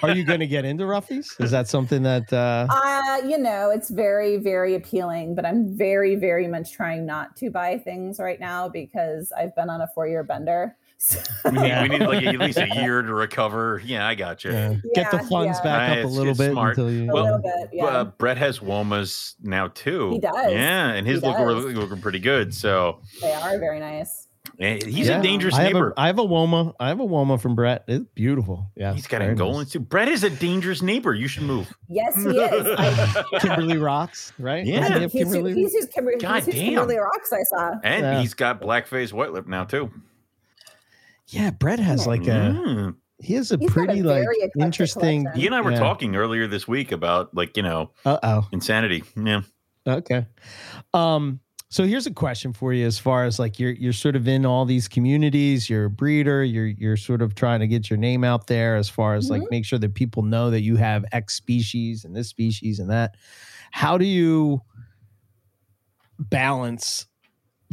Are you going to get into roughies? Is that something that uh Uh, you know, it's very, very appealing, but I'm very, very much trying not to buy things right now because I've been on a four year bender. So, we, need, we need like at least a year to recover. Yeah, I got you. yeah, get the Yeah, funds yeah. back Uh, up a little bit smart. until you a Well, little bit, yeah. Uh, Brett has womas now too. He does. Yeah, and his He look does. looking, looking pretty good. So they are very nice. he's Yeah. a dangerous I have neighbor. a I have a Woma. I have a Woma from Brett. It's beautiful. Yeah. he's got very Angolans nice. too. Brett is a dangerous neighbor. You should move. Yes, he is. I, Kimberly Rocks, right? Yeah. Doesn't he's, who- Kimberly? he's who's Kimberly, God he's damn. Kimberly Rocks I saw. and Yeah. he's got blackface white lip now too. Yeah, Brett has like a Mm. he has a He's got a pretty like interesting collection. He and I were Yeah. talking earlier this week about like you know Uh oh. insanity. Yeah. Okay. Um, so here's a question for you as far as like you're you're sort of in all these communities, you're a breeder, you're you're sort of trying to get your name out there as far as like make sure that people know that you have X species and this species and that. How do you balance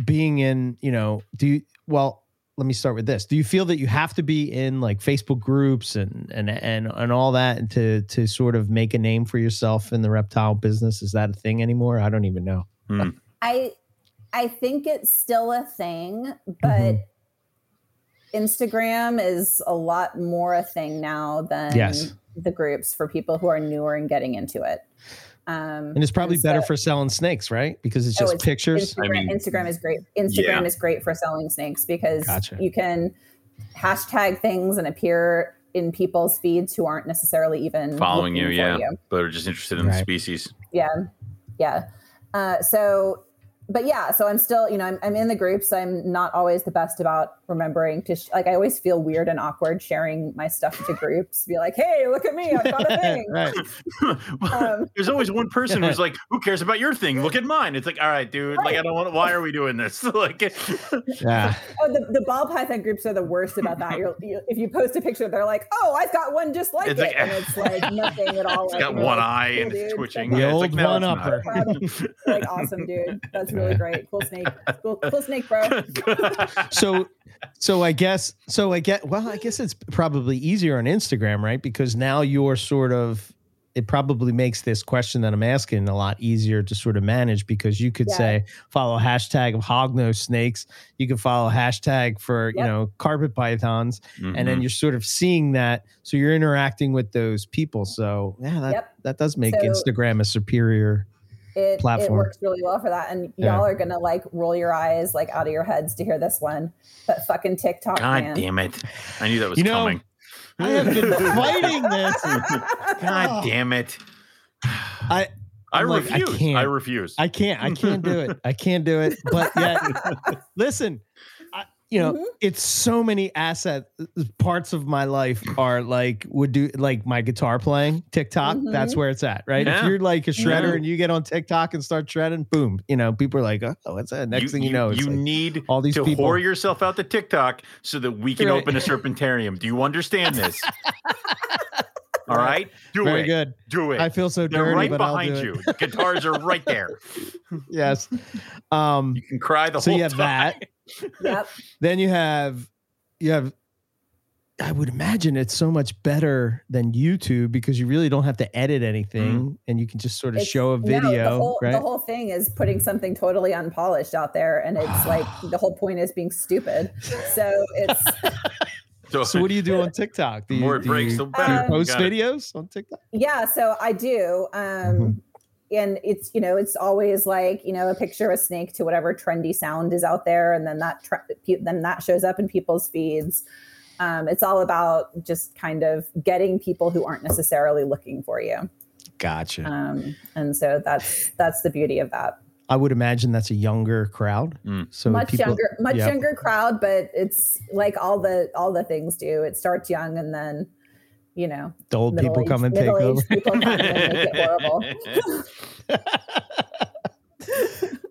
being in, you know, do you well, let me start with this. Do you feel that you have to be in like Facebook groups and and and and all that to to sort of make a name for yourself in the reptile business? Is that a thing anymore? I don't even know. Hmm. I I think it's still a thing, but Mhm. Instagram is a lot more a thing now than Yes. the groups for people who are newer and getting into it. Um, And it's probably better so- for selling snakes, right? Because it's Oh, just it's- pictures. Instagram, I mean, Instagram is great. Instagram yeah. is great for selling snakes because Gotcha. you can hashtag things and appear in people's feeds who aren't necessarily even Following you, yeah, you. but are just interested in the species. yeah yeah uh, so but yeah so i'm still you know I'm, I'm in the groups i'm not always the best about remembering to sh- like i always feel weird and awkward sharing my stuff to groups be like hey look at me i've got a thing right. Um, There's always one person who's like, "Who cares about your thing? Look at mine." It's like, all right, dude. Like, I don't want. Why are we doing this? like, Yeah. oh the, the ball python groups are the worst about that You're, you, if you post a picture they're like oh i've got one just like It's it like, and it's like nothing at all it's like, got one like, eye cool, and it's twitching. The Yeah, it's old like, no, one upper. Like awesome dude that's really great cool snake cool, cool snake bro. So so I guess so I get well, I guess it's probably easier on Instagram, right? Because now you're sort of it probably makes this question that I'm asking a lot easier to sort of manage because you could Yeah. say follow hashtag of hognose snakes. You could follow hashtag for, you know, carpet pythons. and Mhm. then you're sort of seeing that so you're interacting with those people so yeah that, Yep. that does make So- instagram a superior it, it works really well for that and Yeah. y'all are gonna like roll your eyes like out of your heads to hear this one but fucking tiktok God man. damn it! I knew that was You know, coming. i have been fighting this God damn it! i I I'm like, I refuse. I, can't. refuse. i can't i can't do it i can't do it but yeah, listen I, you know Mhm. it's so many asset parts of my life are like would do like my guitar playing tiktok that's Mhm. where it's at right if you're like a shredder Yeah. and you get on tiktok and start shredding boom you know people are like oh what's that next thing you know it's you like, need all these to people- whore yourself out to TikTok so that we can Right. open a serpentarium. Do you understand this? All right, do Very it. good. Do it. I feel so They're dirty, right but I'll behind do you. it. The guitars are right there. Yes. Um, You can cry the So whole you have time. that. Yep. then you have you have I would imagine it's so much better than YouTube because you really don't have to edit anything and you can just sort of It's- show a no, video, the, whole, right? the whole thing is putting something totally unpolished out there, and it's like the whole point is being stupid. So it's So, so what do you do on TikTok? Do the you, more it do breaks, you, the do better. you Um, post Got videos on TikTok? yeah. So I do, um, Mhm. and it's you know it's always like you know a picture of a snake to whatever trendy sound is out there, and then that tre- pe- then that shows up in people's feeds. Um, it's all about just kind of getting people who aren't necessarily looking for you, Gotcha. um, and so that's that's the beauty of that. I would imagine that's a younger crowd. Mm. So much people, younger much Yep. younger crowd but it's like all the all the things do it starts young and then you know the old people middle-aged- come and take over. people come and make it horrible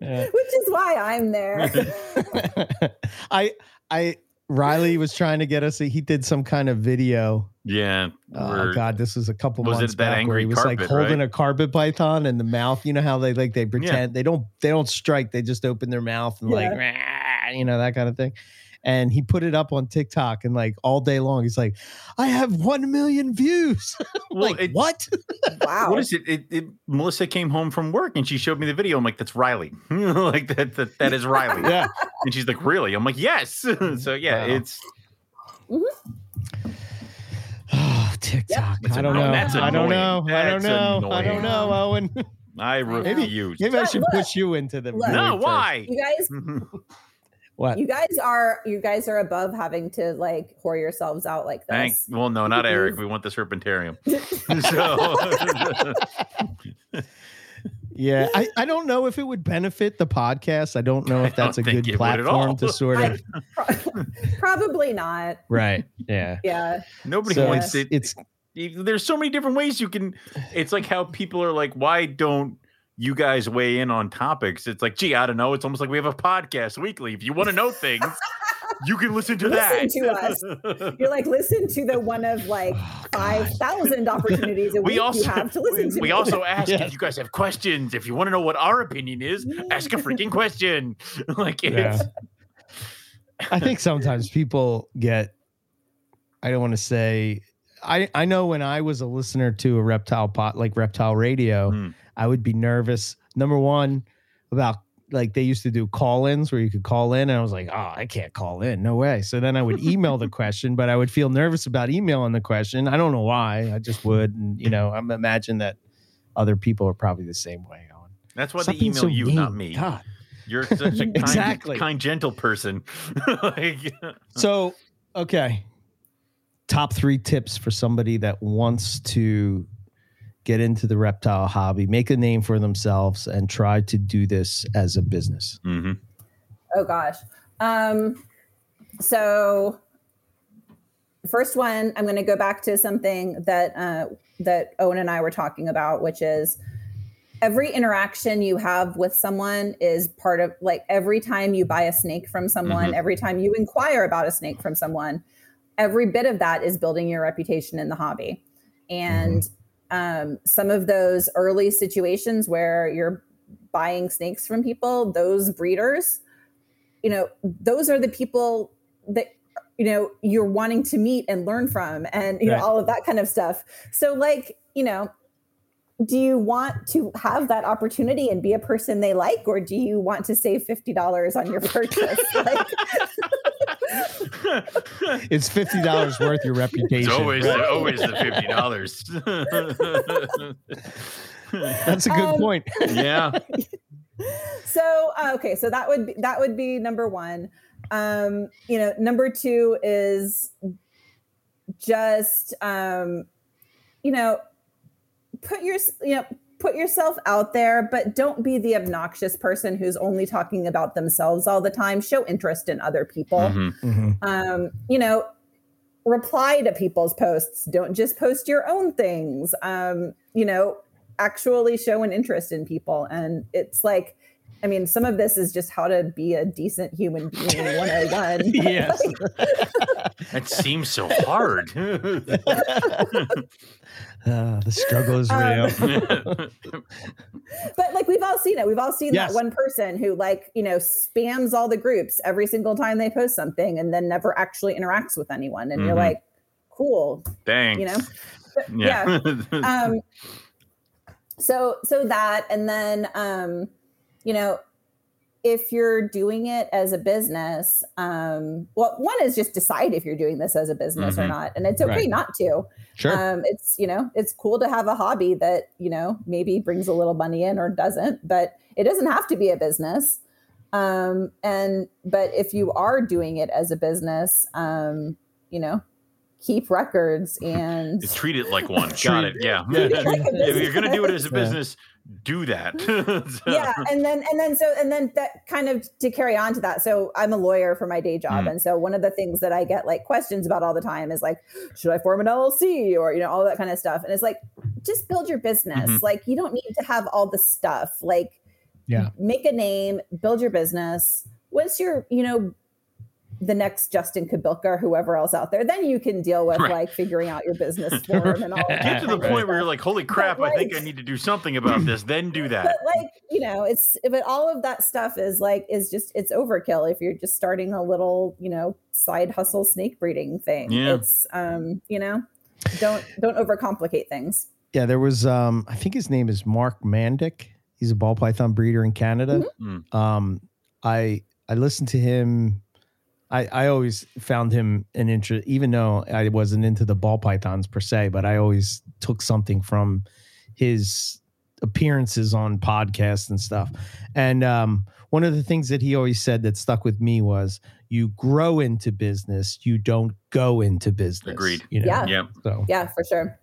Yeah. which is why i'm there I I Riley was trying to get us. He did some kind of video. yeah. Oh God, this was a couple Was it months that back where angry he was like holding right? a carpet python in the mouth. You know how they like they pretend they don't they don't strike. They just open their mouth and like you know that kind of thing. And he put it up on TikTok and like all day long, he's like, "I have one million views." Well, like it- what? wow What is it? It, it? Melissa came home from work and she showed me the video. I'm like, "That's Riley. like that, that. That is Riley." yeah. And she's like, "Really?" I'm like, "Yes." so yeah, Wow. it's Oh, TikTok. That's I don't know. That's I don't know. annoying. I don't That's know. I don't know, Owen. I know. refuse. Maybe I should look. push you into the. Look. No, why? you guys What? you guys are you guys are above having to like whore yourselves out like Thank. Well, no, not Eric. We want the serpentarium. so Yeah, I, I don't know if it would benefit the podcast. I don't know if that's a good it would at platform to sort of. Pro- probably not right. Yeah. yeah nobody So wants it. it's There's so many different ways you can. It's like how people are like, "Why don't you guys weigh in on topics?" It's like, gee, I don't know. It's almost like we have a podcast weekly. If you want to know things, you can listen to Listen that. to us. you're like listen to the one of like Oh, five thousand opportunities a week we also you have to listen we, to we me. also ask Yes. if you guys have questions. If you want to know what our opinion is, ask a freaking question. like it's Yeah. I think sometimes people get. I don't want to say. I I know when I was a listener to a reptile pot like reptile radio, Mm. I would be nervous. Number one, about like they used to do call-ins where you could call in, and I was like, oh, I can't call in, no way. So then I would email the question, but I would feel nervous about emailing the question. I don't know why. I just would, and you know, I'm imagine that other people are probably the same way. Owen. that's why Stop they email so you, not me. God. You're such a kind, Exactly. kind, gentle person. like, So, okay. Top three tips for somebody that wants to get into the reptile hobby, make a name for themselves, and try to do this as a business. mhm. Oh gosh. Um, so first one, I'm going to go back to something that uh, that Owen and I were talking about, which is every interaction you have with someone is part of like every time you buy a snake from someone, Mhm. every time you inquire about a snake from someone, every bit of that is building your reputation in the hobby. And um, some of those early situations where you're buying snakes from people, those breeders, you know, those are the people that you know you're wanting to meet and learn from, and you Right. know all of that kind of stuff. So, like, you know, do you want to have that opportunity and be a person they like, or do you want to save fifty dollars on your purchase? like, It's fifty dollars worth your reputation. it's always right? always the fifty dollars. That's a good Um, point. yeah. so uh, okay so that would be that would be number one um you know number two is just um you know put your you know put yourself out there but don't be the obnoxious person who's only talking about themselves all the time show interest in other people Mhm. Mhm. um, you know, reply to people's posts. Don't just post your own things. Um, you know, actually show an interest in people. And it's like I mean, some of this is just how to be a decent human being 101. Yes. That seems so hard. Uh, the struggle is Um, real. but like we've all seen it. We've all seen Yes. that one person who like, you know, spams all the groups every single time they post something and then never actually interacts with anyone. And you're Mhm. like, cool, Thanks. you know? Yeah. um so so that and then um you know if you're doing it as a business um well one is just decide if you're doing this as a business or Mhm. not and it's okay Right. not to Sure. um it's you know it's cool to have a hobby that you know maybe brings a little money in or doesn't but it doesn't have to be a business um and but if you are doing it as a business um you know keep records and Treat it like one. Got it. Yeah. Treat it like if you're gonna do it as a business. Do that. So- yeah and then and then so and then that kind of to carry on to that so i'm a lawyer for my day job Mm. and so one of the things that i get like questions about all the time is like should i form an llc or you know all that kind of stuff and it's like just build your business Mhm. like you don't need to have all the stuff like Yeah. make a name build your business once you're you know the next Justin Kobylka or whoever else out there, then you can deal with Right. like figuring out your business form and all that. Get to the kind of point where you're like, holy crap, I think I need to do something about this. Then do that. but like you know it's but all of that stuff is like is just it's overkill if you're just starting a little you know side hustle snake breeding thing Yeah. it's um you know don't don't overcomplicate things Yeah, there was um I think his name is Mark Mandick. He's a ball python breeder in Canada. Mhm. Um I I listened to him I, I always found him an interest, even though I wasn't into the ball pythons per se, but I always took something from his appearances on podcasts and stuff. And um, one of the things that he always said that stuck with me was, "You grow into business, you don't go into business." Agreed. You know? Yeah. Yeah. So yeah for sure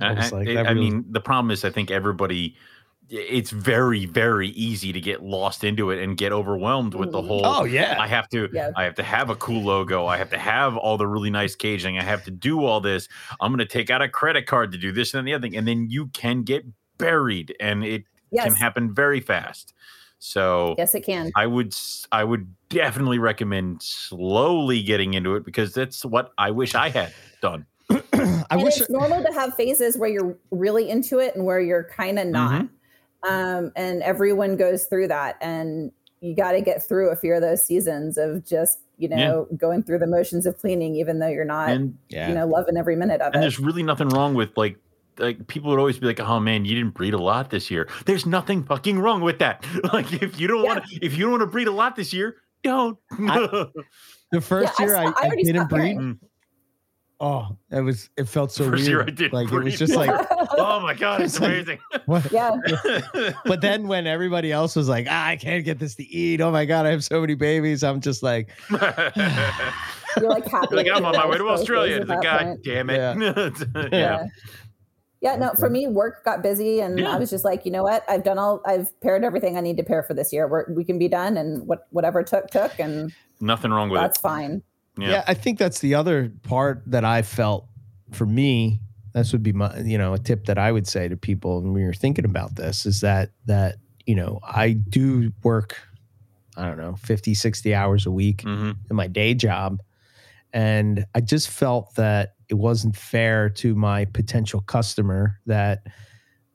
I I, like, I- that I really- mean, the problem is, I think everybody, it's very, very easy to get lost into it and get overwhelmed with the Mhm. whole. oh yeah, I have to. Yeah. I have to have a cool logo. I have to have all the really nice caging. I have to do all this. I'm going to take out a credit card to do this and the other thing, and then you can get buried, and it yes can happen very fast. So yes it can I would s- I would definitely recommend slowly getting into it because that's what I wish I had done. I and wish. it's normal to have phases where you're really into it and where you're kind of not Mm-hmm. Um and everyone goes through that and you got to get through a few of those seasons of just you know going through the motions of cleaning even though you're not And yeah, you know loving every minute of and it and there's really nothing wrong with like like people would always be like, "Oh man, you didn't breed a lot this year." There's nothing fucking wrong with that. Like if you don't Yeah. want to if you don't want to breed a lot this year, don't. the first Yeah, year I, sto- I I, already didn't breed. caring. Oh, it was it felt so First year weird. I didn't like it was just like oh my god, it's It's like- amazing. what? yeah But then when everybody else was like, ah, I can't get this to eat. Oh my god, I have so many babies. I'm just like, you're like happy like I'm on my way to Australia. choices like, God point. damn it. Yeah. yeah. yeah yeah no for me work got busy and Yeah. i was just like you know what i've done all i've paired everything i need to pair for this year We're, we can be done and what whatever took took and Nothing wrong with that's it. That's fine yeah. Yeah. I think that's the other part that I felt for me. This would be my, you know, a tip that I would say to people when you're thinking about this is that, that, you know, I do work, I don't know, 50, 60 hours a week. hmm in my day job. And I just felt that it wasn't fair to my potential customer that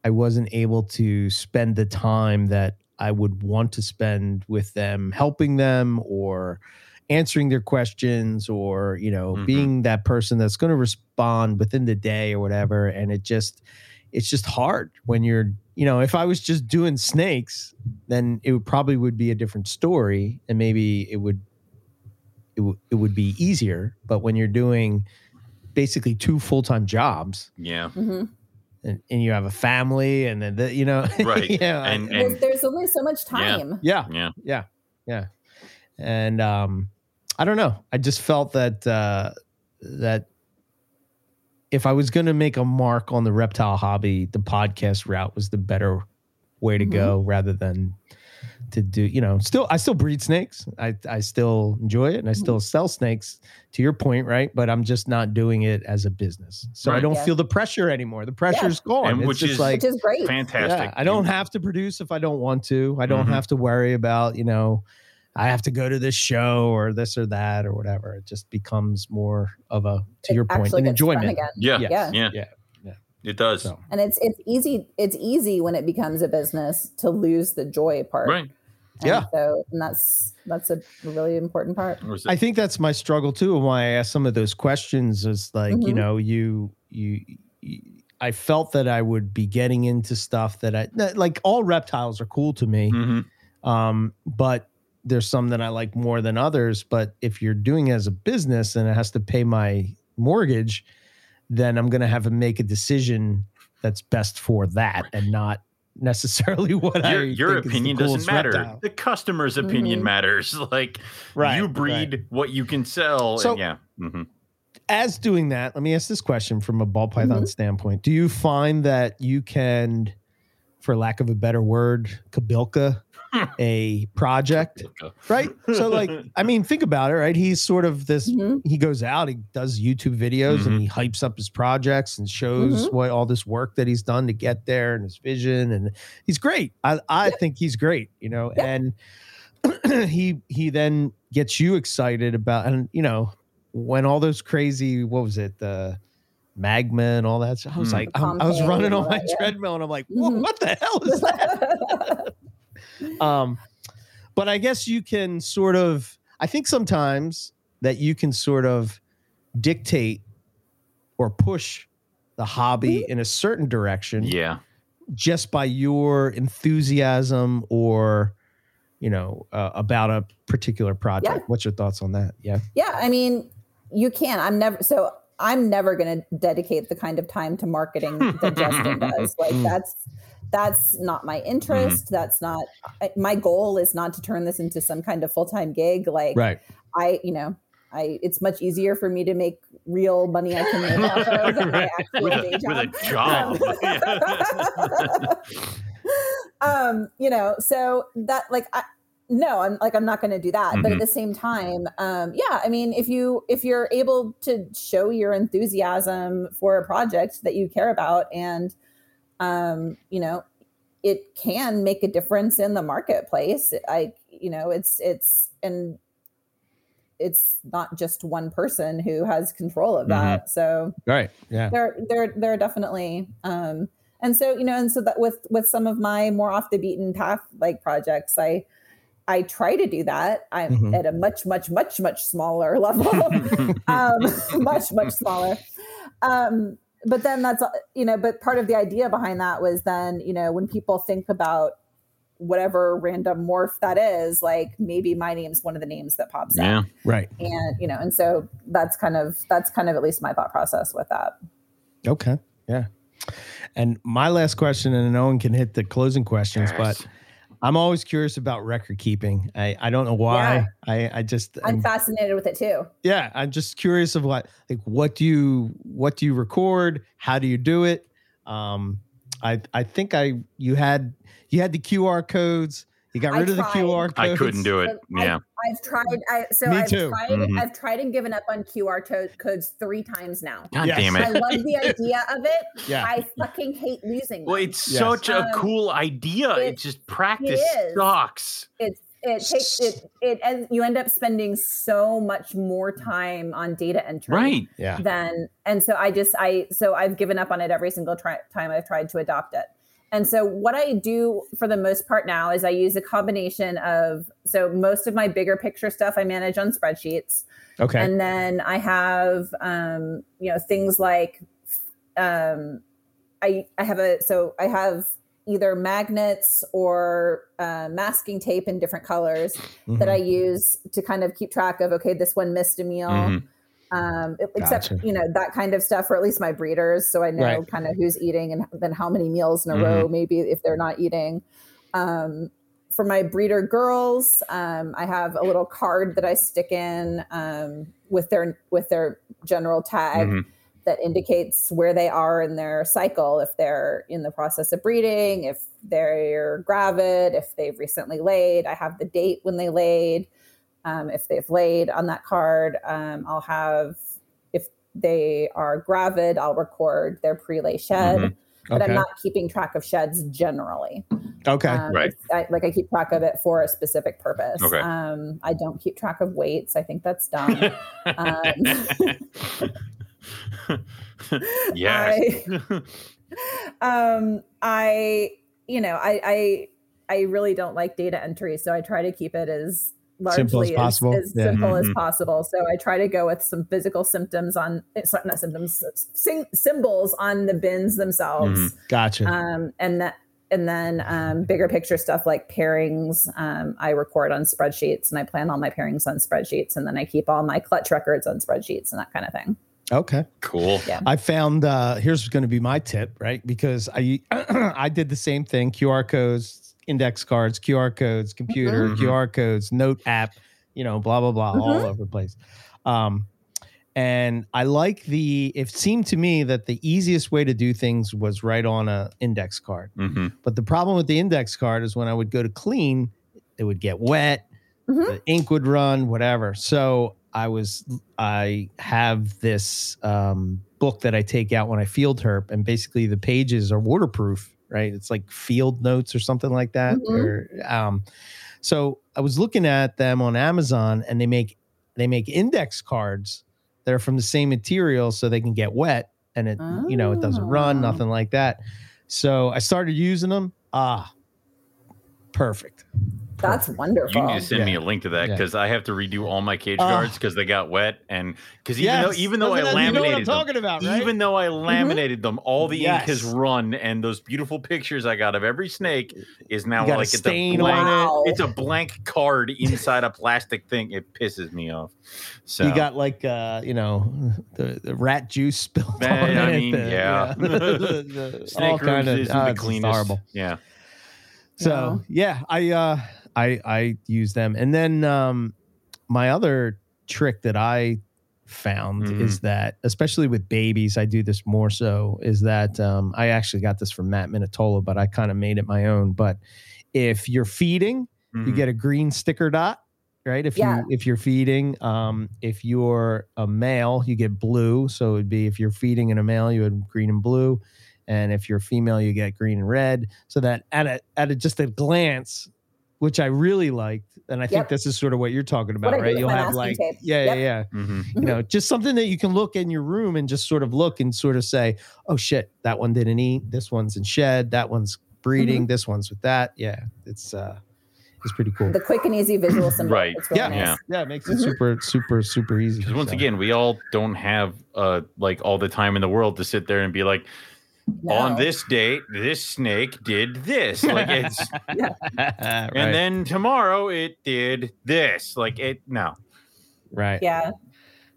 I wasn't able to spend the time that I would want to spend with them, helping them or answering their questions or, you know, Mhm. being that person that's going to respond within the day or whatever. And it just, it's just hard when you're, you know, if I was just doing snakes, then it would probably would be a different story and maybe it would it, w- it would be easier. But when you're doing basically two full time jobs Yeah. hmm and, and you have a family and then the, you know, Right. yeah, And there's, and there's only so much Yeah. time yeah, yeah. yeah, yeah, and um, I don't know. I just felt that uh, that if I was going to make a mark on the reptile hobby, the podcast route was the better way to Mhm. go rather than to do you know still i still breed snakes i i still enjoy it and i Mm-hmm. still sell snakes to your point right but i'm just not doing it as a business so i don't Yeah. feel the pressure anymore the pressure's gone And it's which just is- like which is great. Fantastic. yeah, i don't have to produce if i don't want to i don't Mhm. have to worry about you know i have to go to this show or this or that or whatever it just becomes more of a to It your point an enjoyment again. Yeah. Yeah. Yeah. Yeah. yeah It does. so And it's it's easy it's easy when it becomes a business to lose the joy part. Right. And Yeah. So and that's that's a really important part. I think that's my struggle too. And why I asked some of those questions is like, you Mhm. know, you, you, you, I felt that I would be getting into stuff that I that- like. All reptiles are cool to me, Mhm. um, but there's some that I like more than others. But if you're doing it as a business and it has to pay my mortgage, then I'm going to have to make a decision that's best for that and not necessarily what I your, your think is the opinion doesn't matter. reptile. The customer's opinion Mhm. matters. Like Right, you right. breed what you can sell. So- and yeah. Mhm. as doing that, let me ask this question from a ball python Mhm. standpoint. Do you find that you can, for lack of a better word, kobylka a project? Right. So, like, I mean, think about it, right? He's sort of this, Mhm. he goes out, he does YouTube videos and he hypes up his projects and shows what all this work that he's done to get there and his vision. And he's great. I, I think he's great, you know, Yep. and he, he then gets you excited about, and, you know, when all those crazy, what was it? The magma and all that. stuff, I was Mm. like, I'm- I was running on my yeah. treadmill and I'm like, "Wha- Mhm. what the hell is that? um but i guess you can sort of i think sometimes that you can sort of dictate or push the hobby in a certain direction Yeah. just by your enthusiasm or you know uh, about a particular project Yeah. what's your thoughts on that yeah Yeah, I mean, you can. I'm never so I'm never going to dedicate the kind of time to marketing that Justin does. Like that's that's not my interest. Mm-hmm. That's not my goal. Is not to turn this into some kind of full time gig. Like right I, you know, I it's much easier for me to make real money I can make off of than my actual With day a, job. with a job. um, you know, so that like I no, I'm like I'm not going to do that. But at Mhm. the same time, um, yeah, I mean, if you if you're able to show your enthusiasm for a project that you care about, and um, you know, it can make a difference in the marketplace. I, you know, it's it's and it's not just one person who has control of that. So right yeah there there there are definitely um and so you know and so that with with some of my more off the beaten path like projects i i try to do that i'm Mhm. at a much much much much smaller level um much much smaller um but then that's you know but part of the idea behind that was then you know when people think about whatever random morph that is like maybe my name's one of the names that pops yeah. out right. And you know and so that's kind of that's kind of at least my thought process with that. Okay. Yeah. And my last question and no one can hit the closing questions but Yes. I'm always curious about record keeping. I, I don't know why. I, I just I'm I'm- fascinated with it too. yeah, I'm just curious of what like what do you what do you record? How do you do it? Um I I think I you had you had the QR codes. You got I rid of the. QR codes. I couldn't do it. I- Yeah. I've tried. I so Me I've too. tried. Mhm. I've tried and given up on QR to- codes three times now. God Yes. damn I love the idea of it. Yeah. I fucking hate losing. Well, them. it's Yes. such a Um, cool idea. It, it- just practice is. sucks. it's it takes it it and you end up spending so much more time on data entry Right. yeah. then and so i just i so i've given up on it every single try, time i've tried to adopt it and so what i do for the most part now is i use a combination of so most of my bigger picture stuff i manage on spreadsheets Okay. and then i have um you know things like um i i have a so i have either magnets or uh, masking tape in different colors that Mhm. I use to kind of keep track of. Okay, this one missed a meal. Mhm. Um, except Gotcha. you know that kind of stuff, or at least my breeders, so I know Right. kind of who's eating and then how many meals in a row, maybe if they're not eating. Um, for my breeder girls, um, I have a little card that I stick in um, with their with their general tag Mhm. that indicates where they are in their cycle, if they're in the process of breeding, if they're gravid, if they've recently laid. I have the date when they laid. Um, if they've laid on that card, um, I'll have if they are gravid, I'll record their pre-lay shed. Mhm. But I'm not keeping track of sheds generally. okay. Um, Right. I, like I keep track of it for a specific purpose. Okay. Um, I don't keep track of weights. I think that's dumb. um, yes. um, I, you know, I, I, I really don't like data entry, so I try to keep it as largely Simple as possible. as, Yeah. simple as Mhm. possible. So I try to go with some physical symptoms on, not not symptoms, sing, symbols on the bins themselves. Mhm. Gotcha. um, and that and then um, bigger picture stuff like pairings um, i record on spreadsheets and i plan all my pairings on spreadsheets and then i keep all my clutch records on spreadsheets and that kind of thing okay. cool. Yeah. I found uh here's going to be my tip, right? Because I I did the same thing, QR codes, index cards, QR codes, computer, Mhm. QR codes, note app, you know, blah blah blah all Mhm. over the place. Um and I like the it seemed to me that the easiest way to do things was right on a index card. hmm But the problem with the index card is when I would go to clean, it would get wet, Mhm. the ink would run, whatever. So I was I have this um, book that I take out when I field herp, and basically the pages are waterproof, right? It's like field notes or something like that. Mhm. Or um, so I was looking at them on Amazon, and they make they make index cards that are from the same material, so they can get wet, and it you know it doesn't run, Oh. nothing like that. So I started using them. Ah, perfect. That's wonderful You need to send me a link to that Yeah. because I have to redo all my cage guards because they got wet and because even though even though I Doesn't that- you know what I'm laminated them, about, right? even though I laminated them, all the ink has run, and those beautiful pictures I got of every snake is now You a like it's a blank. on it. wow It's a blank card inside a plastic thing. It pisses me off. So You got like uh, you know, the, the rat juice spilled Eh, on I it. mean, the- yeah. the- the- snake all kind of isn't the it's just cleanest. horrible. Yeah. So yeah, I uh, I I use them, and then um, my other trick that I found Mhm. is that, especially with babies, I do this more so. Is that um, I actually got this from Matt Minatola, but I kind of made it my own. But if you're feeding, you Mhm. get a green sticker dot right if Yeah. you if you're feeding um if you're a male you get blue so it would be if you're feeding in a male you would green and blue and if you're female you get green and red so that at a at a just a glance which i really liked and i think this is sort of what you're talking about I right you'll have like tape. yeah Yep. yeah yeah Mhm. you know just something that you can look in your room and just sort of look and sort of say oh shit that one didn't eat this one's in shed that one's breeding this one's with that yeah it's uh it's pretty cool the quick and easy visual symbol Right. really yeah, nice. Yeah. yeah, it makes it Mhm. super, super, super easy. Because once so. again, we all don't have uh like all the time in the world to sit there and be like, on this date, this snake did this. Like it's right, and then tomorrow it did this. Like it no. right, Yeah.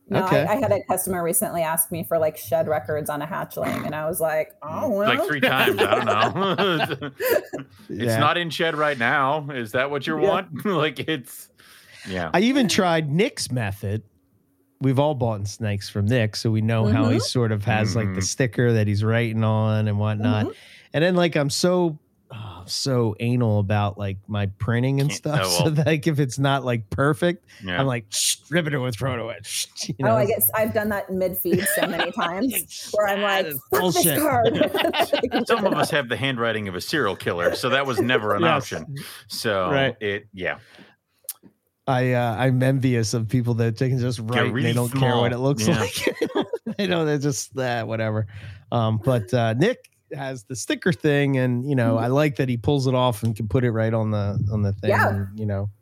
No, Okay. I, I had a customer recently ask me for like shed records on a hatchling, and I was like, "Oh hmm. well." Like three times. I don't know. it's Yeah. not in shed right now. Is that what you Yeah. want? like it's yeah. I even tried Nick's method. We've all bought snakes from Nick, so we know how he Mhm. sort of has like the Mhm. sticker that he's writing on and whatnot. Mhm. And then like I'm so oh, so anal about like my printing and Can't- stuff. oh, So like if it's not like perfect, yeah. I'm like Shh, rip it with photo it. Shh, You oh, know, I guess I've done that mid feed so many times where I'm like, "Fuck bullshit." this card. Some of us have the handwriting of a serial killer, so that was never an Yes. option. So Right. it yeah. I uh, I'm envious of people that they can just write. really they don't care what it looks Yeah. like. they know they're just that whatever. Um, but uh, Nick has the sticker thing, and you know I like that he pulls it off and can put it right on the on the thing. Yeah. and, you know, but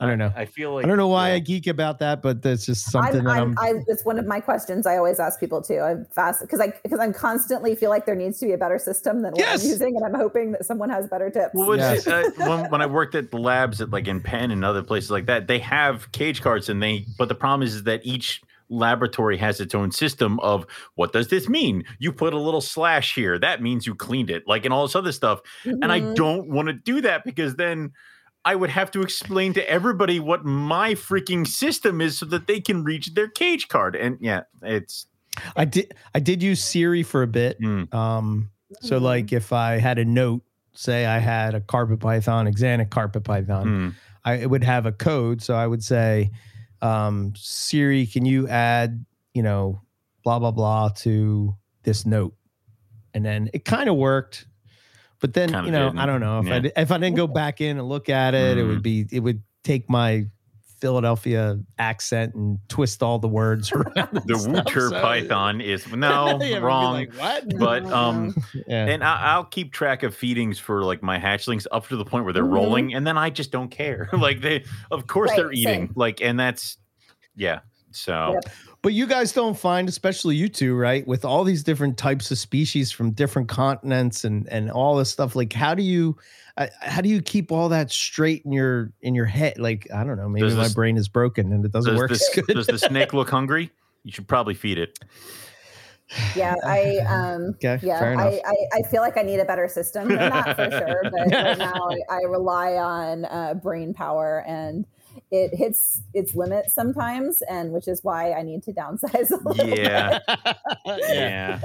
I don't know. I feel like I don't know why yeah. I geek about that, but that's just something I'm, that I'm, I'm. I, it's one of my questions I always ask people too. I'm fast because I because I'm constantly feel like there needs to be a better system than what Yes! I'm using, and I'm hoping that someone has better tips. Well, which, Yes. uh, when, when I worked at the labs at like in Penn and other places like that, they have cage cards and they, but the problem is, is that each laboratory has its own system of what does this mean? You put a little slash here, that means you cleaned it, like and all this other stuff. And I Mhm. don't want to do that because then I would have to explain to everybody what my freaking system is so that they can reach their cage card. And yeah, it's I did I did use Siri for a bit. Mm. Um, so Mhm. like if I had a note, say I had a carpet python, Axanthic carpet python, Hmm. I it would have a code. So I would say, um, Siri, can you add, you know, blah blah blah to this note, and then it kind of worked. But then Kinda you know, didn't. I don't know if I Yeah. di- if I didn't go back in and look at it, it would be it would take my Philadelphia accent and twist all the words around. and The stuff, Wooter so- Python is no Yeah, we'd be wrong. like, what? but um yeah. and I, I'll keep track of feedings for like my hatchlings up to the point where they're Mhm. rolling, and then I just don't care. like they, of course, Right, they're eating. same. Like, and that's yeah. So Yep. But you guys don't find, especially you two, right, with all these different types of species from different continents and and all this stuff. Like, how do you, uh, how do you keep all that straight in your in your head? Like, I don't know, maybe Does my this- brain is broken and it doesn't does work this, good. does the snake look hungry? You should probably feed it. Yeah, I um Okay, yeah. I, I I feel like I need a better system than that for sure. But right now I, I rely on uh, brain power and it hits its limits sometimes, and which is why I need to downsize. A little Yeah, yeah. yeah.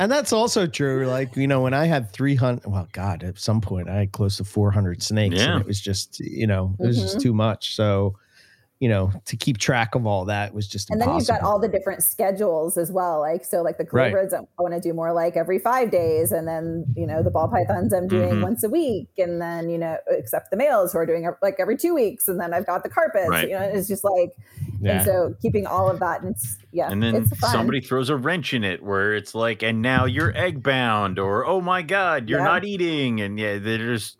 And that's also true. Like, you know, when I had 300, well, God, at some point I had close to 400 snakes Yeah. and it was just, you know, it was just Mhm. too much. So, you know, to keep track of all that was just and then you've got all the different schedules as well like so like the Right. cobras i want to do more like every five days and then you know the ball pythons i'm doing Mhm. once a week and then you know except the males who are doing like every two weeks and then i've got the carpets Right. you know it's just like yeah. and so keeping all of that and it's yeah And then it's somebody throws a wrench in it where it's like, and now you're egg bound, or oh my God, you're Yeah. not eating. And yeah, there's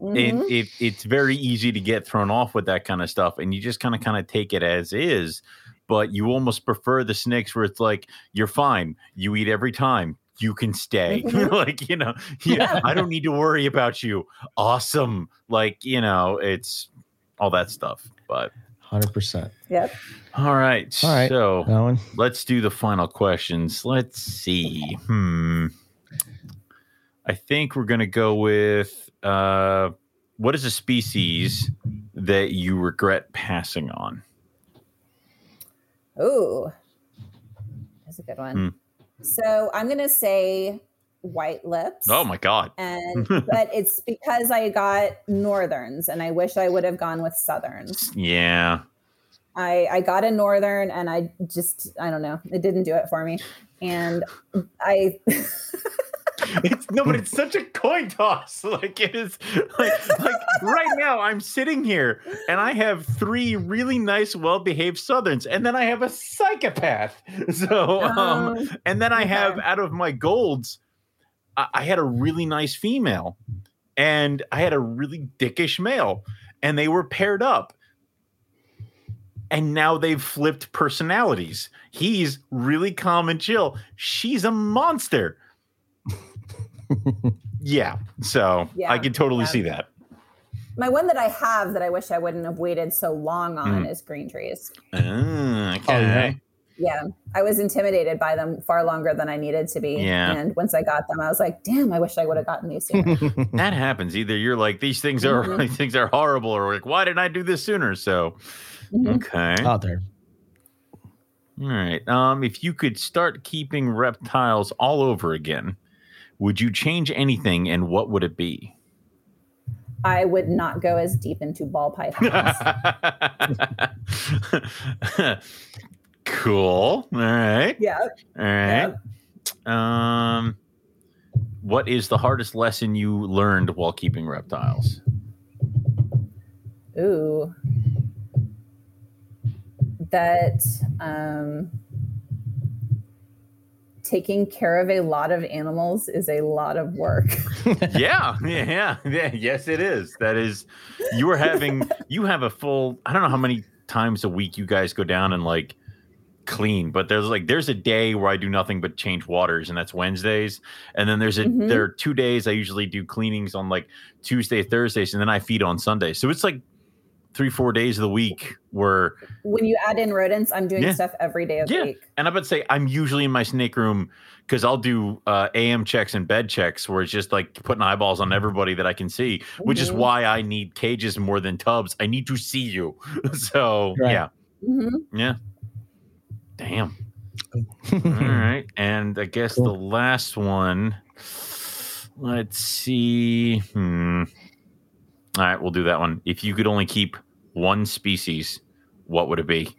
Mhm. it, it it's very easy to get thrown off with that kind of stuff and you just kind of kind of take it as is but you almost prefer the snakes where it's like you're fine you eat every time you can stay Mhm. like you know yeah, Yeah. i don't need to worry about you awesome like you know it's all that stuff but 100%. yep all right All right. so Alan? let's do the final questions let's see hmm i think we're gonna go with uh what is a species that you regret passing on Ooh, that's a good one. Hmm. So I'm gonna say white lips. oh my god And but it's because I got northerns, and I wish I would have gone with southerns. yeah I I got a northern, and I just I don't know, it didn't do it for me. And I it's no but it's such a coin toss like it is like, like right now i'm sitting here and i have three really nice well-behaved southerns and then i have a psychopath so um um, And then I have out of my golds, I, I had a really nice female, and I had a really dickish male, and they were paired up. And now they've flipped personalities. He's really calm and chill. She's a monster. Yeah. So I Yeah, can totally yeah. see that. my one that I have that I wish I wouldn't have waited so long on Mm. is green trees. Ah, okay. Oh, yeah. Yeah, I was intimidated by them far longer than I needed to be. Yeah. And once I got them, I was like, damn, I wish I would have gotten these sooner. That happens. Either you're like these things are Mhm. these things are horrible, or like why didn't I do this sooner? So Mhm. okay. Out there. All right. Um, if you could start keeping reptiles all over again, would you change anything and what would it be? I would not go as deep into ball pythons. cool. All right. yeah. All right. Um what is the hardest lesson you learned while keeping reptiles? Ooh. That um, taking care of a lot of animals is a lot of work. yeah, yeah, yeah. Yes, it is. That is, you are having, you have a full, I don't know how many times a week you guys go down and like clean, but there's like, there's a day where I do nothing but change waters, and that's Wednesdays. And then there's a, Mhm. there are two days I usually do cleanings on like Tuesday, Thursdays, and then I feed on Sunday. So it's like three, four days of the week where, when you add in rodents, I'm doing Yeah. stuff every day of Yeah. the week. and I'm about to say, I'm usually in my snake room because I'll do uh, AM checks and bed checks where it's just like putting eyeballs on everybody that I can see, which is Mhm. why I need cages more than tubs. I need to see you. so Right. yeah, Mhm. yeah. Damn. All right. And I guess Cool. the last one. Let's see. Hmm. All right, we'll do that one. If you could only keep one species, what would it be?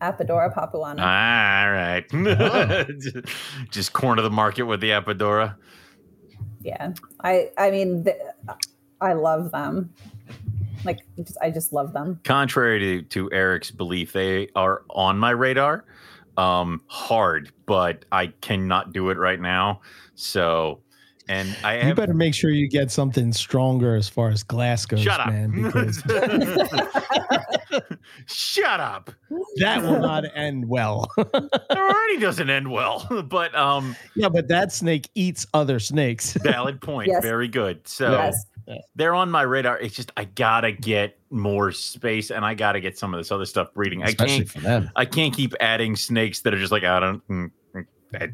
Apodora papuana. All right. Just corner the market with the Apodora. yeah, I I mean, th- I love them. Like, just, I just love them. Contrary to, to Eric's belief, they are on my radar. Um, hard, but I cannot do it right now. So, and I You have better make sure you get something stronger as far as glass goes, shut up. man, because shut up. that will not end well. It already doesn't end well. But um, yeah, but that snake eats other snakes. valid point. Yes. Very good. So yes. they're on my radar. It's just I gotta get more space and I gotta get some of this other stuff breeding. I Especially can't for them. I can't keep adding snakes that are just like I don't mm, I-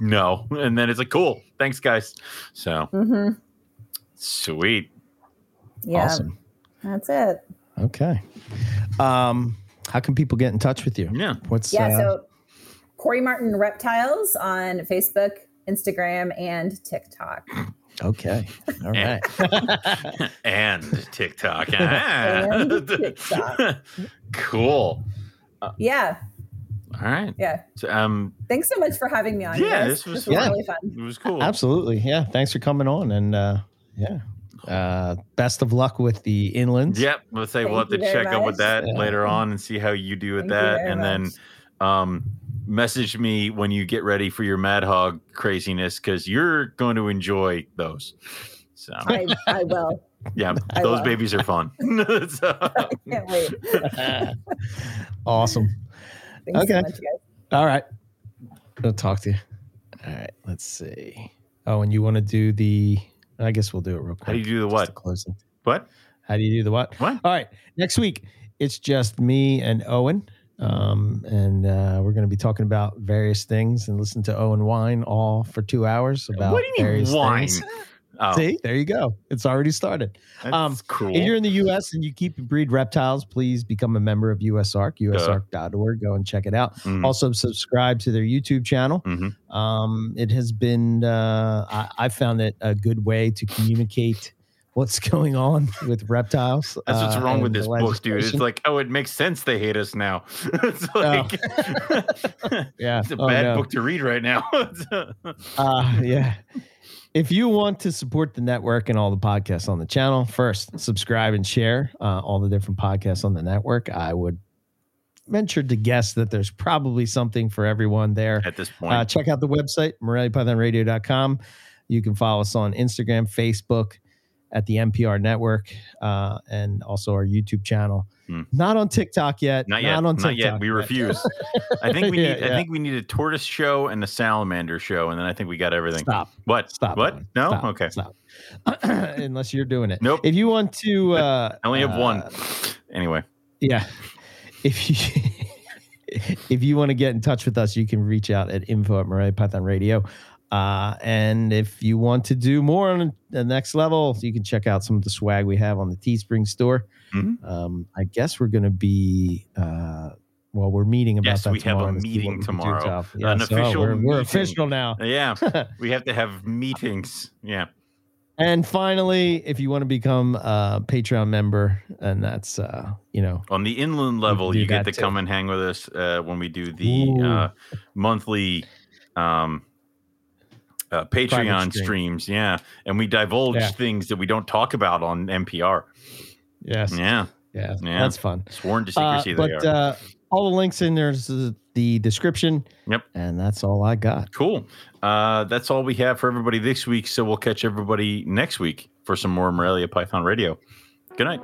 no. And then it's like cool. Thanks guys. So mm-hmm. sweet. Yeah. Awesome. That's it. Okay. Um, how can people get in touch with you? Yeah. What's Yeah. uh, So Corey Martin Reptiles on Facebook, Instagram, and TikTok. okay. All right. and TikTok. And TikTok. cool. Yeah. All right. Yeah. So, um, Thanks so much for having me on. you Yeah, guys. this was fun. really fun. it was cool. Absolutely. Yeah. Thanks for coming on. And uh, yeah. Uh, best of luck with the inlands. Yep. Let's say we'll have to you very check up with that Yeah. later on and see how you do with Thank that. very And then um, message me when you get ready for your Mad Hog craziness because you're going to enjoy those. So, I, I will. yeah, I those will. babies are fun. so, Can't wait. awesome. Thanks Okay. so much, guys. All right. I'll talk to you. All right. Let's see. Oh, and you want to do the, I guess we'll do it real quick. how do you do the what? Closing. What? How do you do the what? What? All right. Next week, it's just me and Owen. Um, and uh, we're going to be talking about various things and listen to Owen Wine all for two hours about What do you mean various wine? things. Oh, See, there you go. It's already started. that's um, cool. If you're in the U.S. and you keep and breed reptiles, please become a member of USARC, usarc.org. Go and check it out. Mhm, Also, subscribe to their YouTube channel. mhm. Um, it has been, uh, I, I found it a good way to communicate what's going on with reptiles. That's what's uh, wrong with this book, dude. It's like, oh, it makes sense they hate us now. it's like yeah, it's a oh, bad no. book to read right now. Uh, yeah. If you want to support the network and all the podcasts on the channel, first subscribe and share uh, all the different podcasts on the network. I would venture to guess that there's probably something for everyone there. At this point, Uh, check out the website, MoreliaPythonRadio.com. You can follow us on Instagram, Facebook, at the MPR network, uh, and also our YouTube channel. Hmm. Not on TikTok yet. not yet. on Not yet. We refuse. I think we Yeah, need. I think we need a tortoise show and a salamander show, and then I think we got everything. Stop. What? Stop. What? Owen. No. Stop. Okay. Stop. Unless you're doing it. Nope. If you want to, uh, I only have one. uh, Anyway, Yeah. If you if you want to get in touch with us, you can reach out at info at Morelia Python Radio. Uh, and if you want to do more on the next level, you can check out some of the swag we have on the Teespring store. Mhm. Um, I guess we're going to be, uh, well, we're meeting about Yes, that we have a tomorrow to see meeting what we can do tomorrow. to- Yeah, An so official we're, we're official now. yeah, we have to have meetings. Yeah. And finally, if you want to become a Patreon member, and that's, uh, you know, On the inland level, you get to too. come and hang with us uh, when we do the uh, monthly um, uh, Patreon stream. streams. Yeah, and we divulge Yeah. things that we don't talk about on MPR. yes, Yeah, yeah, Yeah. that's fun. sworn to Uh, secrecy. they but uh, all the links in there's the, the description. Yep. And that's all I got. Cool. Uh, that's all we have for everybody this week. So we'll catch everybody next week for some more Morelia Python Radio. Good night.